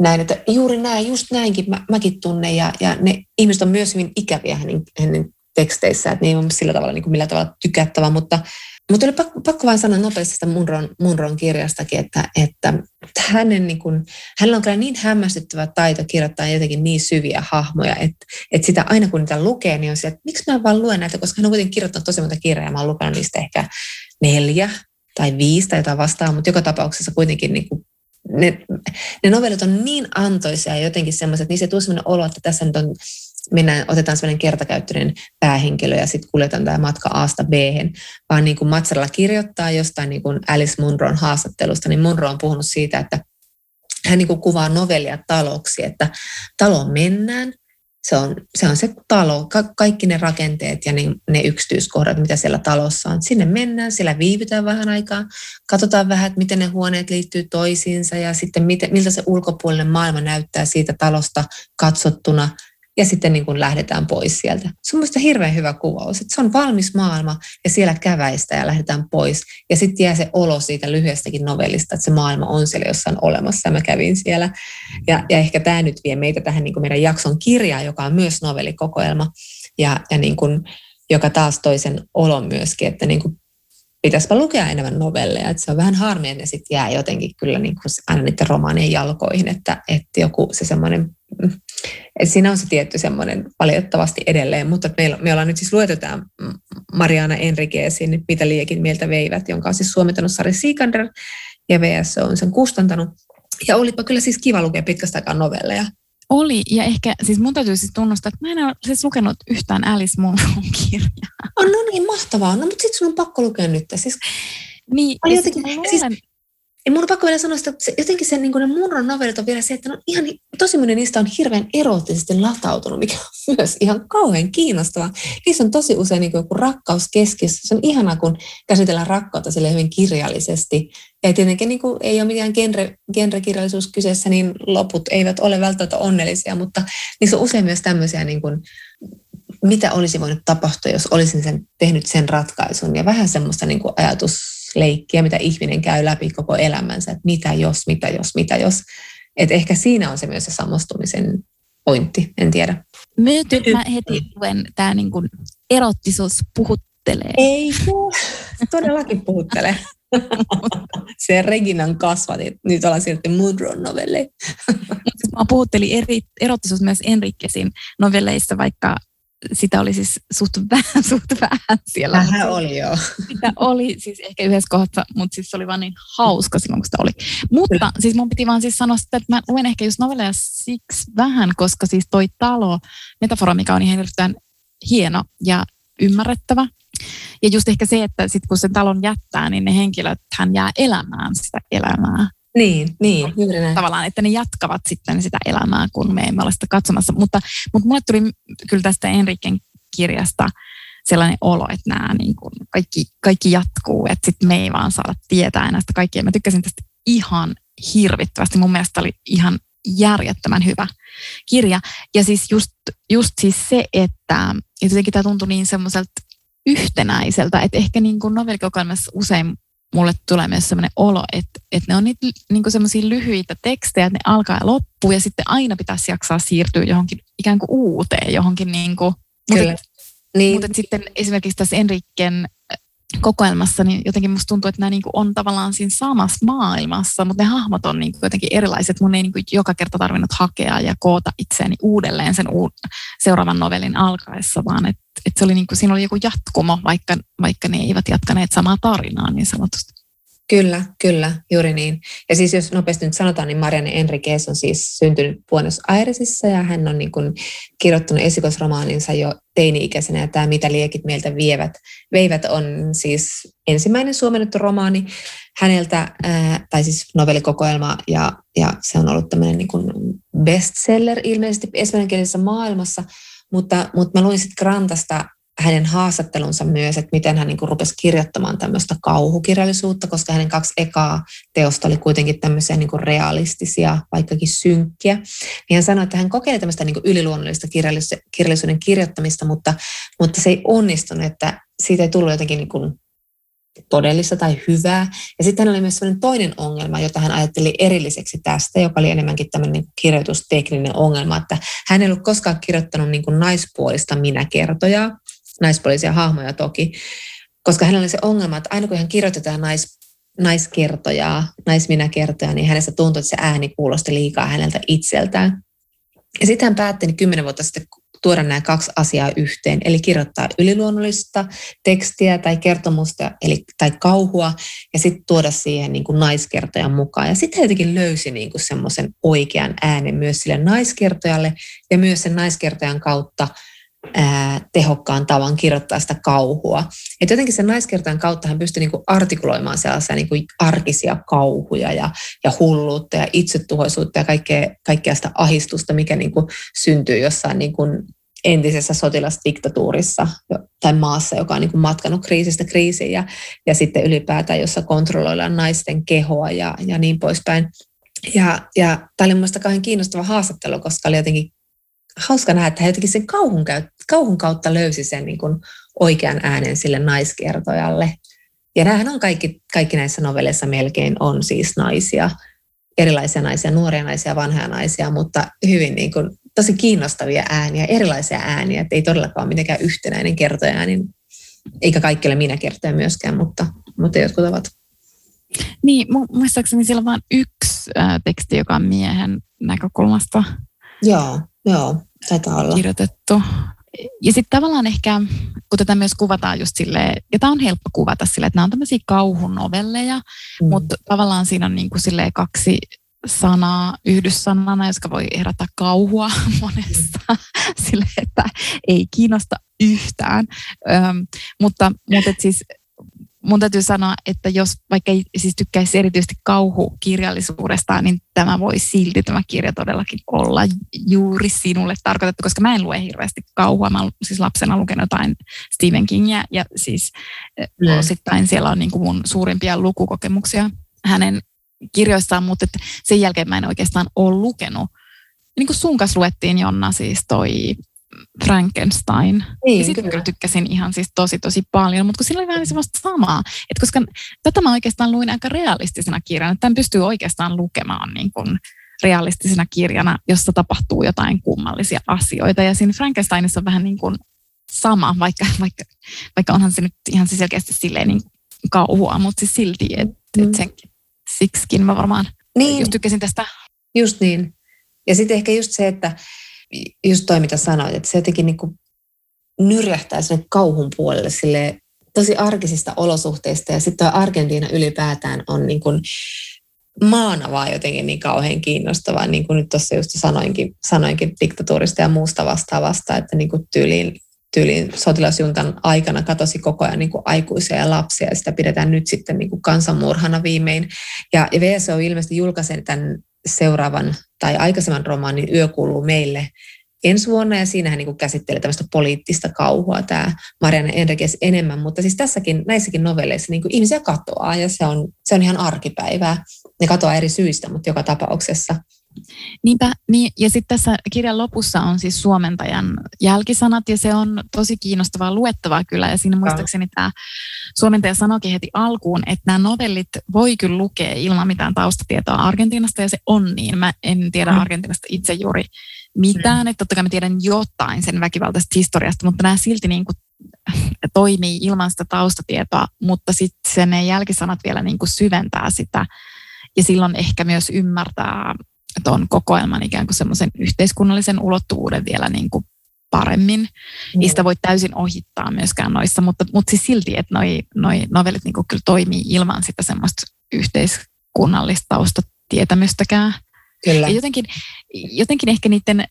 näin, että juuri näin, just näinkin mä, mäkin tunnen ja, ja ne ihmiset on myös hyvin ikäviä hänen, hänen teksteissä, että niin on sillä tavalla niin kuin millä tavalla tykättävä, mutta, mutta oli pakko, pakko vain sanoa nopeasti sitä Munron, Munron kirjastakin, että, että hänen, niin kuin, hänellä on kyllä niin hämmästyttävä taito kirjoittaa jotenkin niin syviä hahmoja, että, että sitä aina kun niitä lukee, niin on se, että miksi mä vaan luen näitä, koska hän on kuitenkin kirjoittanut tosi monta kirjaa ja mä oon lukenut niistä ehkä neljä tai viisi tai jotain vastaan, mutta joka tapauksessa kuitenkin niin kuin ne, ne novellit on niin antoisia ja jotenkin semmoiset, että niissä ei tule sellainen olo, että tässä nyt on mennään, otetaan sellainen kertakäyttöinen päähenkilö ja sitten kuljetaan tämä matka Asta b vaan niin kuin Matsaralla kirjoittaa jostain niin kuin Alice Munron haastattelusta, niin Munro on puhunut siitä, että hän niin kuin kuvaa novellia taloksi, että taloon mennään, se on, se on se talo, ka- kaikki ne rakenteet ja ne, ne yksityiskohdat, mitä siellä talossa on. Sinne mennään, siellä viivytään vähän aikaa, katsotaan vähän, että miten ne huoneet liittyy toisiinsa ja sitten miten, miltä se ulkopuolinen maailma näyttää siitä talosta katsottuna ja sitten niin kuin lähdetään pois sieltä. Se on minusta hirveän hyvä kuvaus, että se on valmis maailma ja siellä käväistä ja lähdetään pois. Ja sitten jää se olo siitä lyhyestäkin novellista, että se maailma on siellä jossain olemassa ja mä kävin siellä. Ja, ja ehkä tämä nyt vie meitä tähän niin kuin meidän jakson kirjaan, joka on myös novellikokoelma ja, ja niin kuin, joka taas toisen olon myöskin, että niin kuin pitäisipä lukea enemmän novelleja. Että se on vähän harmi, että ne sitten jää jotenkin kyllä niin kuin aina niiden romaanien jalkoihin, että, että joku se semmoinen, siinä on se tietty semmoinen valitettavasti edelleen, mutta meillä, me ollaan nyt siis luettu tämä Mariana Enriquezin Mitä liekin mieltä veivät, jonka on siis suomentanut Sari Siikander ja VS on sen kustantanut. Ja olipa kyllä siis kiva lukea pitkästä aikaa novelleja. Oli, ja ehkä, siis mun täytyy siis tunnustaa, että mä en ole siis lukenut yhtään Alice Munron kirjaa. Oh, no niin, mahtavaa. No, mutta sitten sun on pakko lukea nyt. Siis, niin, ja jotenkin, mä luulen, siis, ja mun on pakko vielä sanoa, että se, jotenkin sen, niin ne Munron novellit on vielä se, että on ihan, tosi moni niistä on hirveän erottisesti latautunut, mikä on myös ihan kauhean kiinnostavaa. Niissä on tosi usein niin joku rakkaus keskiössä. Se on ihanaa, kun käsitellään rakkautta sille hyvin kirjallisesti. Ja tietenkin niin kuin, ei ole mitään genre, genrekirjallisuus kyseessä, niin loput eivät ole välttämättä onnellisia, mutta niissä on usein myös tämmöisiä niin kuin, mitä olisi voinut tapahtua, jos olisin sen, tehnyt sen ratkaisun. Ja vähän semmoista niin kuin ajatusleikkiä, mitä ihminen käy läpi koko elämänsä, että mitä jos, mitä jos, mitä jos. Et ehkä siinä on se myös se samastumisen pointti, en tiedä. Myyty, mä heti luen, tämä niin kuin erottisuus puhuttelee. Ei, todellakin puhuttelee. se Reginan kasvati. Nyt ollaan siirrytty Mudron novelleihin. Mä puhuttelin eri, erottisuus myös Enriquesin novelleissa, vaikka sitä oli siis suht vähän, suht vähän siellä. Vähän oli joo. Sitä oli siis ehkä yhdessä kohdassa, mutta siis se oli vaan niin hauska silloin, kun sitä oli. Mutta siis mun piti vaan siis sanoa sitä, että mä luen ehkä just novelleja siksi vähän, koska siis toi talo, metafora, mikä on ihan erittäin hieno ja ymmärrettävä. Ja just ehkä se, että sit kun sen talon jättää, niin ne henkilöt hän jää elämään sitä elämää. Niin, niin, juuri näin. Tavallaan, että ne jatkavat sitten sitä elämää, kun me emme ole sitä katsomassa. Mutta, mutta mulle tuli kyllä tästä Enriken kirjasta sellainen olo, että nämä niin kuin kaikki, kaikki jatkuu, että sitten me ei vaan saada tietää enää sitä kaikkia. Mä tykkäsin tästä ihan hirvittävästi. Mun mielestä oli ihan järjettömän hyvä kirja. Ja siis just, just siis se, että jotenkin tämä tuntui niin semmoiselta yhtenäiseltä, että ehkä niin kuin novellikokoelmassa usein mulle tulee myös sellainen olo, että, että ne on niitä niin semmoisia lyhyitä tekstejä, että ne alkaa ja loppuu ja sitten aina pitäisi jaksaa siirtyä johonkin ikään kuin uuteen, johonkin niin kuin, Kyllä. Mutta, niin. mutta sitten esimerkiksi tässä Enrikken äh, kokoelmassa, niin jotenkin musta tuntuu, että nämä niin on tavallaan siinä samassa maailmassa, mutta ne hahmot on niin jotenkin erilaiset. Mun ei niin joka kerta tarvinnut hakea ja koota itseäni uudelleen sen uud- seuraavan novelin alkaessa, vaan että että se oli niin kuin, siinä oli joku jatkumo, vaikka, vaikka ne eivät jatkaneet samaa tarinaa niin sanotusti. Kyllä, kyllä, juuri niin. Ja siis jos nopeasti nyt sanotaan, niin Marianne Enriquez on siis syntynyt Buenos Airesissa ja hän on niin kuin kirjoittanut esikosromaaninsa jo teini-ikäisenä. Ja tämä Mitä liekit meiltä vievät, veivät on siis ensimmäinen suomennettu romaani häneltä, ää, tai siis novellikokoelma. Ja, ja se on ollut tämmöinen niin kuin bestseller ilmeisesti espanjankielisessä maailmassa, mutta, mutta mä luin sitten Grantasta hänen haastattelunsa myös, että miten hän niin kuin rupesi kirjoittamaan tämmöistä kauhukirjallisuutta, koska hänen kaksi ekaa teosta oli kuitenkin tämmöisiä niin kuin realistisia, vaikkakin synkkiä. Niin hän sanoi, että hän kokeili tämmöistä niin kuin yliluonnollista kirjallisuuden kirjoittamista, mutta, mutta se ei onnistunut, että siitä ei tullut jotenkin niin kuin todellista tai hyvää. Ja sitten hänellä oli myös sellainen toinen ongelma, jota hän ajatteli erilliseksi tästä, joka oli enemmänkin tämmöinen niin kirjoitustekninen ongelma, että hän ei ollut koskaan kirjoittanut niin kuin naispuolista minäkertoja, naispuolisia hahmoja toki, koska hänellä oli se ongelma, että aina kun hän kirjoitetaan nais, naiskertoja, naisminäkertoja, niin hänestä tuntui, että se ääni kuulosti liikaa häneltä itseltään. Ja sitten hän päätti niin kymmenen vuotta sitten tuoda nämä kaksi asiaa yhteen, eli kirjoittaa yliluonnollista tekstiä tai kertomusta eli, tai kauhua ja sitten tuoda siihen niin kuin naiskertojan mukaan. Ja sitten jotenkin löysi niin kuin semmoisen oikean äänen myös sille naiskertojalle ja myös sen naiskertojan kautta tehokkaan tavan kirjoittaa sitä kauhua. Et jotenkin sen naiskertojan kautta hän pystyi niinku artikuloimaan sellaisia niinku arkisia kauhuja ja, ja hulluutta ja itsetuhoisuutta ja kaikkea, kaikkea sitä ahistusta, mikä niinku syntyy jossain niinku entisessä sotilasdiktatuurissa tai maassa, joka on niin matkanut kriisistä kriisiin ja, ja sitten ylipäätään, jossa kontrolloidaan naisten kehoa ja, ja niin poispäin. Ja, ja tämä oli kauhean kiinnostava haastattelu, koska oli jotenkin hauska nähdä, että hän jotenkin sen kauhun, kauhun kautta löysi sen niin kuin oikean äänen sille naiskertojalle. Ja nämähän on kaikki, kaikki näissä novelleissa melkein on siis naisia, erilaisia naisia, nuoria naisia, vanhoja naisia, mutta hyvin niin kuin, tosi kiinnostavia ääniä, erilaisia ääniä, että ei todellakaan ole mitenkään yhtenäinen kertoja, niin eikä kaikki ole minä kertoja myöskään, mutta, mutta jotkut ovat. Niin, muistaakseni siellä on vain yksi äh, teksti, joka on miehen näkökulmasta. Joo, joo, taitaa olla. Kirjoitettu. Ja sitten tavallaan ehkä, kun tätä myös kuvataan just silleen, ja tämä on helppo kuvata silleen, että nämä on tämmöisiä kauhunovelleja, mm. mutta tavallaan siinä on niin kuin kaksi sanaa yhdyssanana, jotka voi herättää kauhua monessa sille, että ei kiinnosta yhtään. Öm, mutta mutta siis mun täytyy sanoa, että jos vaikka ei siis tykkäisi erityisesti kauhukirjallisuudesta, niin tämä voi silti tämä kirja todellakin olla juuri sinulle tarkoitettu, koska mä en lue hirveästi kauhua. Mä siis lapsena lukenut jotain Stephen Kingia ja siis mm. osittain siellä on niin kuin mun suurimpia lukukokemuksia hänen kirjoissaan, mutta sen jälkeen mä en oikeastaan ole lukenut. Niin kuin sun kanssa luettiin, Jonna, siis toi Frankenstein. Niin, ja sitten kyllä tykkäsin ihan siis tosi tosi paljon, mutta kun sillä oli vähän semmoista samaa, että koska tätä mä oikeastaan luin aika realistisena kirjana, että tämän pystyy oikeastaan lukemaan niin kuin realistisena kirjana, jossa tapahtuu jotain kummallisia asioita. Ja siinä Frankensteinissa on vähän niin kuin sama, vaikka, vaikka, vaikka onhan se nyt ihan siis selkeästi silleen niin kauhua, mutta siis silti, että mm. et senkin, siksikin mä varmaan niin. just tykkäsin tästä. Just niin. Ja sitten ehkä just se, että just toi mitä sanoit, että se jotenkin niin kuin nyrjähtää sinne kauhun puolelle sille tosi arkisista olosuhteista ja sitten Argentiina ylipäätään on niin kuin maana vaan jotenkin niin kauhean kiinnostavaa, niin kuin nyt tuossa just sanoinkin, sanoinkin diktatuurista ja muusta vastaavasta, että niin kuin tyyliin, tyyliin sotilasjuntan aikana katosi koko ajan niin kuin aikuisia ja lapsia ja sitä pidetään nyt sitten niin kuin kansanmurhana viimein. Ja, ja VSO ilmeisesti julkaisen tämän seuraavan tai aikaisemman romaanin Yö kuuluu meille ensi vuonna, ja siinähän niin käsittelee tämmöistä poliittista kauhua tämä Marianne Enriquez enemmän, mutta siis tässäkin, näissäkin novelleissa niin ihmisiä katoaa, ja se on, se on ihan arkipäivää. Ne katoaa eri syistä, mutta joka tapauksessa Niinpä, niin, ja sitten tässä kirjan lopussa on siis suomentajan jälkisanat, ja se on tosi kiinnostavaa luettavaa kyllä, ja siinä muistaakseni tämä suomentaja sanoikin heti alkuun, että nämä novellit voi kyllä lukea ilman mitään taustatietoa Argentiinasta, ja se on niin. Mä en tiedä mm. Argentiinasta itse juuri mitään, mm. että totta kai mä tiedän jotain sen väkivaltaisesta historiasta, mutta nämä silti niin kuin toimii ilman sitä taustatietoa, mutta sitten ne jälkisanat vielä niin kuin syventää sitä, ja silloin ehkä myös ymmärtää tuon kokoelman ikään kuin semmoisen yhteiskunnallisen ulottuvuuden vielä niin kuin paremmin. Mm. Ei sitä voi täysin ohittaa myöskään noissa, mutta, mutta siis silti, että noi, noi novellit niin kuin kyllä toimii ilman sitä semmoista yhteiskunnallista taustatietämystäkään. Kyllä. Ja jotenkin, jotenkin ehkä niiden,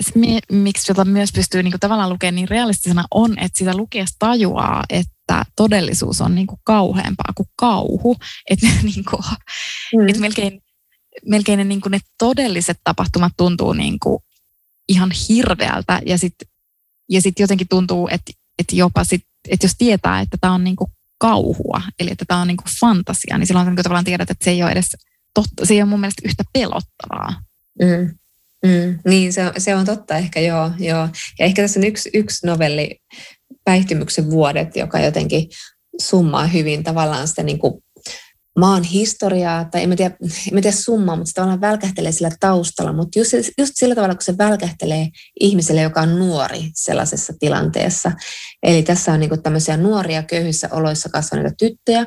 se, miksi jota myös pystyy niin kuin tavallaan lukemaan niin realistisena on, että sitä lukiessa tajuaa, että todellisuus on niin kuin kauheampaa kuin kauhu. Että niin kuin, mm. että melkein melkein ne, niin kuin ne todelliset tapahtumat tuntuu niin kuin ihan hirveältä ja sitten ja sit jotenkin tuntuu, että, että jopa sit, että jos tietää, että tämä on niin kuin kauhua, eli että tämä on niin kuin fantasia, niin silloin niin tavallaan tiedät, että se ei ole edes totta, se ei ole mun mielestä yhtä pelottavaa. Mm. Mm, niin, se, se on totta ehkä, joo, joo. Ja ehkä tässä on yksi, yksi novelli, Päihtymyksen vuodet, joka jotenkin summaa hyvin tavallaan sitä niin kuin maan historiaa, tai en mä tiedä, en mä tiedä summaa, mutta se tavallaan välkähtelee sillä taustalla, mutta just, just sillä tavalla, kun se välkähtelee ihmiselle, joka on nuori sellaisessa tilanteessa. Eli tässä on niin tämmöisiä nuoria köyhissä oloissa kasvaneita tyttöjä,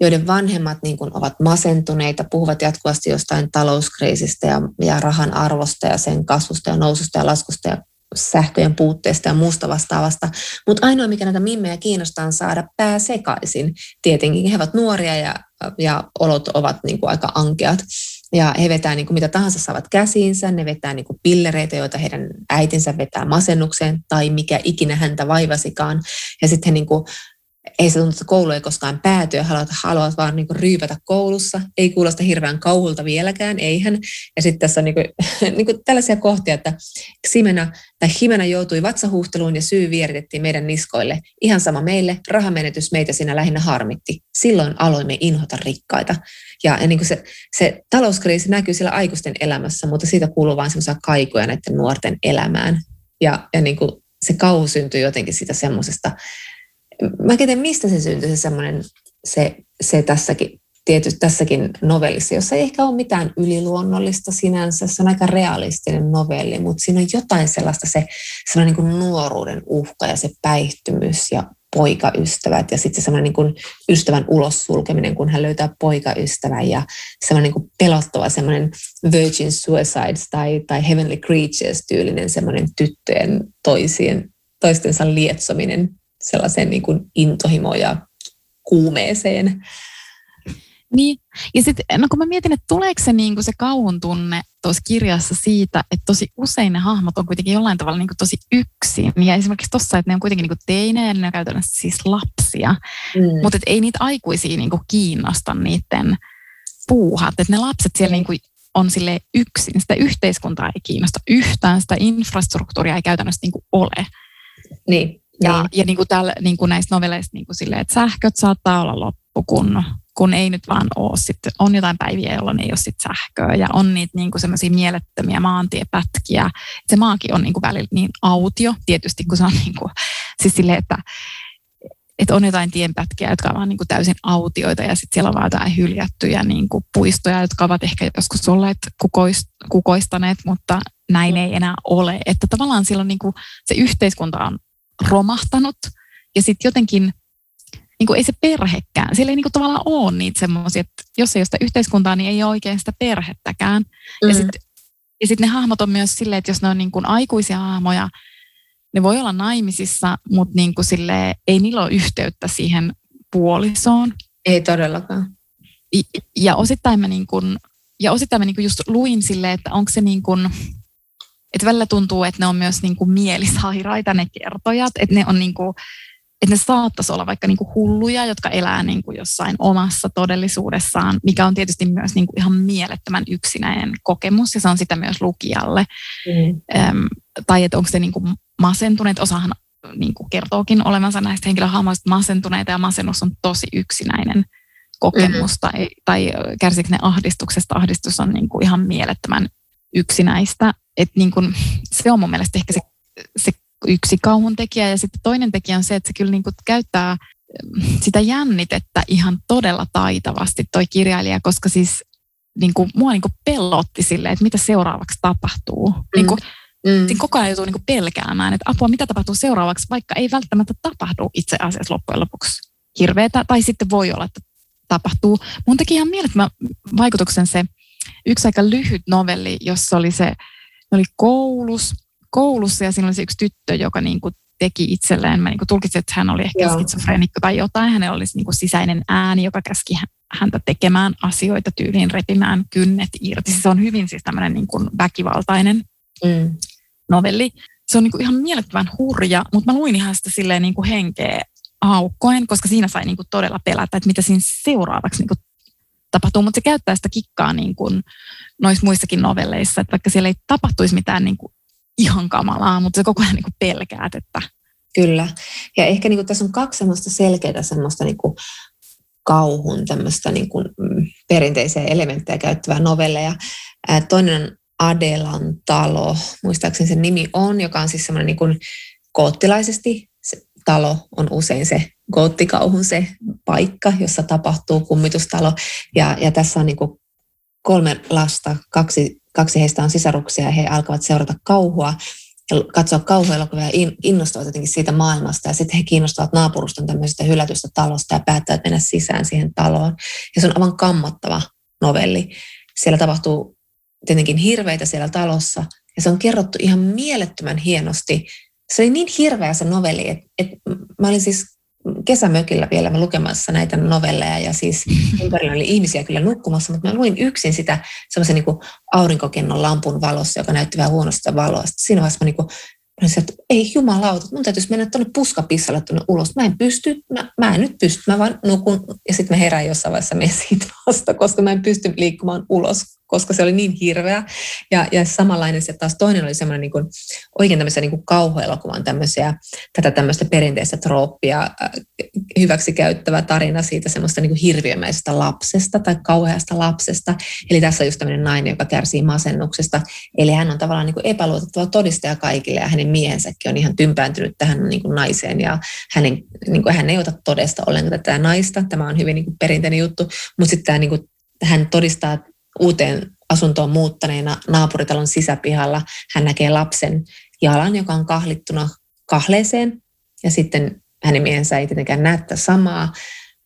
joiden vanhemmat niin kuin ovat masentuneita, puhuvat jatkuvasti jostain talouskriisistä ja, ja rahan arvosta ja sen kasvusta ja noususta ja laskusta ja sähköjen puutteesta ja muusta vastaavasta. Mutta ainoa, mikä näitä mimmejä kiinnostaa, on saada pää sekaisin. Tietenkin he ovat nuoria ja, ja olot ovat niin kuin aika ankeat. Ja he vetää niin kuin mitä tahansa saavat käsiinsä, ne vetää niin kuin pillereitä, joita heidän äitinsä vetää masennukseen tai mikä ikinä häntä vaivasikaan. Ja sitten he niin kuin ei se tuntu, että koulu ei koskaan pääty ja haluat, haluat vaan niin ryypätä koulussa. Ei kuulosta hirveän kauhulta vieläkään, eihän. Ja sitten tässä on niin kuin, niin kuin tällaisia kohtia, että Ximena tai Himena joutui vatsahuhteluun ja syy vieritettiin meidän niskoille. Ihan sama meille, rahamenetys meitä siinä lähinnä harmitti. Silloin aloimme inhota rikkaita. Ja, ja niin kuin se, se talouskriisi näkyy siellä aikuisten elämässä, mutta siitä kuuluu vain semmoisia kaikuja näiden nuorten elämään. Ja, ja niin kuin se kauhu syntyy jotenkin siitä semmoisesta mä tiedän, mistä se syntyi se semmoinen, se, se tässäkin, tietysti tässäkin novellissa, jossa ei ehkä ole mitään yliluonnollista sinänsä, se on aika realistinen novelli, mutta siinä on jotain sellaista, se sellainen niin kuin nuoruuden uhka ja se päihtymys ja poikaystävät ja sitten se semmoinen niin ystävän ulos sulkeminen, kun hän löytää poikaystävän ja semmoinen niin pelottava semmoinen Virgin Suicides tai, tai Heavenly Creatures tyylinen semmoinen tyttöjen toisien, toistensa lietsominen sellaiseen niin kuin intohimoon ja kuumeeseen. Niin, ja sitten no kun mä mietin, että tuleeko se, niin kuin se kauhun tunne tuossa kirjassa siitä, että tosi usein ne hahmot on kuitenkin jollain tavalla niin kuin tosi yksin. Ja esimerkiksi tuossa, että ne on kuitenkin niin kuin teinejä, ne on käytännössä siis lapsia. Mm. Mutta ei niitä aikuisia niin kuin kiinnosta niiden puuhat. Että ne lapset siellä mm. niin kuin on sille yksin. Sitä yhteiskuntaa ei kiinnosta yhtään, sitä infrastruktuuria ei käytännössä niin kuin ole. Niin. Ja, niin. ja niin kuin täällä, niin kuin näistä novelleista niin kuin silleen, että sähköt saattaa olla loppu, kun kun ei nyt vaan ole. Sitten on jotain päiviä, jolloin ei ole sit sähköä ja on niitä niin semmoisia mielettömiä maantiepätkiä. Se maakin on niin kuin välillä niin autio, tietysti kun se on niin kuin, siis silleen, että, että on jotain tienpätkiä, jotka ovat niin kuin täysin autioita ja sitten siellä on vaan jotain hyljättyjä niin kuin puistoja, jotka ovat ehkä joskus olleet kukoist, kukoistaneet, mutta näin ei enää ole. Että tavallaan silloin niin kuin se yhteiskunta on romahtanut ja sitten jotenkin – niin kuin ei se perhekään, siellä ei niin kuin tavallaan ole niitä semmoisia, että jos ei ole sitä yhteiskuntaa, niin ei ole oikein sitä perhettäkään. Mm. Ja sitten ja sit ne hahmot on myös silleen, että jos ne on niin kuin aikuisia hahmoja, ne voi olla naimisissa, mutta niin kuin sille, ei niillä ole yhteyttä siihen puolisoon. Ei todellakaan. Ja osittain mä, niin kuin, ja osittain mä niin kuin just luin sille, että onko se niin kuin, että välillä tuntuu, että ne on myös niin kuin mielisairaita ne kertojat, että ne on niin kuin, että ne saattaisi olla vaikka niin kuin hulluja, jotka elää niin kuin jossain omassa todellisuudessaan, mikä on tietysti myös niin kuin ihan mielettömän yksinäinen kokemus ja se on sitä myös lukijalle. Mm. Öm, tai että onko se niin kuin masentuneet, osahan niin kuin kertookin olevansa näistä henkilöhahmoista masentuneita ja masennus on tosi yksinäinen kokemus mm. tai, tai kärsikö ne ahdistuksesta. Ahdistus on niin kuin ihan mielettömän yksinäistä. Et niin kuin, se on mun mielestä ehkä se, se yksi kauhun tekijä. Ja sitten toinen tekijä on se, että se kyllä niin käyttää mm, sitä jännitettä ihan todella taitavasti toi kirjailija, koska siis niin kuin, mua niin kuin pelotti sille, että mitä seuraavaksi tapahtuu. Mm. Niin kuin, mm. koko ajan joutuu niin kuin pelkäämään, että apua, mitä tapahtuu seuraavaksi, vaikka ei välttämättä tapahdu itse asiassa loppujen lopuksi hirveätä, tai sitten voi olla, että tapahtuu. Mun teki ihan mielettömän vaikutuksen se yksi aika lyhyt novelli, jossa oli se, oli koulus, koulussa ja siinä oli se yksi tyttö, joka niin kuin teki itselleen, mä niin kuin tulkitsin, että hän oli ehkä skitsofreenikko tai jotain, hänellä olisi niin kuin sisäinen ääni, joka käski häntä tekemään asioita tyyliin, repimään kynnet irti. Se on hyvin siis tämmöinen niin kuin väkivaltainen mm. novelli. Se on niin kuin ihan mielettömän hurja, mutta mä luin ihan sitä silleen niin kuin henkeä aukkoen, koska siinä sai niin kuin todella pelätä, että mitä siinä seuraavaksi niin kuin tapahtuu, mutta se käyttää sitä kikkaa niin kuin noissa muissakin novelleissa, että vaikka siellä ei tapahtuisi mitään niin kuin ihan kamalaa, mutta se koko ajan niin kuin pelkäät, että... Kyllä. Ja ehkä niin kuin tässä on kaksi semmoista selkeää semmoista niin kuin kauhun tämmöistä niin kuin mm, perinteisiä elementtejä käyttävää novelleja. Toinen on Adelan talo, muistaakseni sen nimi on, joka on siis semmoinen niin kuin koottilaisesti se talo on usein se goottikauhun se paikka, jossa tapahtuu kummitustalo. Ja, ja tässä on niin kuin kolme lasta, kaksi kaksi heistä on sisaruksia ja he alkavat seurata kauhua ja katsoa kauhuelokuvia ja innostuvat jotenkin siitä maailmasta. Ja sitten he kiinnostuvat naapuruston tämmöisestä hylätystä talosta ja päättävät mennä sisään siihen taloon. Ja se on aivan kammottava novelli. Siellä tapahtuu tietenkin hirveitä siellä talossa ja se on kerrottu ihan mielettömän hienosti. Se oli niin hirveä se novelli, että, että mä olin siis kesämökillä vielä mä lukemassa näitä novelleja ja siis ympärillä oli ihmisiä kyllä nukkumassa, mutta mä luin yksin sitä semmoisen niin aurinkokennon lampun valossa, joka näytti vähän huonosta valoa. Sitten siinä vaiheessa mä niin kuin, mä sanoin, että ei jumalauta, mun täytyisi mennä tuonne puskapissalle tuonne ulos. Mä en pysty, mä, mä en nyt pysty, mä vaan nukun ja sitten mä herään jossain vaiheessa menen siitä vasta, koska mä en pysty liikkumaan ulos, koska se oli niin hirveä. Ja, ja samanlainen se taas toinen oli semmoinen niin kuin, oikein tämmöisiä niin kuin tämmöisiä, tätä tämmöistä perinteistä trooppia äh, hyväksi käyttävä tarina siitä semmoista niin kuin hirviömäisestä lapsesta tai kauheasta lapsesta. Eli tässä on just tämmöinen nainen, joka kärsii masennuksesta. Eli hän on tavallaan niin kuin epäluotettava todistaja kaikille ja hänen miehensäkin on ihan tympääntynyt tähän niin kuin naiseen ja hänen, niin kuin, hän ei ota todesta ollenkaan tätä naista. Tämä on hyvin niin kuin perinteinen juttu, mutta sitten tämä, niin kuin, hän todistaa uuteen asuntoon muuttaneena naapuritalon sisäpihalla hän näkee lapsen jalan, joka on kahlittuna kahleeseen. Ja sitten hänen miehensä ei tietenkään näe tätä samaa,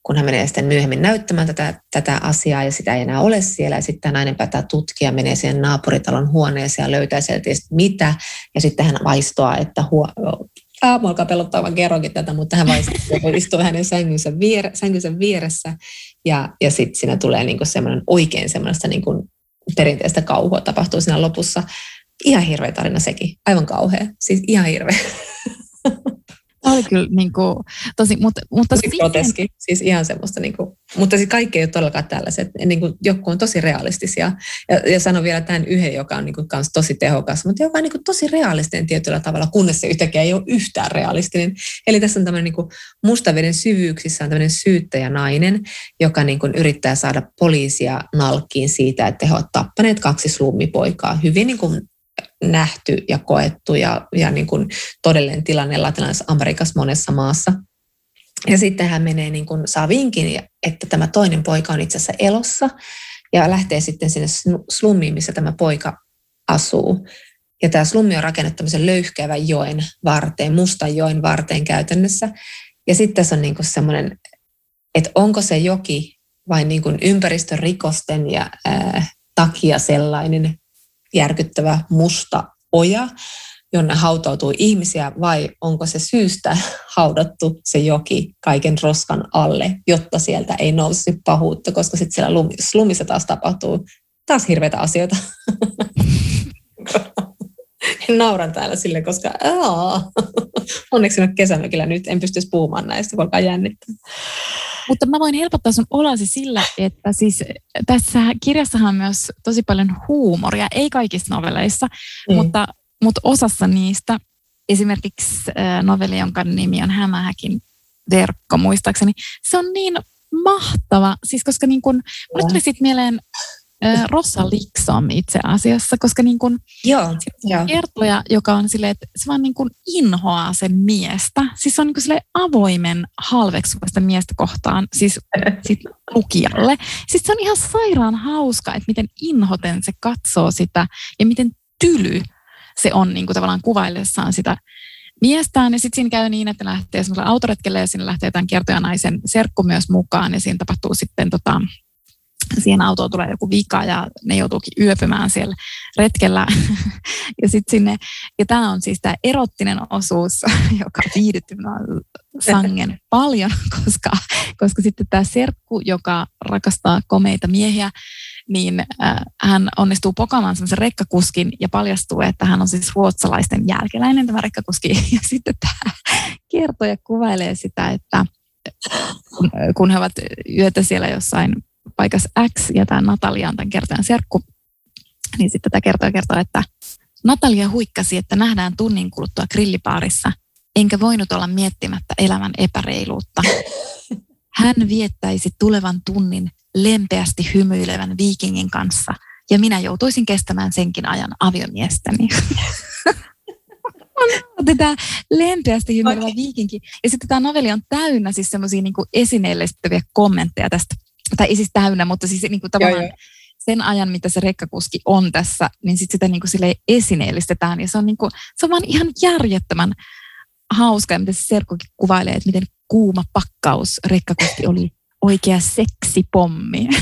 kun hän menee sitten myöhemmin näyttämään tätä, tätä asiaa ja sitä ei enää ole siellä. Ja sitten nainen päättää tutkia, menee siihen naapuritalon huoneeseen ja löytää sieltä mitä. Ja sitten hän vaistoaa, että huo, aamu alkaa pelottaa, vaan kerronkin tätä, mutta hän vaan istuu hänen sängynsä, viere, sängynsä vieressä ja, ja sitten siinä tulee niinku semmoinen oikein semmoista niinku perinteistä kauhua tapahtuu siinä lopussa. Ihan hirveä tarina sekin, aivan kauhea, siis ihan hirveä. Tämä oli kyllä niin kuin, tosi, mutta, mutta tosi siihen... groteski, siis ihan semmoista, niin kuin, mutta siis kaikki ei ole todellakaan tällaiset, niin kuin, joku on tosi realistisia. Ja, ja sanon vielä tämän yhden, joka on niin kuin, kans tosi tehokas, mutta joka on niin kuin, tosi realistinen tietyllä tavalla, kunnes se yhtäkkiä ei ole yhtään realistinen. Eli tässä on tämmöinen niin kuin, mustaveden syvyyksissä on tämmöinen syyttäjänainen, joka niin kuin, yrittää saada poliisia nalkkiin siitä, että he ovat tappaneet kaksi slummipoikaa hyvin niin kuin, nähty ja koettu ja, ja niin kuin todellinen tilanne Latinalaisessa Amerikassa monessa maassa. Ja sitten hän menee, niin kuin, saa vinkin, että tämä toinen poika on itse asiassa elossa ja lähtee sitten sinne slummiin, missä tämä poika asuu. Ja tämä slummi on rakennettu tämmöisen löyhkeävän joen varteen, mustan joen varteen käytännössä. Ja sitten tässä on niin kuin semmoinen, että onko se joki vain niin kuin ympäristörikosten ja ää, takia sellainen, järkyttävä musta oja, jonne hautautuu ihmisiä, vai onko se syystä haudattu se joki kaiken roskan alle, jotta sieltä ei nousisi pahuutta, koska sitten siellä slumissa taas tapahtuu taas hirveitä asioita. Nauran täällä sille, koska aa, onneksi en ole kesämökillä nyt, en pystyisi puhumaan näistä, kun alkaa jännittää. Mutta mä voin helpottaa sun olasi sillä, että siis tässä kirjassahan on myös tosi paljon huumoria, ei kaikissa novelleissa, mm. mutta, mutta osassa niistä, esimerkiksi novelli, jonka nimi on Hämähäkin verkko muistaakseni, se on niin mahtava, siis koska niin kun, mulle tuli sitten mieleen Rossa Liksom itse asiassa, koska niin kun, joo, joo. kertoja, joka on silleen, että se vaan niin kun inhoaa sen miestä. Siis se on niin kuin avoimen halveksuvasta miestä kohtaan, siis sit lukijalle. Siis se on ihan sairaan hauska, että miten inhoten se katsoo sitä ja miten tyly se on niin kuin tavallaan kuvaillessaan sitä miestään. Ja sitten siinä käy niin, että lähtee semmoiselle autoretkelle ja sinne lähtee jotain kertojanaisen serkku myös mukaan ja siinä tapahtuu sitten tota, siihen autoon tulee joku vika ja ne joutuukin yöpymään siellä retkellä. ja sitten sinne, ja tämä on siis tämä erottinen osuus, joka viihdytti sangen paljon, koska, koska sitten tämä serkku, joka rakastaa komeita miehiä, niin äh, hän onnistuu pokamaan semmoisen rekkakuskin ja paljastuu, että hän on siis ruotsalaisten jälkeläinen tämä rekkakuski. Ja sitten tämä kertoja kuvailee sitä, että kun he ovat yötä siellä jossain paikassa X ja tämä Natalia on tämän kertojan serkku, niin sitten tämä kertoja kertoo, että Natalia huikkasi, että nähdään tunnin kuluttua grillipaarissa, enkä voinut olla miettimättä elämän epäreiluutta. Hän viettäisi tulevan tunnin lempeästi hymyilevän viikingin kanssa, ja minä joutuisin kestämään senkin ajan aviomiestäni. Tämä lempeästi hymyilevä okay. viikinki. Ja sitten tämä novelli on täynnä siis semmoisia niin esineellistäviä kommentteja tästä tai ei siis täynnä, mutta siis niin kuin tavallaan joo, joo. sen ajan, mitä se rekkakuski on tässä, niin sit sitä niin kuin esineellistetään. Ja se on, niin kuin, se on vaan ihan järjettömän hauska, ja miten se Serkkukin kuvailee, että miten kuuma pakkaus rekkakuski oli oikea seksipommi.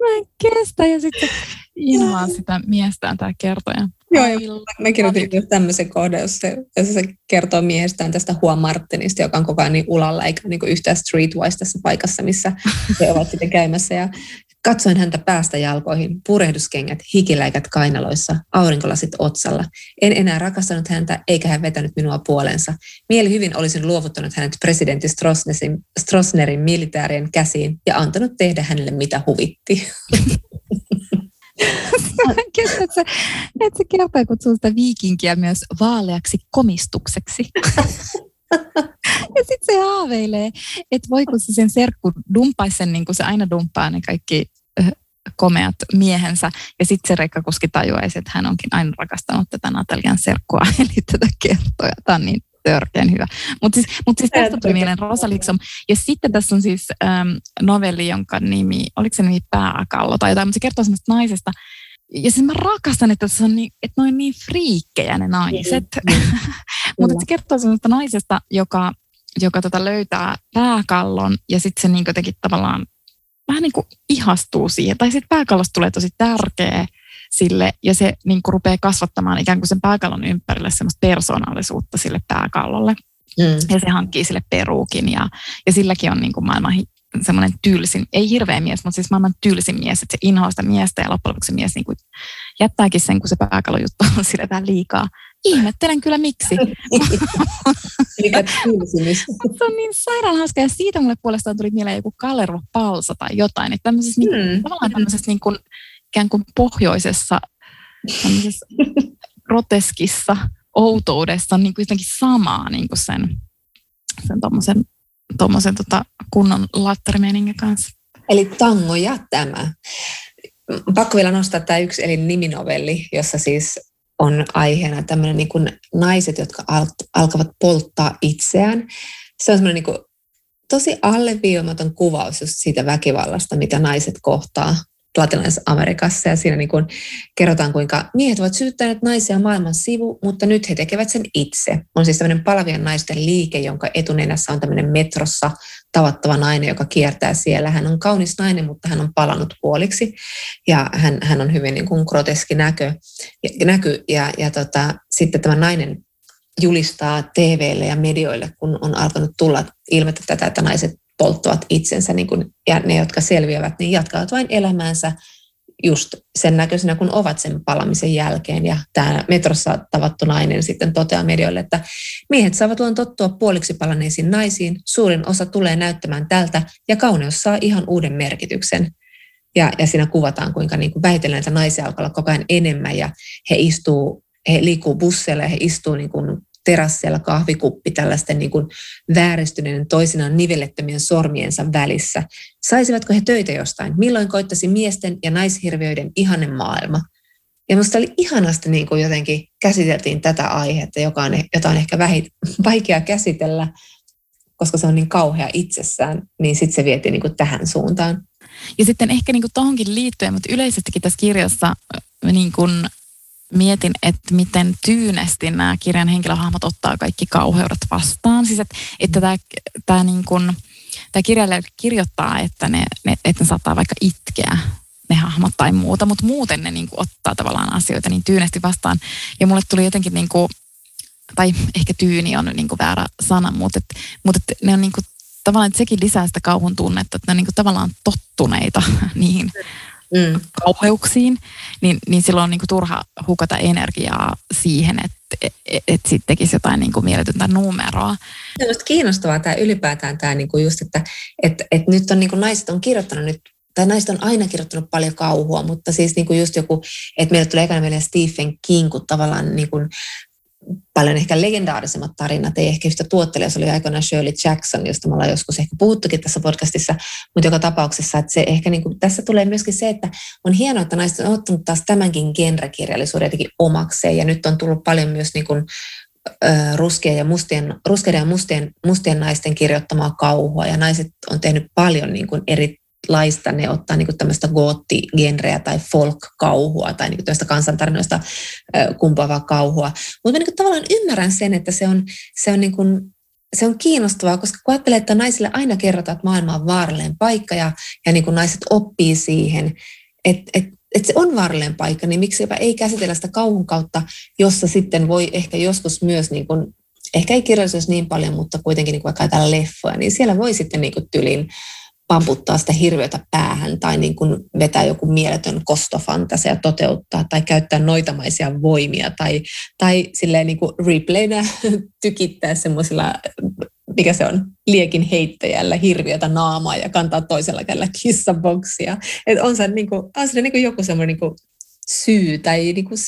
Mä en kestä ja sitten inhoan sitä miestään tämä kertoja. Joo. Mä kirjoitin just tämmöisen kohdan, jos se, jos se kertoo miehestään tästä Juan Martinista, joka on koko ajan niin ulalla eikä niin yhtään streetwise tässä paikassa, missä he ovat sitten käymässä. Ja katsoin häntä päästä jalkoihin, purehduskengät, hikiläikät kainaloissa, aurinkolasit otsalla. En enää rakastanut häntä, eikä hän vetänyt minua puolensa. Mieli hyvin olisin luovuttanut hänet presidentti Strossnerin militaarien käsiin ja antanut tehdä hänelle mitä huvitti. että, se, että se kertoo kutsuu sitä viikinkiä myös vaaleaksi komistukseksi. ja sitten se haaveilee, että voiko se sen serkku dumpaisi sen, niin kuin se aina dumppaa ne kaikki komeat miehensä. Ja sitten se rekkakuski tajuaisi, että hän onkin aina rakastanut tätä Natalian serkkua, eli tätä kertoja. Tämä on niin törkeän hyvä. Mutta siis, mut siis tästä tuli mieleen Rosa Liksom. Ja sitten tässä on siis ähm, novelli, jonka nimi, oliko se nimi Pääkallo tai jotain, mutta se kertoo semmoista naisesta, ja siis mä rakastan, että, se on niin, että ne on niin friikkejä ne naiset. Mm, mm. Mutta se kertoo semmoista naisesta, joka, joka tota löytää pääkallon ja sitten se niin jotenkin tavallaan vähän niin kuin ihastuu siihen. Tai sitten pääkallosta tulee tosi tärkeä sille, ja se niin kuin rupeaa kasvattamaan ikään kuin sen pääkallon ympärille semmoista persoonallisuutta sille pääkallolle. Mm. Ja se hankkii sille peruukin ja, ja silläkin on niin kuin maailman semmoinen tylsin, ei hirveä mies, mutta siis maailman tylsin mies, että se inhoaa sitä miestä ja loppujen lopuksi mies niin kuin jättääkin sen, kun se pääkalojuttu on sille vähän liikaa. Ihmettelen kyllä miksi. Mikä se on niin sairaan hauska ja siitä mulle puolestaan tuli mieleen joku Kalervo Palsa tai jotain. Että tämmöisessä, niin, hmm. tavallaan tämmöisessä niin kuin, ikään kuin pohjoisessa groteskissa outoudessa niin kuin jotenkin samaa niin kuin sen, sen tommosen, tommosen tota kunnon lattarimeningin kanssa. Eli tango ja tämä. Pakko vielä nostaa tämä yksi, eli niminovelli, jossa siis on aiheena tämmöinen niin kuin naiset, jotka al- alkavat polttaa itseään. Se on semmoinen niin kuin tosi alleviimaton kuvaus just siitä väkivallasta, mitä naiset kohtaa latinalaisessa Amerikassa ja siinä niin kuin kerrotaan, kuinka miehet ovat syyttäneet naisia maailman sivu, mutta nyt he tekevät sen itse. On siis tämmöinen palavien naisten liike, jonka etunenässä on tämmöinen metrossa tavattava nainen, joka kiertää siellä. Hän on kaunis nainen, mutta hän on palannut puoliksi ja hän, hän on hyvin niin kuin groteski näkö, näky. Ja, ja tota, sitten tämä nainen julistaa TVlle ja medioille, kun on alkanut tulla ilmettä tätä, että naiset polttavat itsensä niin kuin, ja ne, jotka selviävät, niin jatkavat vain elämäänsä just sen näköisenä, kun ovat sen palamisen jälkeen. Ja tämä metrossa tavattu nainen sitten toteaa medioille, että miehet saavat luon tottua puoliksi palaneisiin naisiin, suurin osa tulee näyttämään tältä ja kauneus saa ihan uuden merkityksen. Ja, ja siinä kuvataan, kuinka niin kuin vähitellen näitä naisia alkaa olla koko ajan enemmän ja he istuu, he liikkuu busseilla ja he istuu niin kuin terassilla kahvikuppi tällaisten niin kuin vääristyneiden toisinaan nivellettömien sormiensa välissä. Saisivatko he töitä jostain? Milloin koittaisi miesten ja naishirviöiden ihanen maailma? Ja minusta oli ihanasti niin kuin jotenkin käsiteltiin tätä aihetta, joka on, jota on ehkä vähit, vaikea käsitellä, koska se on niin kauhea itsessään, niin sitten se vietiin niin kuin tähän suuntaan. Ja sitten ehkä niin kuin tohonkin liittyen, mutta yleisestikin tässä kirjassa niin kuin mietin, että miten tyynesti nämä kirjan henkilöhahmot ottaa kaikki kauheudet vastaan. Siis että, että tämä, tämä, niin kuin, tämä kirjailija kirjoittaa, että ne, ne, että ne saattaa vaikka itkeä ne hahmot tai muuta, mutta muuten ne niin kuin ottaa tavallaan asioita niin tyynesti vastaan. Ja mulle tuli jotenkin, niin kuin, tai ehkä tyyni on niin kuin väärä sana, mutta, että, mutta että ne on niin kuin, tavallaan, että sekin lisää sitä kauhun tunnetta, että ne on niin kuin tavallaan tottuneita niihin mm. kauheuksiin, niin, niin silloin on niin kuin turha hukata energiaa siihen, että et, et, et sitten tekisi jotain niin kuin mieletöntä numeroa. Se on kiinnostavaa tämä ylipäätään tämä niin kuin just, että et, et nyt on niin kuin naiset on kirjoittanut nyt tai naiset on aina kirjoittanut paljon kauhua, mutta siis niin kuin just joku, että meille tulee ekana mieleen Stephen King, kun tavallaan niin kuin paljon ehkä legendaarisemmat tarinat, ei ehkä yhtä tuottelija, se oli aikoinaan Shirley Jackson, josta me ollaan joskus ehkä puhuttukin tässä podcastissa, mutta joka tapauksessa, että se ehkä niin kuin, tässä tulee myöskin se, että on hienoa, että naiset on ottanut taas tämänkin genrekirjallisuuden jotenkin omakseen, ja nyt on tullut paljon myös niin kuin, ruskeiden ja mustien, ruskeiden ja mustien, mustien naisten kirjoittamaa kauhua, ja naiset on tehnyt paljon niin kuin eri laista ne ottaa niin tämmöistä goottigenreä tai folk-kauhua tai niin tämmöistä kansantarinoista kumpavaa kauhua. Mutta niin tavallaan ymmärrän sen, että se on, se on, niin kuin, se on kiinnostavaa, koska kun ajattelee, että naisille aina kerrotaan, että maailma on vaarallinen paikka ja, ja niin kuin naiset oppii siihen, että, että että se on vaarallinen paikka, niin miksi ei käsitellä sitä kauhun kautta, jossa sitten voi ehkä joskus myös, niin kuin, ehkä ei kirjallisuus niin paljon, mutta kuitenkin niin vaikka leffoja, niin siellä voi sitten niin kuin tylin pamputtaa sitä hirviötä päähän tai niin kuin vetää joku mieletön kostofantasia ja toteuttaa tai käyttää noitamaisia voimia tai, tai silleen niin kuin replayna tykittää semmoisilla, mikä se on, liekin heittäjällä hirviötä naamaa ja kantaa toisella kädellä kissaboksia. Et on se, niin kuin, on se niin kuin joku semmoinen niin kuin syy tai niin kuin,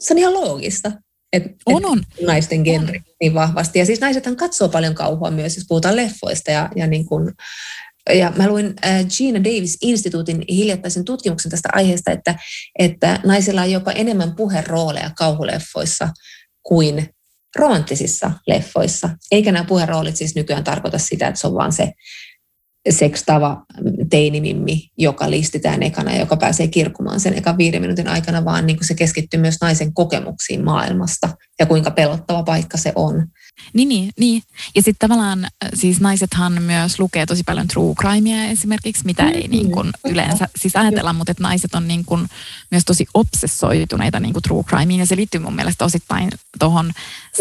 se on ihan loogista. Et, on, on. naisten genri on. niin vahvasti. Ja siis naisethan katsoo paljon kauhua myös, jos puhutaan leffoista ja, ja niin kuin, ja mä luin äh, Gina Davis-instituutin hiljattaisen tutkimuksen tästä aiheesta, että, että naisilla on jopa enemmän puherooleja kauhuleffoissa kuin romanttisissa leffoissa. Eikä nämä puheroolit siis nykyään tarkoita sitä, että se on vaan se sekstava teinimimmi, joka listitään ekana ja joka pääsee kirkumaan sen ekan viiden minuutin aikana, vaan niin kuin se keskittyy myös naisen kokemuksiin maailmasta ja kuinka pelottava paikka se on. Niin, niin, niin. Ja sitten tavallaan siis naisethan myös lukee tosi paljon true crimea esimerkiksi, mitä ei niin kuin yleensä siis ajatella, mutta että naiset on niin kuin myös tosi obsessoituneita niin kuin true crimeen ja se liittyy mun mielestä osittain tuohon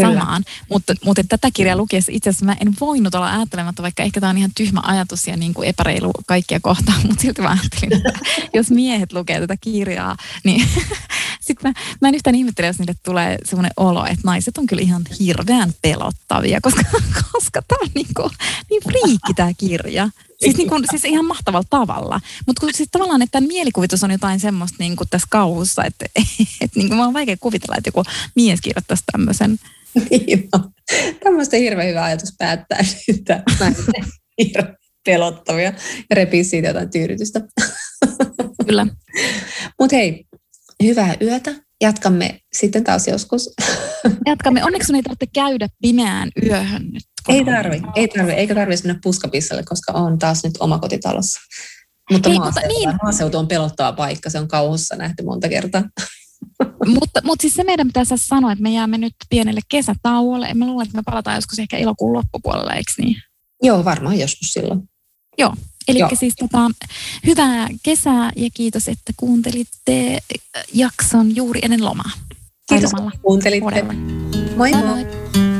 samaan. Mutta, mutta tätä kirjaa lukiessa itse asiassa mä en voinut olla ajattelematta, vaikka ehkä tämä on ihan tyhmä ajatus ja niin kuin epäreilu kaikkia kohtaan, mutta silti mä ajattelin, että jos miehet lukee tätä kirjaa, niin sitten mä, mä en yhtään ihmettele, jos niille tulee semmoinen olo, että naiset on kyllä ihan hirveän pelottavia, koska, koska tämä on niin, kuin, niin friikki tämä kirja. Siis, niin kuin, siis ihan mahtavalla tavalla. Mutta siis tavallaan, että mielikuvitus on jotain semmoista niin kuin tässä kauhussa, että, että niin kuin mä on vaikea kuvitella, että joku mies kirjoittaisi tämmöisen. Niin on. Tämmöistä hirveän hyvä ajatus päättää, että hirveän pelottavia ja repii siitä jotain tyydytystä. Kyllä. Mutta hei, hyvää yötä. Jatkamme sitten taas joskus. Jatkamme. Onneksi sun ei tarvitse käydä pimeään yöhön nyt. Ei tarvi, ei tarvi, eikä tarvi mennä puskapissalle, koska on taas nyt omakotitalossa. Mutta, Hei, maaseutu, mutta niin. maaseutu on pelottava paikka, se on kauhussa nähty monta kertaa. mutta, mutta siis se meidän pitäisi sanoa, että me jäämme nyt pienelle kesätauolle. Me luulen, että me palataan joskus ehkä elokuun loppupuolella, eikö niin? Joo, varmaan joskus silloin. Joo, Eli siis tota, hyvää kesää ja kiitos, että kuuntelitte jakson juuri ennen lomaa. Kiitos, että kuuntelitte. Moi. moi. moi.